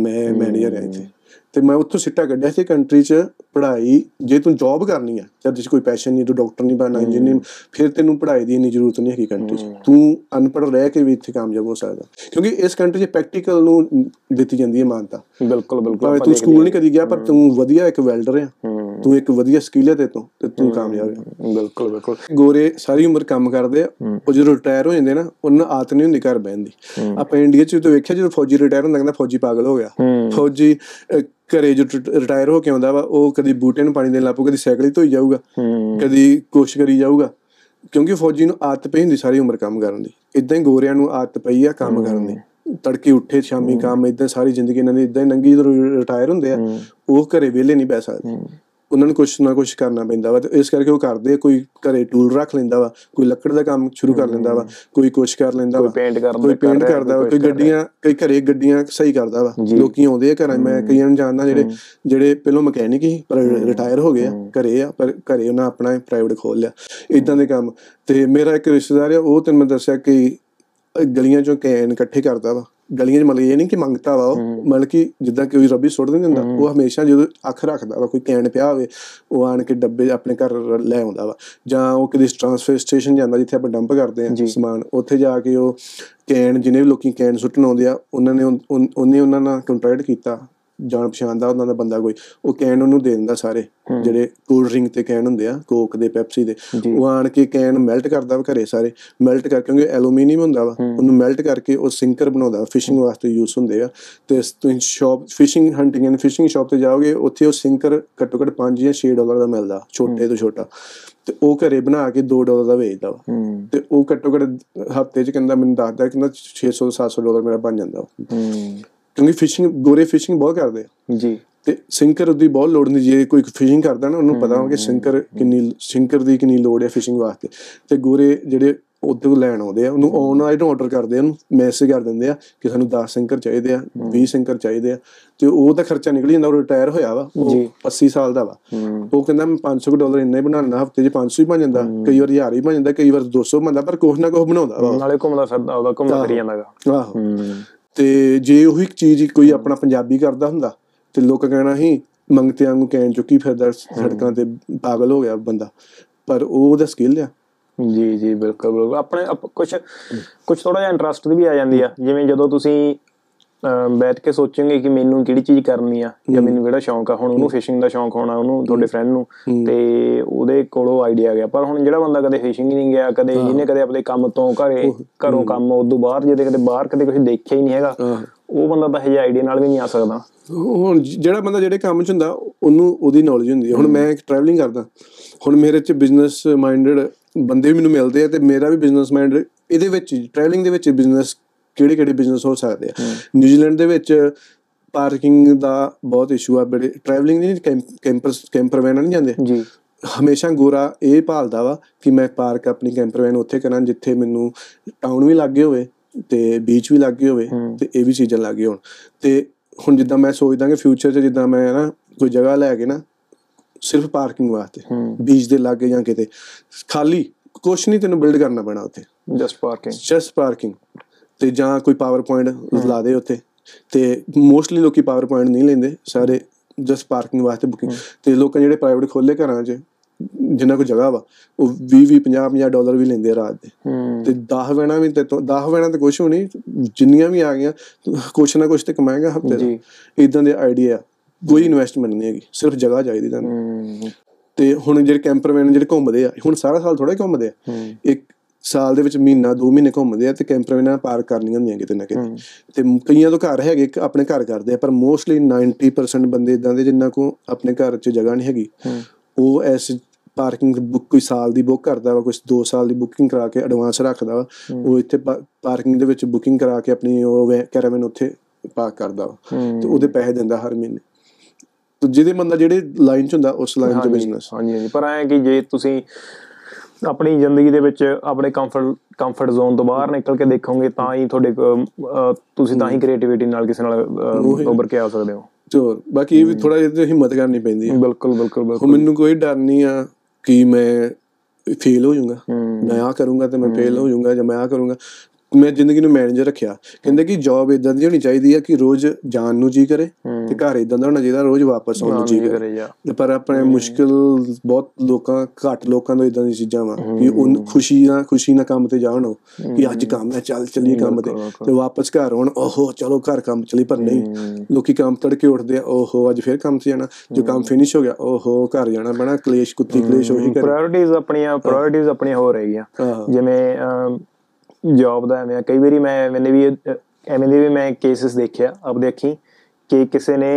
ਮੈਂ ਮੈਨੇਜਰ ਆ ਇੱਥੇ। ਤੇ ਮੈਂ ਉੱਥੋਂ ਸਿੱਟਾ ਕੱਢਿਆ ਸੀ ਕੰਟਰੀ 'ਚ ਪੜ੍ਹਾਈ। ਜੇ ਤੂੰ ਜੌਬ ਕਰਨੀ ਆ ਜਦ ਜਿਸ ਕੋਈ ਪੈਸ਼ਨ ਨਹੀਂ ਤੂੰ ਡਾਕਟਰ ਨਹੀਂ ਬਣਨਾ ਇੰਜੀਨੀਅਰ ਫਿਰ ਤੈਨੂੰ ਪੜ੍ਹਾਈ ਦੀ ਇੰਨੀ ਜ਼ਰੂਰਤ ਨਹੀਂ ਹੈਗੀ ਕੰਟਰੀ 'ਚ। ਤੂੰ ਅਨਪੜ੍ਹ ਰਹਿ ਕੇ ਵੀ ਇੱਥੇ ਕਾਮਯਾਬ ਹੋ ਸਕਦਾ। ਕਿਉਂਕਿ ਇਸ ਕੰਟਰੀ 'ਚ ਪ੍ਰੈਕਟੀਕਲ ਨੂੰ ਦਿੱਤੀ ਜਾਂਦੀ ਹੈ ਮਾਨਤਾ। ਬਿਲਕੁਲ ਬਿਲਕੁਲ। ਤੂੰ ਸਕੂਲ ਨਹੀਂ ਕਦੀ ਗਿਆ ਪਰ ਤੂੰ ਵਧੀਆ ਇੱਕ ਵੈਲਡਰ ਆ। ਹੂੰ। ਤੂੰ ਇੱਕ ਵਧੀਆ ਸਕਿੱਲ ਹੈ ਤੇ ਤੂੰ ਤੇ ਤੂੰ ਕਾਮਯਾਬ ਆ। ਬਿਲਕੁਲ ਬਿਲਕੁਲ। ਗੋਰੇ ਸਾਰੀ ਉਮਰ ਕੰਮ ਕਰਦੇ ਆ। ਉਹ ਜਦੋਂ ਰਿਟਾਇਰ ਹੋ ਜਾਂਦੇ ਨਾ ਉਹਨਾਂ ਨੂੰ ਆਦਤ ਨਹੀਂ ਹੁੰਦੀ ਘਰ ਬਹਿਣ ਦੀ। ਆਪਾਂ ਇੰਡੀਆ 'ਚ ਤਾਂ ਵੇਖਿਆ ਜਦੋਂ ਫੌਜੀ ਰਿਟਾਇਰ ਹੁੰਦਾ ਕਹਿੰਦਾ ਫੌਜੀ ਪਾਗਲ ਹੋ ਗਿਆ। ਹੂੰ। ਫੌਜੀ ਘਰੇ ਜੋ ਰਿਟਾਇਰ ਹੋ ਕੇ ਆਉਂਦਾ ਵਾ ਉਹ ਕਦੀ ਬੂਟੇ ਨੂੰ ਪਾਣੀ ਦੇਣ ਲੱਗ ਪਊ ਕਦੀ ਸਾਈਕਲ ਹੀ ਧੋਈ ਜਾਊਗਾ ਕਦੀ ਕੋਸ਼ਿਸ਼ ਕਰੀ ਜਾਊਗਾ। ਕਿਉਂਕਿ ਫੌਜੀ ਨੂੰ ਆਦਤ ਪਈ ਹੁੰਦੀ ਸਾਰੀ ਉਮਰ ਕੰਮ ਕਰਨ ਦੀ। ਇਦਾਂ ਹੀ ਗੋਰਿਆਂ ਨੂੰ ਆਦਤ ਪਈ ਆ ਕੰਮ ਕਰਨ ਦੀ। ਤੜਕੇ ਉੱਠੇ ਸ਼ਾਮੀ ਕੰਮ ਇਦਾਂ ਸਾਰੀ ਜ਼ਿੰਦਗੀ ਇਹਨਾਂ ਦੀ ਇਦਾਂ ਹੀ ਲੰਘੀ ਜਦੋਂ ਰਿਟਾਇਰ ਹੁੰਦੇ ਆ ਉਹ ਘਰੇ ਵਿਹਲੇ ਨਹੀਂ ਬਹਿ ਸਕਦੇ। ਉਹਨਾਂ ਨੂੰ ਕੁਛ ਨਾ ਕੁਛ ਕਰਨਾ ਪੈਂਦਾ ਵਾ ਤੇ ਇਸ ਕਰਕੇ ਉਹ ਕਰਦੇ ਕੋਈ ਘਰੇ ਟੂਲ ਰੱਖ ਲੈਂਦਾ ਵਾ ਕੋਈ ਲੱਕੜ ਦਾ ਕੰਮ ਸ਼ੁਰੂ ਕਰ ਲੈਂਦਾ ਵਾ ਕੋਈ ਕੁਛ ਕਰ ਲੈਂਦਾ ਵਾ ਕੋਈ ਦਾ ਕਰ ਪੇਂਟ ਰਿਹਾ, ਕਰਦਾ ਵਾ ਕੋਈ ਕੋਈ ਗੱਡੀਆਂ ਕਈ ਘਰੇ ਗੱਡੀਆਂ ਸਹੀ ਕਰਦਾ ਵਾ ਲੋਕੀ ਆਉਂਦੇ ਆ ਘਰਾਂ ਮੈਂ ਕਈਆਂ ਨੂੰ ਜਾਣਦਾ ਜਿਹੜੇ ਜਿਹੜੇ ਪਹਿਲਾਂ ਮਕੈਨਿਕ ਸੀ ਪਰ ਰਿਟਾਇਰ ਹੋ ਗਏ ਆ ਘਰੇ ਆ ਪਰ ਘਰੇ ਉਹਨਾਂ ਆਪਣਾ ਪ੍ਰਾਈਵੇਟ ਖੋਲ ਲਿਆ ਇਦਾਂ ਦੇ ਕੰਮ। ਤੇ ਮੇਰਾ ਇੱਕ ਰਿਸ਼ਤੇਦਾਰ ਆ ਉਹ ਤੈਨੂੰ ਮੈਂ ਦੱਸਿਆ ਕਿ ਗਲੀਆਂ ਚੋਂ ਕੈਨ ਇਕੱਠੇ ਕਰਦਾ ਵਾ। ਗਲੀਆਂ 'ਚ ਮਤਲਬ ਇਹ ਨਹੀਂ ਕਿ ਮੰਗਤਾ ਵਾ ਮਤਲਬ ਕਿ ਜਿੱਦਾਂ ਕਿ ਰਬੀ ਸੁੱਟ ਨਹੀਂ ਦਿੰਦਾ ਉਹ ਹਮੇਸ਼ਾ ਜਦੋਂ ਅੱਖ ਰੱਖਦਾ ਵਾ ਕੋਈ ਕੈਨ ਪਿਆ ਹੋਵੇ ਉਹ ਆਣ ਕੇ ਡੱਬੇ ਆਪਣੇ ਘਰ ਲੈ ਆਉਂਦਾ ਵਾ। ਜਾਂ ਉਹ ਕਿਤੇ ਟ੍ਰਾਂਸਫਰ ਸਟੇਸ਼ਨ ਜਾਂਦਾ ਜਿੱਥੇ ਆਪਾਂ ਡੰਪ ਕਰਦੇ ਆ ਸਮਾਨ ਉੱਥੇ ਜਾ ਕੇ ਉਹ ਕੈਨ ਜਿਹਨੇ ਵੀ ਲੋਕੀ ਕੈਨ ਸੁੱਟਣ ਆਉਂਦੇ ਆ ਉਹਨਾਂ ਨੇ ਉਹਨੇ ਉਹਨਾਂ ਨਾਲ ਕੰਟਰੈਕਟ ਕੀਤਾ। ਜਾਣ ਪਛਾਣ ਦਾ ਉਹਨਾਂ ਦਾ ਬੰਦਾ ਕੋਈ ਉਹ ਕੈਨ ਉਹਨੂੰ ਦੇ ਦਿੰਦਾ ਸਾਰੇ। ਜਿਹੜੇ ਕੋਲਡ ਡਰਿੰਕ ਤੇ ਕੈਨ ਹੁੰਦੇ ਆ ਕੋਕ ਦੇ ਪੈਪਸੀ ਦੇ। ਉਹ ਆਣ ਕੇ ਕੈਨ ਮੈਲਟ ਕਰਦਾ ਵਾ ਘਰੇ ਸਾਰੇ। ਮੈਲਟ ਕਰਕੇ ਕਿਉਂਕਿ ਐਲੂਮੀਨੀਅਮ ਹੁੰਦਾ ਵਾ ਉਹਨੂੰ ਮੈਲਟ ਕਰਕੇ ਉਹ ਸਿੰਕਰ ਬਣਾਉਂਦਾ ਫਿਸ਼ਿੰਗ ਵਾਸਤੇ ਯੂਜ਼ ਹੁੰਦੇ ਆ। ਤੇ ਤੁਸੀਂ shop fishing hunting and fishing shop ਤੇ ਜਾਓਗੇ ਉੱਥੇ ਉਹ ਸਿੰਕਰ ਘੱਟੋ ਘੱਟ 5 ਜਾਂ 6 ਡਾਲਰ ਦਾ ਮਿਲਦਾ ਛੋਟੇ ਤੋਂ ਛੋਟਾ। ਤੇ ਉਹ ਘਰੇ ਬਣਾ ਕੇ 2 ਡਾਲਰ ਦਾ ਵੇਚਦਾ ਵਾ। ਤੇ ਉਹ ਘੱਟੋ ਘੱਟ ਹਫ਼ਤੇ ਚ ਕਹਿੰਦਾ ਮੈਨੂੰ ਦੱਸਦਾ ਕਹਿੰਦਾ 600 700 ਡਾਲਰ ਮੇਰਾ ਬਣ ਜਾਂਦਾ ਕਿਉਂਕਿ ਫਿਸ਼ਿੰਗ ਗੋਰੇ ਫਿਸ਼ਿੰਗ ਬਹੁਤ ਕਰਦੇ ਆ। ਜੀ। ਤੇ ਸਿੰਕਰ ਦੀ ਬਹੁਤ ਲੋੜ ਨਹੀਂ ਜੇ ਕੋਈ ਫਿਸ਼ਿੰਗ ਕਰਦਾ ਨਾ ਉਹਨੂੰ ਪਤਾ ਹੋ ਕਿ ਸਿੰਕਰ ਕਿੰਨੀ ਸਿੰਕਰ ਦੀ ਕਿੰਨੀ ਲੋੜ ਹੈ ਫਿਸ਼ਿੰਗ ਵਾਸਤੇ। ਤੇ ਗੋਰੇ ਜਿਹੜੇ ਉਦੋਂ ਲੈਣ ਆਉਂਦੇ ਆ ਉਹਨੂੰ ਆਨਲਾਈਨ ਆਰਡਰ ਕਰਦੇ ਆ ਉਹਨੂੰ ਮੈਸੇਜ ਕਰ ਦਿੰਦੇ ਆ ਕਿ ਸਾਨੂੰ 10 ਸਿੰਕਰ ਚਾਹੀਦੇ ਆ 20 ਸਿੰਕਰ ਚਾਹੀਦੇ ਆ। ਤੇ ਉਹ ਤਾਂ ਖਰਚਾ ਨਿਕਲ ਜਾਂਦਾ ਉਹ ਰਿਟਾਇਰ ਹੋਇਆ ਵਾ ਉਹ ਜੀ। 80 ਸਾਲ ਦਾ ਵਾ। ਉਹ ਕਹਿੰਦਾ ਮੈਂ 500 ਡਾਲਰ ਇੰਨਾ ਹੀ ਬਣਾਉਣਾ ਹਫ਼ਤੇ 'ਚ 500 ਹੀ ਬਣ ਜਾਂਦਾ ਕਈ ਵਾਰ 1000 ਹੀ ਬਣ ਜਾਂਦਾ ਕਈ ਵਾਰ 200 ਬਣਦਾ ਪਰ ਕੁਛ ਨਾ ਕੁਛ ਬਣਾਉਂਦਾ ਨਾਲੇ ਘੁੰਮਦਾ ਫਿਰਦਾ ਉਹਦਾ ਘੁੰਮਦਾ ਫਿਰੀ ਜਾਂਦਾਗਾ। ਆਹੋ। ਤੇ ਜੇ ਉਹੀ ਚੀਜ਼ ਕੋਈ ਆਪਣਾ ਪੰਜਾਬੀ ਕਰਦਾ ਹੁੰਦਾ ਤੇ ਲੋਕ ਕਹਿਣਾ ਸੀ ਮੰਗਤੇ ਵਾਂਗੂ ਕਹਿਣ ਚੁੱਕੀ ਫਿਰਦਾ ਸੜਕਾਂ ਤੇ ਪਾਗਲ ਹੋ ਗਿਆ ਬੰਦਾ। ਪਰ ਉਹ ਉਹਦਾ ਸਕਿੱਲ ਆ। ਜੀ ਜੀ ਬਿਲਕੁਲ ਬਿਲਕੁਲ। ਆਪਣੇ ਕੁਝ ਕੁਝ ਥੋੜਾ ਜਿਹਾ ਇੰਟਰਸਟ ਵੀ ਆ ਜਾਂਦੀ ਆ। ਜਿਵੇਂ ਜਦੋਂ ਤੁਸੀਂ ਬੈਠ ਕੇ ਸੋਚੋਗੇ ਕਿ ਮੈਨੂੰ ਕਿਹੜੀ ਚੀਜ਼ ਕਰਨੀ ਆ ਜਾਂ ਮੈਨੂੰ ਕਿਹੜਾ ਸ਼ੌਂਕ ਆ। ਹੁਣ ਉਹਨੂੰ ਫਿਸ਼ਿੰਗ ਦਾ ਸ਼ੌਂਕ ਹੋਣਾ ਉਹਨੂੰ ਤੁਹਾਡੇ ਫਰੈਂਡ ਨੂੰ ਤੇ ਉਹਦੇ ਕੋਲੋਂ ਆਈਡੀਆ ਗਿਆ। ਪਰ ਹੁਣ ਜਿਹੜਾ ਬੰਦਾ ਕਦੇ ਫਿਸ਼ਿੰਗ ਨਹੀਂ ਗਿਆ ਕਦੇ ਜਿਹਨੇ ਕਦੇ ਆਪਣੇ ਕੰਮ ਤੋਂ ਘਰੇ ਘਰੋਂ ਕੰਮ ਉਦੋਂ ਬਾਹਰ ਜਿਹਦੇ ਕਦੇ ਬਾਹਰ ਕਦੇ ਕੁਝ ਦੇਖਿਆ ਹੀ ਨਹੀਂ ਹੈਗਾ। ਉਹ ਬੰਦਾ ਤਾਂ ਹਜੇ ਆਈਡੀਆ ਨਾਲ ਵੀ ਨਹੀਂ ਆ ਸਕਦਾ। ਹੁਣ ਜਿਹੜਾ ਬੰਦਾ ਜਿਹੜੇ ਕੰਮ 'ਚ ਹੁੰਦਾ ਉਹਨੂੰ ਉਹਦੀ ਨੌਲੇਜ ਹੁੰਦੀ ਹੈ। ਹੁਣ ਮੈਂ ਟਰੈਵਲਿੰਗ ਕਰਦਾ। ਹੁਣ ਮੇਰੇ 'ਚ ਬਿਜ਼ਨਸ ਮਾਈਂਡਡ ਬੰਦੇ ਵੀ ਮੈਨੂੰ ਮਿਲਦੇ ਆ ਤੇ ਮੇਰਾ ਵੀ ਬਿਜ਼ਨਸ ਮਾਈਂਡ ਇਹਦੇ ਵਿੱਚ ਟਰੈਵਲਿੰਗ ਦੇ ਵਿੱਚ ਬਿਜ਼ਨਸ ਕਿਹੜੇ ਕਿਹੜੇ ਬਿਜ਼ਨਸ ਹੋ ਸਕਦੇ ਆ। ਨਿਊਜ਼ੀਲੈਂਡ ਦੇ ਵਿੱਚ ਪਾਰਕਿੰਗ ਦਾ ਬਹੁਤ ਇਸ਼ੂ ਆ ਬੜੇ ਟਰੈਵਲਿੰਗ ਨਹੀਂ ਕੈਂਪਰ ਕੈਂਪਰ ਵੈਨ ਨਹੀਂ ਜਾਂਦੇ। ਜੀ। ਹਮੇਸ਼ਾ ਗੋਰਾ ਇਹ ਭਾਲਦਾ ਵਾ ਕਿ ਮੈਂ ਪਾਰਕ ਆਪਣੀ ਕੈਂਪਰ ਵੈਨ ਉੱਥੇ ਕਰਾਂ ਜਿੱਥੇ ਮੈਨੂੰ ਟਾਊਨ ਵੀ ਲੱਗੇ ਹੋਵੇ ਤੇ ਬੀਚ ਵੀ ਲੱਗੇ ਹੋਵੇ ਤੇ ਇਹ ਵੀ ਚੀਜ਼ਾਂ ਲੱਗੇ ਹੋਣ। ਤੇ ਹੁਣ ਜਿੱਦਾਂ ਮੈਂ ਸੋਚਦਾ ਕਿ ਫਿਊਚਰ 'ਚ ਜਿੱਦਾਂ ਮੈਂ ਨਾ ਕੋਈ ਜਗ੍ਹਾ ਲੈ ਕੇ ਨਾ ਸਿਰਫ ਪਾਰਕਿੰਗ ਵਾਸਤੇ ਬੀਚ ਦੇ ਲਾਗੇ ਜਾਂ ਕਿਤੇ ਖਾਲੀ ਕੁਛ ਨਹੀਂ ਤੈਨੂੰ ਬਿਲਡ ਕਰਨਾ ਪੈਣਾ ਉੱਥੇ। ਜਸਟ ਪਾਰਕਿੰਗ ਜਸਟ ਪਾਰਕਿੰਗ ਤੇ ਜਾਂ ਕੋਈ ਪਾਵਰ ਪੁਆਇੰਟ ਲਾ ਦੇ ਉੱਥੇ। ਤੇ ਮੋਸਟਲੀ ਲੋਕੀ ਪਾਵਰ ਪੁਆਇੰਟ ਨਹੀਂ ਲੈਂਦੇ ਸਾਰੇ ਜਸਟ ਪਾਰਕਿੰਗ ਵਾਸਤੇ ਬੁਕਿੰਗ ਤੇ ਲੋਕਾਂ ਜਿਹੜੇ ਪ੍ਰਾਈਵੇਟ ਖੋਲੇ ਘਰਾਂ 'ਚ ਜਿੰਨਾ ਕੋ ਜਗ੍ਹਾ ਵਾ ਉਹ 20 20 50 50 ਡਾਲਰ ਵੀ ਲੈਂਦੇ ਆ ਰਾਤ ਦੇ। ਤੇ 10 ਵੈਣਾ ਵੀ ਤੇ 10 ਵੈਣਾ ਤੇ ਕੁਛ ਹੋਣੀ ਜਿੰਨੀਆਂ ਵੀ ਆ ਗਈਆਂ ਕੁਛ ਨਾ ਕੁਛ ਤੇ ਕਮਾਏਗਾ ਹਫ਼ਤੇ। ਦਾ। ਇਦਾਂ ਦੇ ਆਈਡੀਆ ਕੋਈ ਇਨਵੈਸਟਮੈਂਟ ਨਹੀਂ ਹੈਗੀ ਸਿਰਫ ਜਗ੍ਹਾ ਚਾਹੀਦੀ ਤੁਹਾਨੂੰ। ਤੇ ਹੁਣ ਜਿਹੜੇ ਕੈਂਪਰਮੈਨ ਜਿਹੜੇ ਘੁੰਮਦੇ ਆ ਹੁਣ ਸਾਰਾ ਸਾਲ ਥੋੜਾ ਘੁੰਮਦੇ ਆ। ਇੱਕ ਸਾਲ ਦੇ ਵਿੱਚ ਮਹੀਨਾ ਦੋ ਮਹੀਨੇ ਘੁੰਮਦੇ ਆ ਤੇ ਕੈਂਪਰਮੈਨਾਂ ਪਾਰਕ ਕਰਨੀਆਂ ਹੁੰਦੀਆਂ ਕਿਤੇ ਨਾ ਕਿਤੇ। ਤੇ ਕਈਆਂ ਤੋਂ ਘਰ ਹੈਗੇ ਆਪਣੇ ਘਰ ਕਰਦੇ ਆ ਪਰ ਮੋਸਟਲੀ 90% ਬੰਦੇ ਇਦਾਂ ਦੇ ਜਿਨ੍ਹਾਂ ਕੋ ਆਪਣੇ ਘਰ 'ਚ ਜਗ੍ਹਾ ਨਹੀਂ ਹੈਗੀ। ਉਹ ਐਸ ਪਾਰਕਿੰਗ ਬੁੱਕ ਕੋਈ ਸਾਲ ਦੀ ਬੁੱਕ ਕਰਦਾ ਵਾ ਕੁਝ 2 ਸਾਲ ਦੀ ਬੁਕਿੰਗ ਕਰਾ ਕੇ ਐਡਵਾਂਸ ਰੱਖਦਾ ਵਾ। ਉਹ ਇੱਥੇ ਪਾਰਕਿੰਗ ਦੇ ਵਿੱਚ ਬੁਕਿੰਗ ਕਰਾ ਕੇ ਆਪਣੀ ਉਹ ਕੈਰਾਵਨ ਉੱਥੇ ਪਾਰਕ ਕਰਦਾ ਵਾ। ਤੇ ਉਹਦੇ ਪੈਸੇ ਦਿੰਦਾ ਹਰ ਮਹੀਨੇ। ਤੇ ਜਿਹਦੇ ਬੰਦਾ ਜਿਹੜੇ ਲਾਈਨ 'ਚ ਹੁੰਦਾ ਉਸ ਲਾਈਨ 'ਚ ਬਿਜ਼ਨਸ ਹਾਂਜੀ ਹਾਂਜੀ। ਪਰ ਐ ਕਿ ਜੇ ਤੁਸੀਂ ਆਪਣੀ ਜ਼ਿੰਦਗੀ ਦੇ ਵਿੱਚ ਆਪਣੇ ਕੰਫਰਟ ਕੰਫਰਟ ਜ਼ੋਨ ਤੋਂ ਬਾਹਰ ਨਿਕਲ ਕੇ ਦੇਖੋਗੇ ਤਾਂ ਹੀ ਤੁਹਾਡੇ ਤੁਸੀਂ ਤਾਂ ਹੀ ਕ੍ਰੀਏਟੀਵਿਟੀ ਨਾਲ ਕਿਸੇ ਨਾਲ ਉੱਭਰ ਕੇ ਆ ਸਕਦੇ ਹੋ। ਚੋਰ ਬਾਕੀ ਇਹ ਵੀ ਥੋੜਾ ਜਿਹਾ ਹਿੰਮਤ ਕਰਨੀ ਪੈਂਦੀ ਹੈ ਬਿਲਕੁਲ ਬਿਲਕੁਲ ਬਿਲਕੁਲ। ਮੈਨੂੰ ਕੋਈ ਡਰ ਨਹੀਂ ਆ ਕਿ ਮੈਂ ਫੇਲ ਹੋ ਜਾਊਂਗਾ। ਮੈਂ ਆ ਕਰੂੰਗਾ ਤੇ ਮੈਂ ਫੇਲ ਹੋ ਜਾਊਂਗਾ ਜਾਂ ਮੈਂ ਆ ਕਰੂੰਗਾ। ਮੈਂ ਜ਼ਿੰਦਗੀ ਨੂੰ ਮੈਨੇਜਰ ਰੱਖਿਆ। ਕਹਿੰਦੇ ਕਿ ਜੌਬ ਇਦਾਂ ਦੀ ਹੋਣੀ ਚਾਹੀਦੀ ਹੈ ਕਿ ਰੋਜ਼ ਜਾਣ ਨੂੰ ਜੀ ਕਰੇ ਤੇ ਘਰ ਇਦਾਂ ਦਾ ਹੋਣਾ ਚਾਹੀਦਾ ਰੋਜ਼ ਵਾਪਸ ਆਉਣ ਨੂੰ ਜੀ ਕਰੇ। ਪਰ ਆਪਣੇ ਮੁਸ਼ਕਿਲ ਬਹੁਤ ਲੋਕਾਂ ਘੱਟ ਲੋਕਾਂ ਤੋਂ ਇਦਾਂ ਦੀ ਚੀਜ਼ਾਂ ਵਾ ਕਿ ਉਹ ਖੁਸ਼ੀ ਨਾਲ ਖੁਸ਼ੀ ਨਾਲ ਕੰਮ ਤੇ ਜਾਣ ਉਹ ਕਿ ਅੱਜ ਕੰਮ ਹੈ ਚੱਲ ਚੱਲੀਏ ਕੰਮ ਤੇ। ਤੇ ਵਾਪਸ ਘਰ ਆਉਣ ਓਹੋ ਚਲੋ ਘਰ ਕੰਮ ਚੱਲੀ ਪਰ ਨਹੀਂ। ਲੋਕੀ ਕੰਮ ਤੜਕੇ ਉੱਠਦੇ ਆ ਓਹੋ ਅੱਜ ਫੇਰ ਕੰਮ ਤੇ ਜਾਣਾ। ਜੋ ਕੰਮ ਫਿਨਿਸ਼ ਹੋ ਗਿਆ ਓਹੋ ਘਰ ਜਾਣਾ ਬਣਾ ਕਲੇਸ਼ ਕੁੱਤੀ ਕਲੇਸ਼ ਉਹੀ ਕਰ। ਪ੍ਰਾਇੋਰਟੀਜ਼ ਆਪਣੀਆਂ ਪ੍ਰਾਇੋਰਟੀਜ਼ ਆਪਣੀਆਂ ਹੋ। ਰਹੀਆਂ। ਜਿਵੇਂ ਜੌਬ ਦਾ ਐਵੇਂ ਕਈ ਵਾਰੀ ਮੈਂ ਮੈਨੇ ਵੀ ਐਵੇਂ ਦੇ ਵੀ ਮੈਂ ਕੇਸਸ ਦੇਖਿਆ ਅਬ ਦੇਖੀ ਕਿ ਕਿਸੇ ਨੇ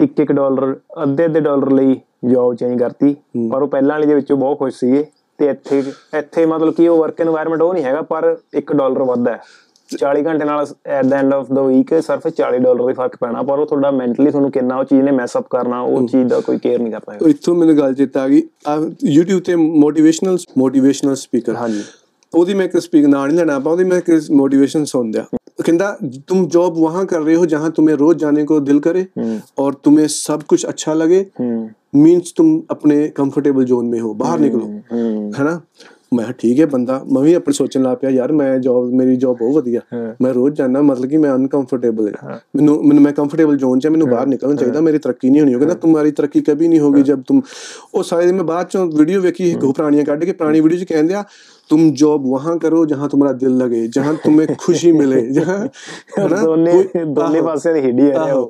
1-1 ਡਾਲਰ ਅੱਧੇ-ਅੱਧੇ ਡਾਲਰ ਲਈ ਜੌਬ ਚੇਂਜ ਕਰਤੀ ਪਰ ਉਹ ਪਹਿਲਾਂ ਵਾਲੇ ਦੇ ਵਿੱਚੋਂ ਬਹੁਤ ਖੁਸ਼ ਸੀਗੇ ਤੇ ਇੱਥੇ ਇੱਥੇ ਮਤਲਬ ਕਿ ਉਹ ਵਰਕ এনवायरमेंट ਉਹ ਨਹੀਂ ਹੈਗਾ ਪਰ 1 ਡਾਲਰ ਵੱਧਦਾ ਹੈ। 40 ਘੰਟੇ ਨਾਲ at the end of the week ਸਿਰਫ 40 ਡਾਲਰ ਦੇ ਫ਼ਰਕ ਪੈਣਾ ਪਰ ਉਹ ਤੁਹਾਡਾ ਮੈਂਟਲੀ ਤੁਹਾਨੂੰ ਕਿੰਨਾ ਉਹ ਚੀਜ਼ ਨੇ ਮੈਸ ਅਪ ਕਰਨਾ ਉਹ ਚੀਜ਼ ਦਾ ਕੋਈ ਕੇਅਰ ਨਹੀਂ ਕਰਦਾ ਇੱਥੋਂ ਮੈਨੂੰ ਗੱਲ ਚੇਤਾ ਆ ਗਈ YouTube ਤੇ ਮੋਟੀਵੇਸ਼ਨਲ ਮੋਟੀਵੇਸ਼ਨਲ ਸਪੀਕਰ ਹਾਂਜੀ। ਉਹਦੀ ਮੈਂ ਕਿਸ ਸਪੀਕ ਨਾ ਨਹੀਂ ਲੈਣਾ ਪਾਉਂਦੀ ਮੈਂ ਕਿਸ ਮੋਟੀਵੇਸ਼ਨ ਸੁਣਦਿਆ ਕਹਿੰਦਾ तुम जॉब वहां कर रहे हो जहां तुम्हें रोज जाने को दिल करे और तुम्हें सब कुछ अच्छा लगे मींस तुम अपने कंफर्टेबल जोन में हो बाहर निकलो है ना ਮੈਂ ਠੀਕ ਹੈ ਬੰਦਾ ਮੈਂ ਵੀ ਆਪਣੇ ਸੋਚਣ ਲੱਗ ਪਿਆ ਯਾਰ ਮੈਂ ਜੌਬ ਮੇਰੀ ਜੌਬ ਬਹੁਤ ਵਧੀਆ। ਮੈਂ ਰੋਜ਼ ਜਾਣਾ ਮਤਲਬ ਕਿ ਮੈਂ ਅਨਕੰਫਰਟੇਬਲ ਹਾਂ। ਮੈਨੂੰ ਮੈਨੂੰ ਮੈਂ ਕੰਫਰਟੇਬਲ ਜ਼ੋਨ 'ਚ ਮੈਨੂੰ ਬਾਹਰ ਨਿਕਲਣਾ ਚਾਹੀਦਾ ਮੇਰੀ ਤਰੱਕੀ ਨਹੀਂ ਹੋਣੀ। ਉਹ ਕਹਿੰਦਾ ਤੁਹਾਡੀ ਤਰੱਕੀ ਕਦੀ ਨਹੀਂ ਹੋਗੀ ਜਦ ਤੁਮ ਉਹ ਸਾਰੇ ਮੈਂ ਬਾਅਦ ਚੋਂ ਵੀਡੀਓ ਵੇਖੀ ਇੱਕ ਪੁਰਾਣੀਆਂ ਕੱਢ ਕੇ ਪੁਰਾਣੀ ਵੀਡੀਓ 'ਚ ਕਹਿੰਦੇ ਆ तुम जॉब वहां करो जहां तुम्हारा दिल लगे जहां तुम्हें खुशी मिले जहां है ना? ਦੋਨੇ कोई- ਦੋਨੇ आहो। ਪਾਸੇ ਦੀ ਖੇਡੀ ਹੈ आहो।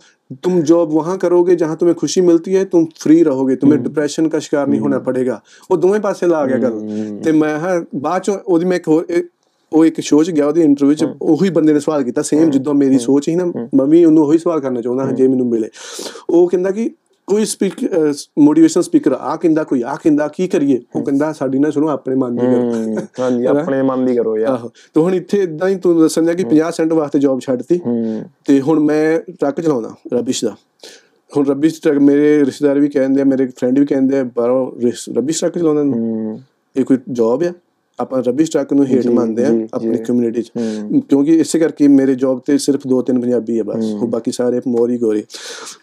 तुम जॉब वहां करोगे जहां तुम्हें खुशी मिलती है तुम फ्री रहोगे तुम्हें डिप्रेशन का शिकार नहीं होना पड़ेगा ਉਹ ਦੋਵੇਂ ਪਾਸੇ ਲਾ ਗਿਆ ਗੱਲ ਤੇ ਮੈਂ ਹਾਂ ਬਾਅਦ ਚ ਉਹਦੀ ਮੈਂ ਇੱਕ ਹੋਰ ਇਹ- ਉਹ ਇੱਕ ਸ਼ੋਅ ਚ ਗਿਆ ਉਹਦੀ ਇੰਟਰਵਿਊ ਚ ਉਹੀ ਬੰਦੇ ਨੇ ਸਵਾਲ ਕੀਤਾ ਸੇਮ ਜਿੱਦਾਂ ਮੇਰੀ ਸੋਚ ਸੀ ਨਾ ਮੈਂ ਵੀ ਉਹਨੂੰ ਉਹੀ ਸਵਾਲ ਕਰਨਾ ਚਾਹੁੰਦਾ ਹਾਂ ਜੇ ਮੈਨੂੰ ਮਿਲੇ ਉਹ ਕਹਿੰਦਾ ਕਿ ਕੋਈ ਸਪੀਕ ਮੋਟੀਵੇਸ਼ਨ ਸਪੀਕਰ ਆ ਕਹਿੰਦਾ ਕੋਈ ਆ ਕਹਿੰਦਾ ਕੀ ਕਰੀਏ? ਉਹ ਕਹਿੰਦਾ ਸਾਡੀ ਨਾ ਸੁਣੋ ਆਪਣੇ ਮਨ ਦੀ ਕਰੋ। ਹਾਂਜੀ ਆਪਣੇ ਮਨ ਦੀ ਕਰੋ ਯਾਰ। ਆਹੋ। ਤੇ ਹੁਣ ਇੱਥੇ ਇਦਾਂ ਹੀ ਤੂੰ ਦੱਸਣ ਦਿਆ ਕਿ 50 ਸੈਂਟ ਵਾਸਤੇ ਜੌਬ ਛੱਡਤੀ। ਤੇ ਹੁਣ ਮੈਂ ਟਰੱਕ ਚਲਾਉਂਦਾ ਰਬਿਸ਼ ਦਾ। ਹੁਣ ਰਬਿਸ਼ ਟਰੱਕ ਮੇਰੇ ਰਿਸ਼ਤੇਦਾਰ ਵੀ ਕਹਿੰਦੇ ਆ ਮੇਰੇ ਫਰੈਂਡ ਵੀ ਕਹਿੰਦੇ ਆ ਬਾਹਰੋਂ ਰਬਿਸ਼ ਟਰੱਕ ਚਲਾਉਂਦਾ ਇਹ ਕੋਈ ਜੌਬ ਆ? ਆਪਾਂ ਰਬਿਸ਼ ਟਰੱਕ ਨੂੰ ਹੇਟ ਮੰਨਦੇ ਆ ਆਪਣੀ। ਕਮਿਊਨਿਟੀ 'ਚ। ਕਿਉਂਕਿ ਇਸੇ ਕਰਕੇ ਮੇਰੇ ਜੌਬ ਤੇ ਸਿਰਫ ਦੋ ਤਿੰਨ ਪੰਜਾਬੀ ਆ ਬਸ। ਉਹ ਬਾਕੀ ਸਾਰੇ ਮੋਰੀ ਗੋਰੀ।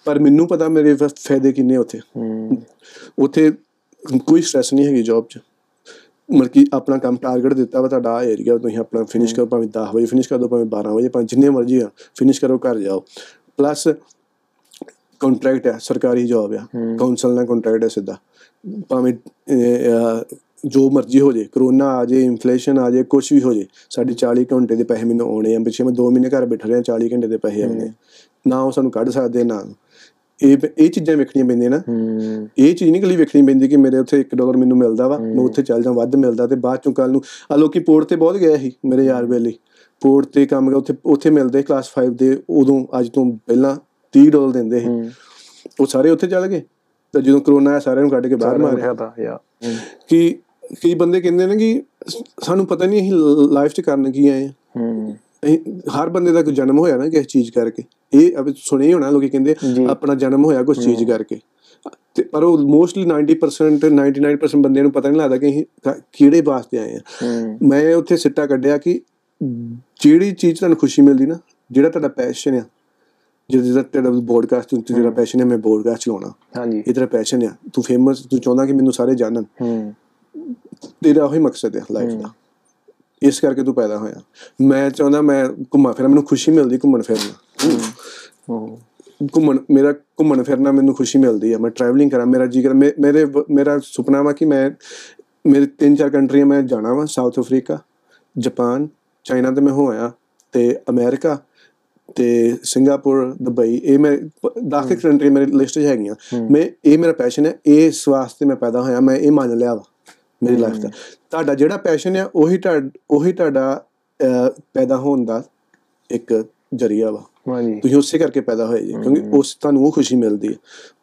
ਪਰ ਮੈਨੂੰ ਪਤਾ ਮੇਰੇ ਫਾਇਦੇ ਕਿੰਨੇ ਉੱਥੇ। ਉੱਥੇ ਕੋਈ ਸਟ੍ਰੈਸ ਨਹੀਂ ਹੈਗੀ ਜੌਬ 'ਚ। ਮਤਲਬ ਕਿ ਆਪਣਾ ਕੰਮ ਟਾਰਗੇਟ ਦਿੱਤਾ ਵਾ ਤੁਹਾਡਾ ਏਰੀਆ ਤੁਸੀਂ ਆਪਣਾ ਫਿਨਿਸ਼ ਕਰੋ ਭਾਵੇਂ 10 ਵਜੇ ਫਿਨਿਸ਼ ਕਰ ਦਿਓ ਭਾਵੇਂ 12 ਵਜੇ ਭਾਵੇਂ ਜਿੰਨੇ ਮਰਜ਼ੀ ਆ ਫਿਨਿਸ਼ ਕਰੋ ਘਰ ਜਾਓ। ਪਲੱਸ ਕੰਟਰੈਕਟ ਹੈ ਸਰਕਾਰੀ ਜੌਬ ਆ। ਕਾਉਂਸਲ ਨਾਲ ਕੰਟਰੈਕਟ ਹੈ ਸਿੱਧਾ। ਭਾਵੇਂ ਜੋ ਮਰਜ਼ੀ ਹੋ ਜੇ ਕਰੋਨਾ ਆ ਜੇ ਇਨਫਲੇਸ਼ਨ ਆ ਜੇ ਕੁਝ ਵੀ ਹੋ ਜੇ ਸਾਡੀ 40 ਘੰਟੇ ਦੇ ਪੈਸੇ ਮੈਨੂੰ ਆਉਣੇ ਆ ਪਿੱਛੇ ਮੈਂ 2 ਮਹੀਨੇ ਘਰ ਬੈਠ ਰਿਹਾ 40 ਘੰਟੇ ਦੇ ਪੈਸੇ ਆਉਣੇ। ਨਾ ਉਹ ਸਾਨੂੰ ਕੱਢ ਸਕਦੇ ਨਾ। ਇਹ ਇਹ ਚੀਜ਼ਾਂ ਵੇਖਣੀਆਂ ਪੈਂਦੀਆਂ ਨਾ। ਇਹ ਚੀਜ਼ ਨਹੀਂ ਕਲੀ ਵੇਖਣੀ ਪੈਂਦੀ ਕਿ ਮੇਰੇ ਉੱਥੇ 1 ਡਾਲਰ ਮੈਨੂੰ ਮਿਲਦਾ ਵਾ ਮੈਂ ਉੱਥੇ ਚੱਲ ਜਾ ਵੱਧ ਮਿਲਦਾ ਤੇ ਬਾਅਦ ਚੋਂ ਕੱਲ ਨੂੰ ਆ ਲੋਕੀ ਪੋਰਟ ਤੇ ਬਹੁਤ ਗਏ ਸੀ ਮੇਰੇ ਯਾਰ ਬੇਲੀ। ਪੋਰਟ ਤੇ ਕੰਮ ਕਰ ਉੱਥੇ ਉੱਥੇ ਮਿਲਦੇ ਕਲਾਸ 5 ਦੇ ਉਦੋਂ ਅੱਜ ਤੋਂ ਪਹਿਲਾਂ 30 ਡਾਲਰ ਦਿੰਦੇ ਸੀ। ਉਹ ਸਾਰੇ ਉੱਥੇ ਚੱਲ ਗਏ। ਤੇ ਜਦੋਂ ਕਰੋਨਾ ਆਇਆ ਸਾਰਿਆਂ ਨੂੰ ਕੱਢ ਕੇ ਬਾਹਰ ਮਾਰਿਆ। ਕਿ ਕਈ ਬੰਦੇ ਕਹਿੰਦੇ ਨੇ ਕਿ ਸਾਨੂੰ ਪਤਾ ਨਹੀਂ ਅਸੀਂ ਲਾਈਫ 'ਚ ਕਰਨ ਕੀ ਆਏ ਅਸੀਂ ਹਰ ਬੰਦੇ ਦਾ ਕੋਈ ਜਨਮ ਹੋਇਆ ਨਾ ਕਿਸੇ ਚੀਜ਼ ਕਰਕੇ। ਇਹ ਅਬ ਸੁਣਿਆ ਹੀ ਹੋਣਾ ਲੋਕੀ ਕਹਿੰਦੇ। ਆਪਣਾ ਜਨਮ ਹੋਇਆ ਕੁਝ ਚੀਜ਼ ਕਰਕੇ। ਤੇ ਪਰ ਉਹ ਮੋਸਟਲੀ 90% 99% ਬੰਦਿਆਂ ਨੂੰ ਪਤਾ ਨਹੀਂ ਲੱਗਦਾ ਕਿ ਅਸੀਂ ਕਿਹੜੇ ਵਾਸਤੇ ਆਏ ਆ ਮੈਂ ਉੱਥੇ ਸਿੱਟਾ ਕੱਢਿਆ ਕਿ ਜਿਹੜੀ ਚੀਜ਼ ਤੁਹਾਨੂੰ ਖੁਸ਼ੀ ਮਿਲਦੀ ਨਾ ਜਿਹੜਾ ਤੁਹਾਡਾ ਪੈਸ਼ਨ ਆ ਜਿਹੜਾ ਤੁਹਾਡਾ ਬੋਡਕਾਸਟ ਤੇ ਜਿਹੜਾ ਪੈਸ਼ਨ ਹੈ ਮੈਂ ਬੋਡਕਾਸਟ ਚਲਾਉਣਾ। ਹਾਂਜੀ। ਇਹ ਤੇਰਾ ਪੈਸ਼ਨ ਆ। ਤੂੰ ਫੇਮਸ ਤੂੰ ਚਾਹੁੰਦਾ ਕਿ ਮੈਨੂੰ ਸਾਰੇ ਜਾਣਨ। ਤੇਰਾ ਉਹੀ ਮਕਸਦ ਹੈ ਲਾਈਫ ਦਾ। ਇਸ ਕਰਕੇ ਤੂੰ ਪੈਦਾ ਹੋਇਆ। ਮੈਂ ਚਾਹੁੰਦਾ ਮੈਂ ਘੁੰਮਾ ਫਿਰਾਂ ਮੈਨੂੰ ਖੁਸ਼ੀ ਮਿਲਦੀ ਘੁੰਮਣ ਫਿਰਨ ਘੁੰਮਣ ਮੇਰਾ ਘੁੰਮਣ ਫਿਰਨਾ ਮੈਨੂੰ ਖੁਸ਼ੀ ਮਿਲਦੀ ਹੈ ਮੈਂ ਟਰੈਵਲਿੰਗ ਕਰਾਂ ਮੇਰਾ ਜੀ ਕਰ ਮੇਰੇ ਮੇਰਾ ਸੁਪਨਾ ਵਾ ਕਿ ਮੈਂ ਮੇਰੇ ਤਿੰਨ ਚਾਰ ਕੰਟਰੀਆਂ ਮੈਂ ਜਾਣਾ ਵਾ ਸਾਊਥ ਅਫਰੀਕਾ ਜਾਪਾਨ ਚਾਈਨਾ ਤੇ ਮੈਂ ਹੋ ਆਇਆ ਤੇ ਅਮਰੀਕਾ ਤੇ ਸਿੰਗਾਪੁਰ ਦੁਬਈ ਇਹ ਮੈਂ 10 ਕੰਟਰੀ ਮੇਰੇ ਲਿਸਟ 'ਚ ਹੈਗੀਆਂ। ਮੈਂ ਇਹ ਮੇਰਾ ਪੈਸ਼ਨ ਹੈ ਇਸ ਵਾਸਤੇ ਮੈਂ ਪੈਦਾ ਹੋਇਆ ਮੈਂ ਇਹ ਮੰਨ ਲਿਆ ਵਾ। ਮੇਰੀ ਲਾਈਫ ਦਾ ਤੁਹਾਡਾ ਜਿਹੜਾ ਪੈਸ਼ਨ ਆ ਉਹੀ ਤੁਹਾਡਾ ਉਹੀ ਤੁਹਾਡਾ ਪੈਦਾ ਹੋਣ ਦਾ ਇੱਕ ਜਰੀਆ ਵਾ। ਹਾਂਜੀ। ਤੁਸੀਂ ਉਸੇ ਕਰਕੇ ਪੈਦਾ ਹੋਏ ਜੀ ਕਿਉਂਕਿ ਉਸ ਤੁਹਾਨੂੰ ਉਹ ਖੁਸ਼ੀ ਮਿਲਦੀ ਹੈ।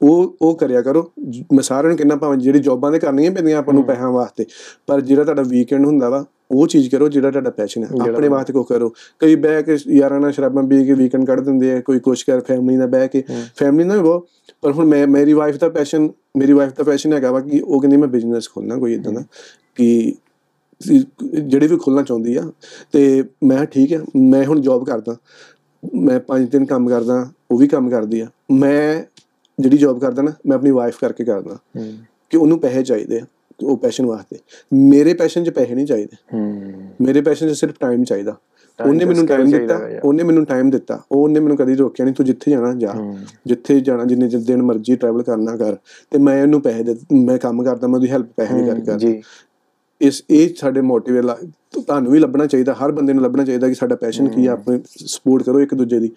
ਉਹ ਉਹ ਕਰਿਆ ਕਰੋ ਮੈਂ ਸਾਰਿਆਂ ਨੂੰ ਕਹਿੰਦਾ ਭਾਵੇਂ ਜਿਹੜੀ ਜੌਬਾਂ ਦੇ ਕਰਨੀਆਂ ਪੈਂਦੀਆਂ ਆਪਾਂ ਨੂੰ ਪੈਸਿਆਂ ਵਾਸਤੇ ਪਰ ਜਿਹੜਾ ਤੁਹਾਡਾ ਵੀਕਐਂਡ ਹੁੰਦਾ ਵਾ ਉਹ ਚੀਜ਼ ਕਰੋ ਜਿਹੜਾ ਤੁਹਾਡਾ ਪੈਸ਼ਨ ਹੈ। ਆਪਣੇ ਵਾਸਤੇ ਕੋ ਕਰੋ। ਕਈ ਬਹਿ ਕੇ ਯਾਰਾਂ ਨਾਲ ਸ਼ਰਾਬਾਂ ਪੀ ਕੇ ਵੀਕਐਂਡ ਕੱਢ ਦਿੰਦੇ ਆ ਕੋਈ ਕੁਛ ਕਰ ਫੈਮਿਲੀ ਨਾਲ ਬਹਿ ਕੇ। ਫੈਮਿਲੀ ਨਾਲ ਵੀ ਬਹੁਤ ਪਰ ਹੁਣ ਮੈਂ ਮੇਰੀ ਵਾਈਫ ਦਾ ਪੈਸ਼ਨ ਮੇਰੀ ਵਾਈਫ ਦਾ ਪੈਸ਼ਨ ਹੈਗਾ ਵਾ ਕਿ ਉਹ ਕਹਿੰਦੀ ਮੈਂ ਬਿਜ਼ਨਸ ਖੋਲਣਾ ਕੋਈ ਇਦਾਂ ਦਾ ਕਿ ਜਿਹੜੇ ਵੀ ਖੋਲਣਾ ਚਾਹੁੰਦੀ ਆ ਤੇ ਮੈਂ ਠੀਕ ਹੈ ਮੈਂ ਹੁਣ ਜੌਬ ਕਰਦਾ। ਮੈਂ ਪੰਜ ਦਿਨ ਕੰਮ ਕਰਦਾ ਉਹ ਵੀ ਕੰਮ ਕਰਦੀ ਆ। ਮੈਂ ਜਿਹੜੀ ਜੌਬ ਕਰਦਾ ਨਾ ਮੈਂ ਆਪਣੀ ਵਾਈਫ ਕਰਕੇ ਕਰਦਾ। ਕਿ ਉਹਨੂੰ ਪੈਸੇ ਚਾਹੀਦੇ ਆ ਉਹ ਪੈਸ਼ਨ ਵਾਸਤੇ। ਮੇਰੇ ਪੈਸ਼ਨ 'ਚ ਪੈਸੇ ਨਹੀਂ ਚਾਹੀਦੇ। ਮੇਰੇ ਪੈਸ਼ਨ 'ਚ ਸਿਰਫ ਟਾਈਮ ਚਾਹੀਦਾ। ਉਹਨੇ ਮੈਨੂੰ ਟਾਈਮ ਦਿੱਤਾ। ਉਹਨੇ ਮੈਨੂੰ ਟਾਈਮ ਦਿੱਤਾ। ਉਹ ਉਹਨੇ ਮੈਨੂੰ ਕਦੀ ਰੋਕਿਆ ਨਹੀਂ ਤੂੰ ਜਿੱਥੇ ਜਾਣਾ ਜਾ। ਜਿੱਥੇ ਜਾਣਾ ਜਿੰਨੇ ਜਿ- ਦਿਨ ਮਰਜ਼ੀ ਟਰੈਵਲ ਕਰਨਾ ਕਰ। ਤੇ ਮੈਂ ਉਹਨੂੰ ਪੈਸੇ ਦੇ ਮੈਂ ਕੰਮ ਕਰਦਾ ਮੈਂ ਉਹਦੀ ਹੈਲਪ ਪੈਸੇ ਕਰਕੇ ਕਰਦਾ। ਜੀ। ਇਸ ਇਹ ਸਾਡੇ ਮੋਟੀਵੇਟ ਤੁਹਾਨੂੰ ਵੀ ਲੱਭਣਾ ਚਾਹੀਦਾ ਹਰ ਬੰਦੇ ਨੂੰ ਲੱਭਣਾ ਚਾਹੀਦਾ ਕਿ ਸਾਡਾ ਪੈਸ਼ਨ ਕੀ ਆ ਆਪਣੇ ਸਪੋਰਟ ਕਰੋ ਇੱਕ ਦੂਜੇ ਦੀ।